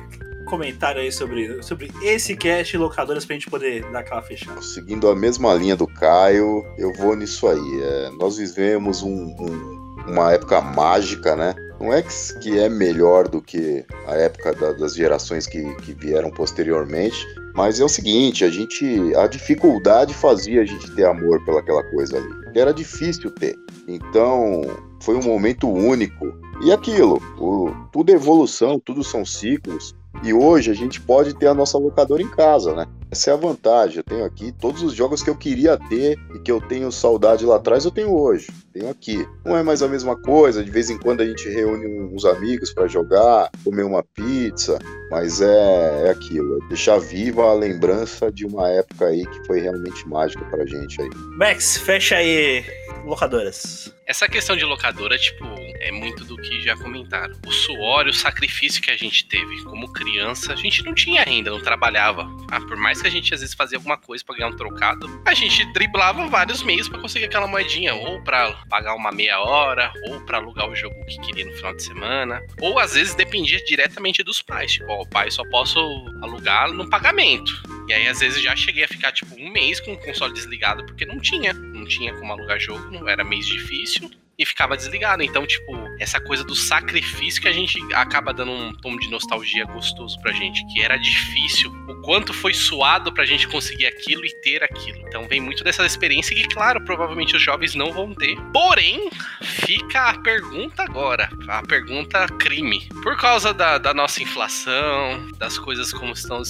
comentário aí sobre, sobre esse cast e locadoras pra gente poder dar aquela fechada. Seguindo a mesma linha do Caio, eu vou nisso aí. É, nós vivemos um- um- uma época mágica, né? Não é que, que é melhor do que a época da- das gerações que, que vieram posteriormente, mas é o seguinte, a gente, a dificuldade fazia a gente ter amor pelaquela coisa ali, porque era difícil ter. Então, foi um momento único. E aquilo, o- tudo é evolução, tudo são ciclos. E hoje a gente pode ter a nossa locadora em casa, né? Essa é a vantagem. Eu tenho aqui todos os jogos que eu queria ter e que eu tenho saudade lá atrás, eu tenho hoje. Tenho aqui. Não é mais a mesma coisa. De vez em quando a gente reúne uns amigos para jogar, comer uma pizza, mas é, é aquilo. É deixar viva a lembrança de uma época aí que foi realmente mágica pra gente aí. Max, fecha aí locadoras. Essa questão de locadora, tipo, é muito do que já comentaram. O suor e o sacrifício que a gente teve como criança, a gente não tinha ainda, não trabalhava. Ah, por mais que a gente às vezes fazia alguma coisa para ganhar um trocado, a gente driblava vários meios para conseguir aquela moedinha, ou para pagar uma meia hora, ou para alugar o jogo que queria no final de semana, ou às vezes dependia diretamente dos pais, tipo, ó, o pai só posso alugar no pagamento. E aí às vezes já cheguei a ficar tipo um mês com o console desligado porque não tinha, tinha como alugar jogo, não era mês difícil e ficava desligado. Então, tipo, essa coisa do sacrifício que a gente acaba dando um tom de nostalgia gostoso pra gente, que era difícil, o quanto foi suado pra gente conseguir aquilo e ter aquilo. Então, vem muito dessa experiência que, claro, provavelmente os jovens não vão ter. Porém, fica a pergunta agora, a pergunta crime. Por causa da, da nossa inflação, das coisas como estão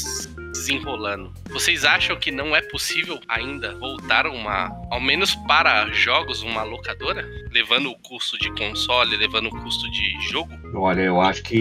desenrolando. Vocês acham que não é possível ainda voltar uma, ao menos para jogos, uma locadora? Levando o custo de console, levando o custo de jogo? Olha, eu acho que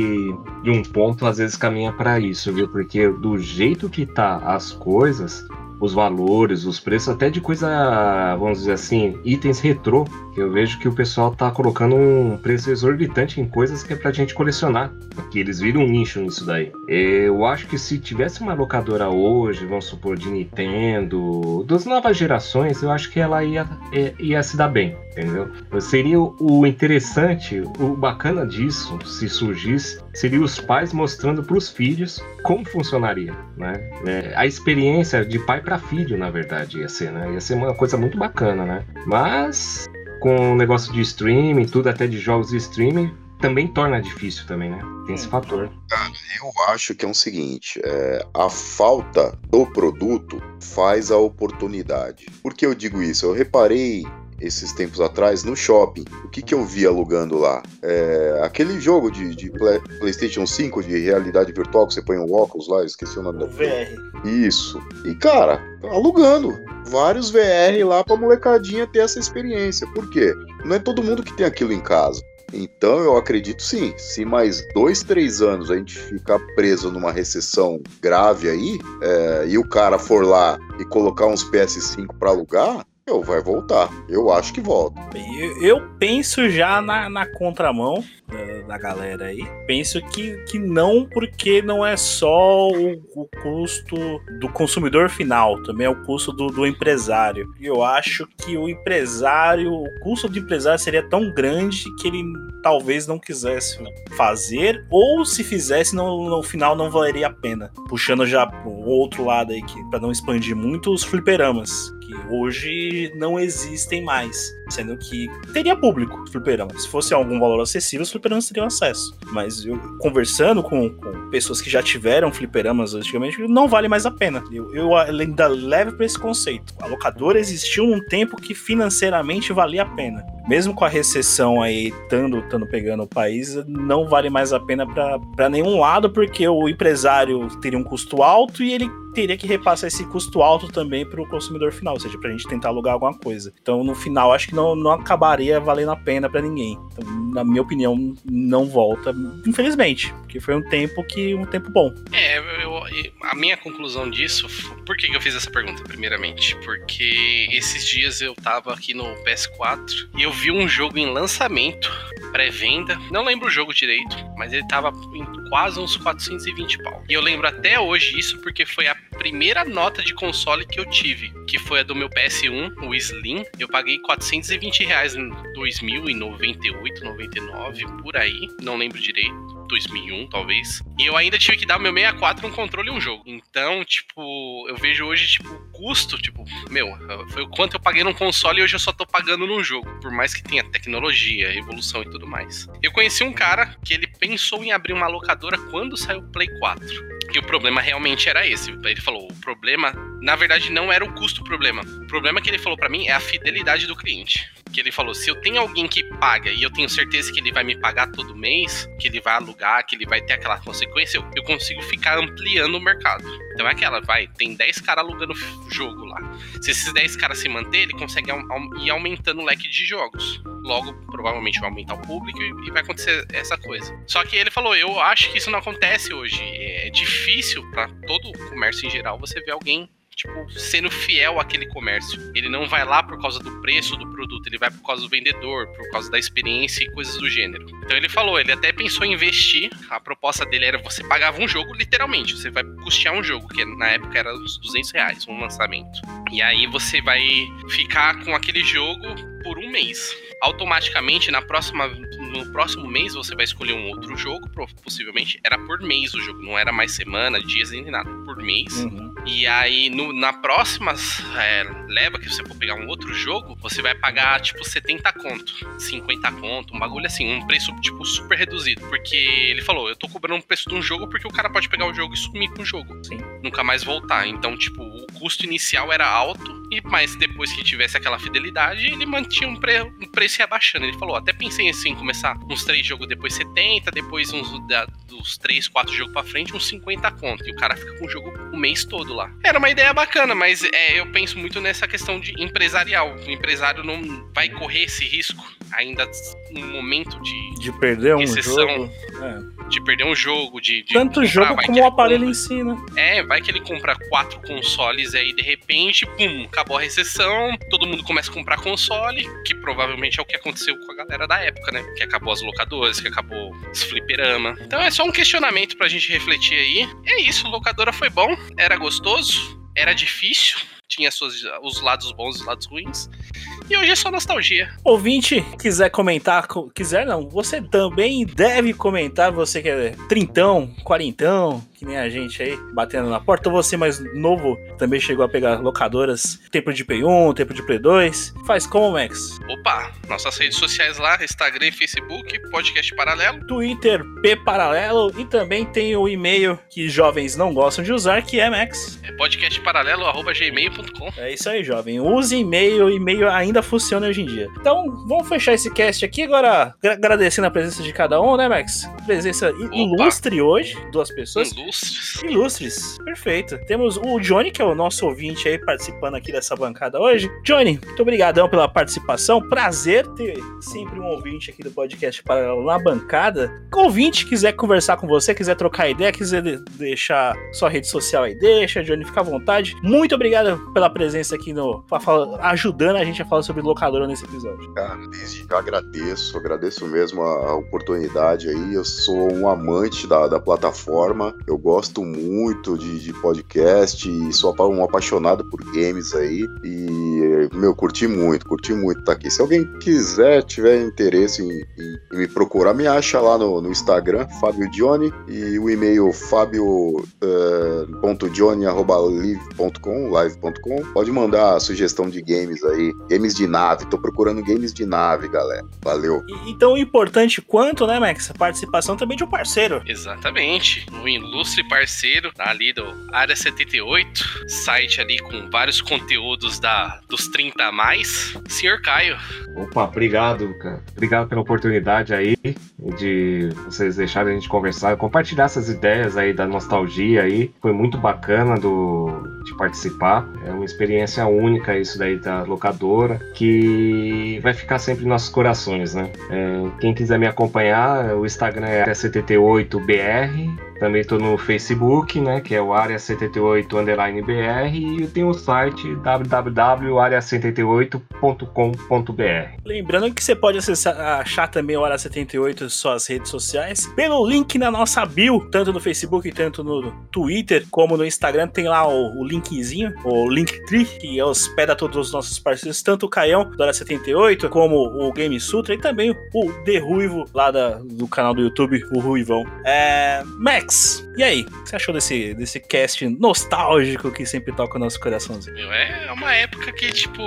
de um ponto às vezes caminha para isso, viu? Porque do jeito que tá as coisas, os valores, os preços, até de coisa, vamos dizer assim, itens retrô, que eu vejo que o pessoal tá colocando um preço exorbitante em coisas que é pra gente colecionar, porque eles viram um nicho nisso daí. Eu acho que se tivesse uma locadora hoje, vamos supor, de Nintendo, das novas gerações, eu acho que ela ia, ia, ia se dar bem, entendeu? Seria o interessante, o bacana disso, se surgisse, seria os pais mostrando para os filhos como funcionaria, né? É, a experiência de pai para filho, na verdade, ia ser, né? Ia ser uma coisa muito bacana, né? Mas com o negócio de streaming, tudo até de jogos de streaming, também torna difícil também, né? Tem esse fator. Cara, eu acho que é o seguinte, é, a falta do produto faz a oportunidade. Por que eu digo isso? Eu reparei esses tempos atrás no shopping. O que, que eu vi alugando lá? É, aquele jogo de, de Play, PlayStation 5 de realidade virtual que você põe um óculos lá, esqueci o nome da VR. Isso. E cara, alugando vários VR lá pra molecadinha ter essa experiência. Por quê? Não é todo mundo que tem aquilo em casa. Então eu acredito sim, se mais dois, três anos a gente ficar preso numa recessão grave aí, é, e o cara for lá e colocar uns PS5 pra alugar, eu vai voltar. Eu acho que volta. Eu, eu penso já na, na contramão da, da galera aí. Penso que, que não, porque não é só o, o custo do consumidor final, também é o custo do, do empresário. E eu acho que o empresário, o custo do empresário seria tão grande que ele talvez não quisesse fazer, ou se fizesse, no, no final não valeria a pena. Puxando já pro outro lado aí, pra não expandir muito, os fliperamas que hoje não existem mais. Sendo que teria público os fliperamas. Se fosse algum valor acessível, os fliperamas teriam acesso. Mas eu conversando com, com pessoas que já tiveram fliperamas antigamente, não vale mais a pena. Eu, eu ainda levo para esse conceito. A locadora existiu num tempo que financeiramente valia a pena. Mesmo com a recessão aí estando pegando o país, não vale mais a pena para nenhum lado, porque o empresário teria um custo alto e ele teria que repassar esse custo alto também para o consumidor final, ou seja, para a gente tentar alugar alguma coisa. Então, no final, acho que não, não acabaria valendo a pena para ninguém. Então, na minha opinião, não volta, infelizmente, porque foi um tempo que um tempo bom. É, eu, a minha conclusão disso, por que, eu fiz essa pergunta, primeiramente? Porque esses dias eu tava aqui no PS4 e eu vi um jogo em lançamento, pré-venda, não lembro o jogo direito, mas ele tava em quase uns 420 pau. E eu lembro até hoje isso porque foi a primeira nota de console que eu tive, que foi a do meu PS1, o Slim. Eu paguei 420 reais em 2098, 99, por aí, não lembro direito. 2001, talvez. E eu ainda tive que dar meu 64 um controle e um jogo. Então, tipo, eu vejo hoje, tipo, o custo, tipo, meu, foi o quanto eu paguei num console e hoje eu só tô pagando num jogo. Por mais que tenha tecnologia, evolução e tudo mais. Eu conheci um cara que ele pensou em abrir uma locadora quando saiu o Play 4. E o problema realmente era esse. Ele falou: o problema na verdade, não era o custo o problema. O problema que ele falou pra mim é a fidelidade do cliente. Que ele falou: se eu tenho alguém que paga e eu tenho certeza que ele vai me pagar todo mês, que ele vai alugar, que ele vai ter aquela consequência, eu, eu consigo ficar ampliando o mercado. Então é aquela, vai, tem 10 caras alugando jogo lá. Se esses 10 caras se manter, ele consegue ir aumentando o leque de jogos. Logo, provavelmente vai aumentar o público e, e vai acontecer essa coisa. Só que ele falou: eu acho que isso não acontece hoje. É difícil pra todo o comércio em geral você ver alguém tipo, sendo fiel àquele comércio. Ele não vai lá por causa do preço do produto, ele vai por causa do vendedor, por causa da experiência e coisas do gênero. Então ele falou, ele até pensou em investir. A proposta dele era você pagava um jogo, literalmente. Você vai custear um jogo, que na época era uns 200 reais, um lançamento. E aí você vai ficar com aquele jogo por um mês. Automaticamente, na próxima, no próximo mês, você vai escolher um outro jogo, possivelmente. Era por mês o jogo, não era mais semana, dias, nem nada. Por mês. Uhum. E aí, no- na próxima é, leva que você for pegar um outro jogo, você vai pagar, tipo, 70 conto, 50 conto, um bagulho assim, um preço, tipo, super reduzido. Porque ele falou, eu tô cobrando um preço de um jogo porque o cara pode pegar o jogo e sumir com o jogo. Sim. Nunca mais voltar. Então, tipo, o custo inicial era alto, e mas depois que tivesse aquela fidelidade, ele mantinha um, pre- um preço ia abaixando. Ele falou, até pensei assim, começar uns três jogos, depois 70, depois uns da- dos três, quatro jogos pra frente, uns 50 conto. E o cara fica com o jogo o mês todo lá. Era uma ideia bacana, mas é, eu penso muito nessa questão de empresarial. O empresário não vai correr esse risco ainda no momento de, De perder um jogo. É. de perder um jogo, de. de Tanto o comprar, jogo como o aparelho compra. em si, né? É, vai que ele compra quatro consoles e aí de repente, pum, acabou a recessão, todo mundo começa a comprar console, que provavelmente é o que aconteceu com a galera da época, né? Que acabou as locadoras, que acabou os fliperama. Então é só um questionamento pra gente refletir aí. É isso, locadora foi bom, era gostoso, era difícil, tinha suas, os lados bons e os lados ruins. E hoje é só nostalgia. Ouvinte, quiser comentar, co- quiser não, você também deve comentar, você que é trintão, quarentão, que nem a gente aí, batendo na porta, ou você mais novo, também chegou a pegar locadoras, tempo de Play 1, tempo de Play 2, faz como, Max? Opa, nossas redes sociais lá, Instagram Facebook, podcast paralelo. Twitter, P Paralelo, e também tem o e-mail que jovens não gostam de usar, que é Max. É podcastparalelo.gmail.com. É isso aí, jovem. Use e-mail, e-mail ainda funciona hoje em dia. Então, vamos fechar esse cast aqui agora, gra- agradecendo a presença de cada um, né, Max? Presença i- ilustre hoje, duas pessoas. Ilustres. Ilustres, perfeito. Temos o Johnny, que é o nosso ouvinte aí, participando aqui dessa bancada hoje. Johnny, muito obrigadão pela participação. Prazer ter sempre um ouvinte aqui do podcast Paralelo na bancada. Que ouvinte quiser conversar com você, quiser trocar ideia, quiser de- deixar sua rede social aí, deixa, Johnny, fica à vontade. Muito obrigado pela presença aqui no ajudando a gente a falar sobre locadora nesse episódio. Cara, desde já agradeço, agradeço mesmo a, a oportunidade aí. Eu sou um amante da, da plataforma, eu gosto muito de, de podcast e sou um apaixonado por games aí. E, meu, curti muito, curti muito estar aqui. Se alguém quiser, tiver interesse em, em- em me procurar, me acha lá no, no Instagram, Fábio Johnny, e o e-mail fabio.johnny.live.com, live.com. Pode mandar sugestão de games aí, games de nave. Tô procurando games de nave, galera. Valeu. E, e tão importante quanto, né, Max? A participação também de um parceiro. Exatamente. Um ilustre parceiro ali do Área 78, site ali com vários conteúdos da, dos 30 a mais. Senhor Caio. Opa, obrigado, cara. Obrigado pela oportunidade aí de vocês deixarem a gente conversar, compartilhar essas ideias aí da nostalgia aí. Foi muito bacana do, de participar. É uma experiência única isso daí da locadora, que vai ficar sempre em nossos corações, né? É, quem quiser me acompanhar, o Instagram é área78br. Também estou no Facebook, né? Que é o Área 78 underline BR. E tenho o site www.area78.com.br. Lembrando que você pode acessar, achar também o Hora 78 em suas redes sociais pelo link na nossa bio, tanto no Facebook, tanto no Twitter, como no Instagram. Tem lá o, o linkzinho, o Linktree, que hospeda todos os nossos parceiros, tanto o Caião do Hora 78, como o Game Sutra e também o The Ruivo, lá da- do canal do YouTube, o Ruivão. É, Max, E aí? O que você achou desse, desse cast nostálgico que sempre toca o nosso coraçãozinho? Meu, é uma época que, tipo,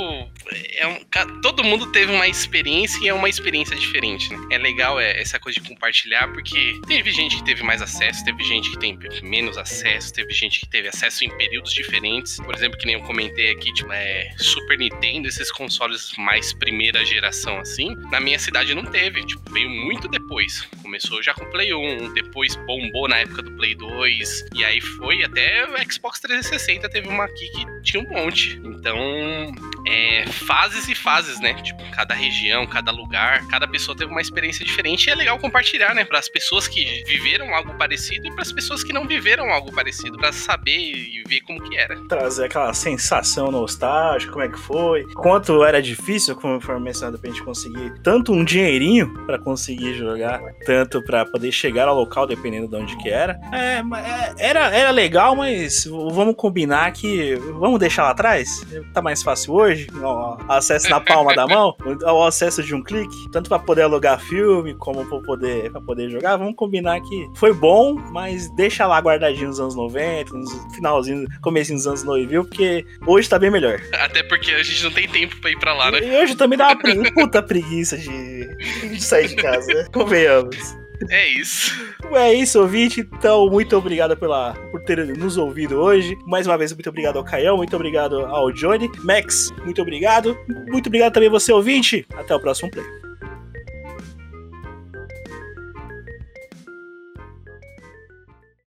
é um, todo mundo teve uma experiência e é uma experiência diferente, né? É legal é, essa coisa de compartilhar, porque teve gente que teve mais acesso, teve gente que tem menos acesso, teve gente que teve acesso em períodos diferentes. Por exemplo, que nem eu comentei aqui, tipo, é, Super Nintendo, esses consoles mais primeira geração, assim, na minha cidade não teve, tipo, veio muito depois. Começou já com Play 1, depois bombou na época do Play 2, e aí foi até o Xbox 360 teve uma aqui que tinha um monte. Então, é fases e fases, né? Tipo, cada região, cada lugar, cada pessoa teve uma experiência diferente e é legal compartilhar, né? Para as pessoas que viveram algo parecido e para as pessoas que não viveram algo parecido, para saber e ver como que era. Trazer aquela sensação nostálgica, como é que foi, quanto era difícil, como foi mencionado, pra gente conseguir tanto um dinheirinho pra conseguir jogar, tanto pra poder chegar ao local, dependendo de onde que era. É, é, era, era legal, mas vamos combinar que vamos deixar lá atrás? Tá mais fácil hoje, ó, acesso na palma da mão, o acesso de um clique, tanto pra poder alugar filme como pra poder, pra poder jogar. Vamos combinar que foi bom, mas deixa lá guardadinho nos anos 90, nos finalzinho, comecinho dos anos 2000, porque hoje tá bem melhor. Até porque a gente não tem tempo pra ir pra lá, né? E hoje também dá uma pre- puta preguiça de, de sair de casa, né? Convenhamos. É isso. É isso, ouvinte. Então, muito obrigado pela, por ter nos ouvido hoje. Mais uma vez, muito obrigado ao Caião, muito obrigado ao Johnny. Max, muito obrigado. Muito obrigado também você, ouvinte. Até o próximo play.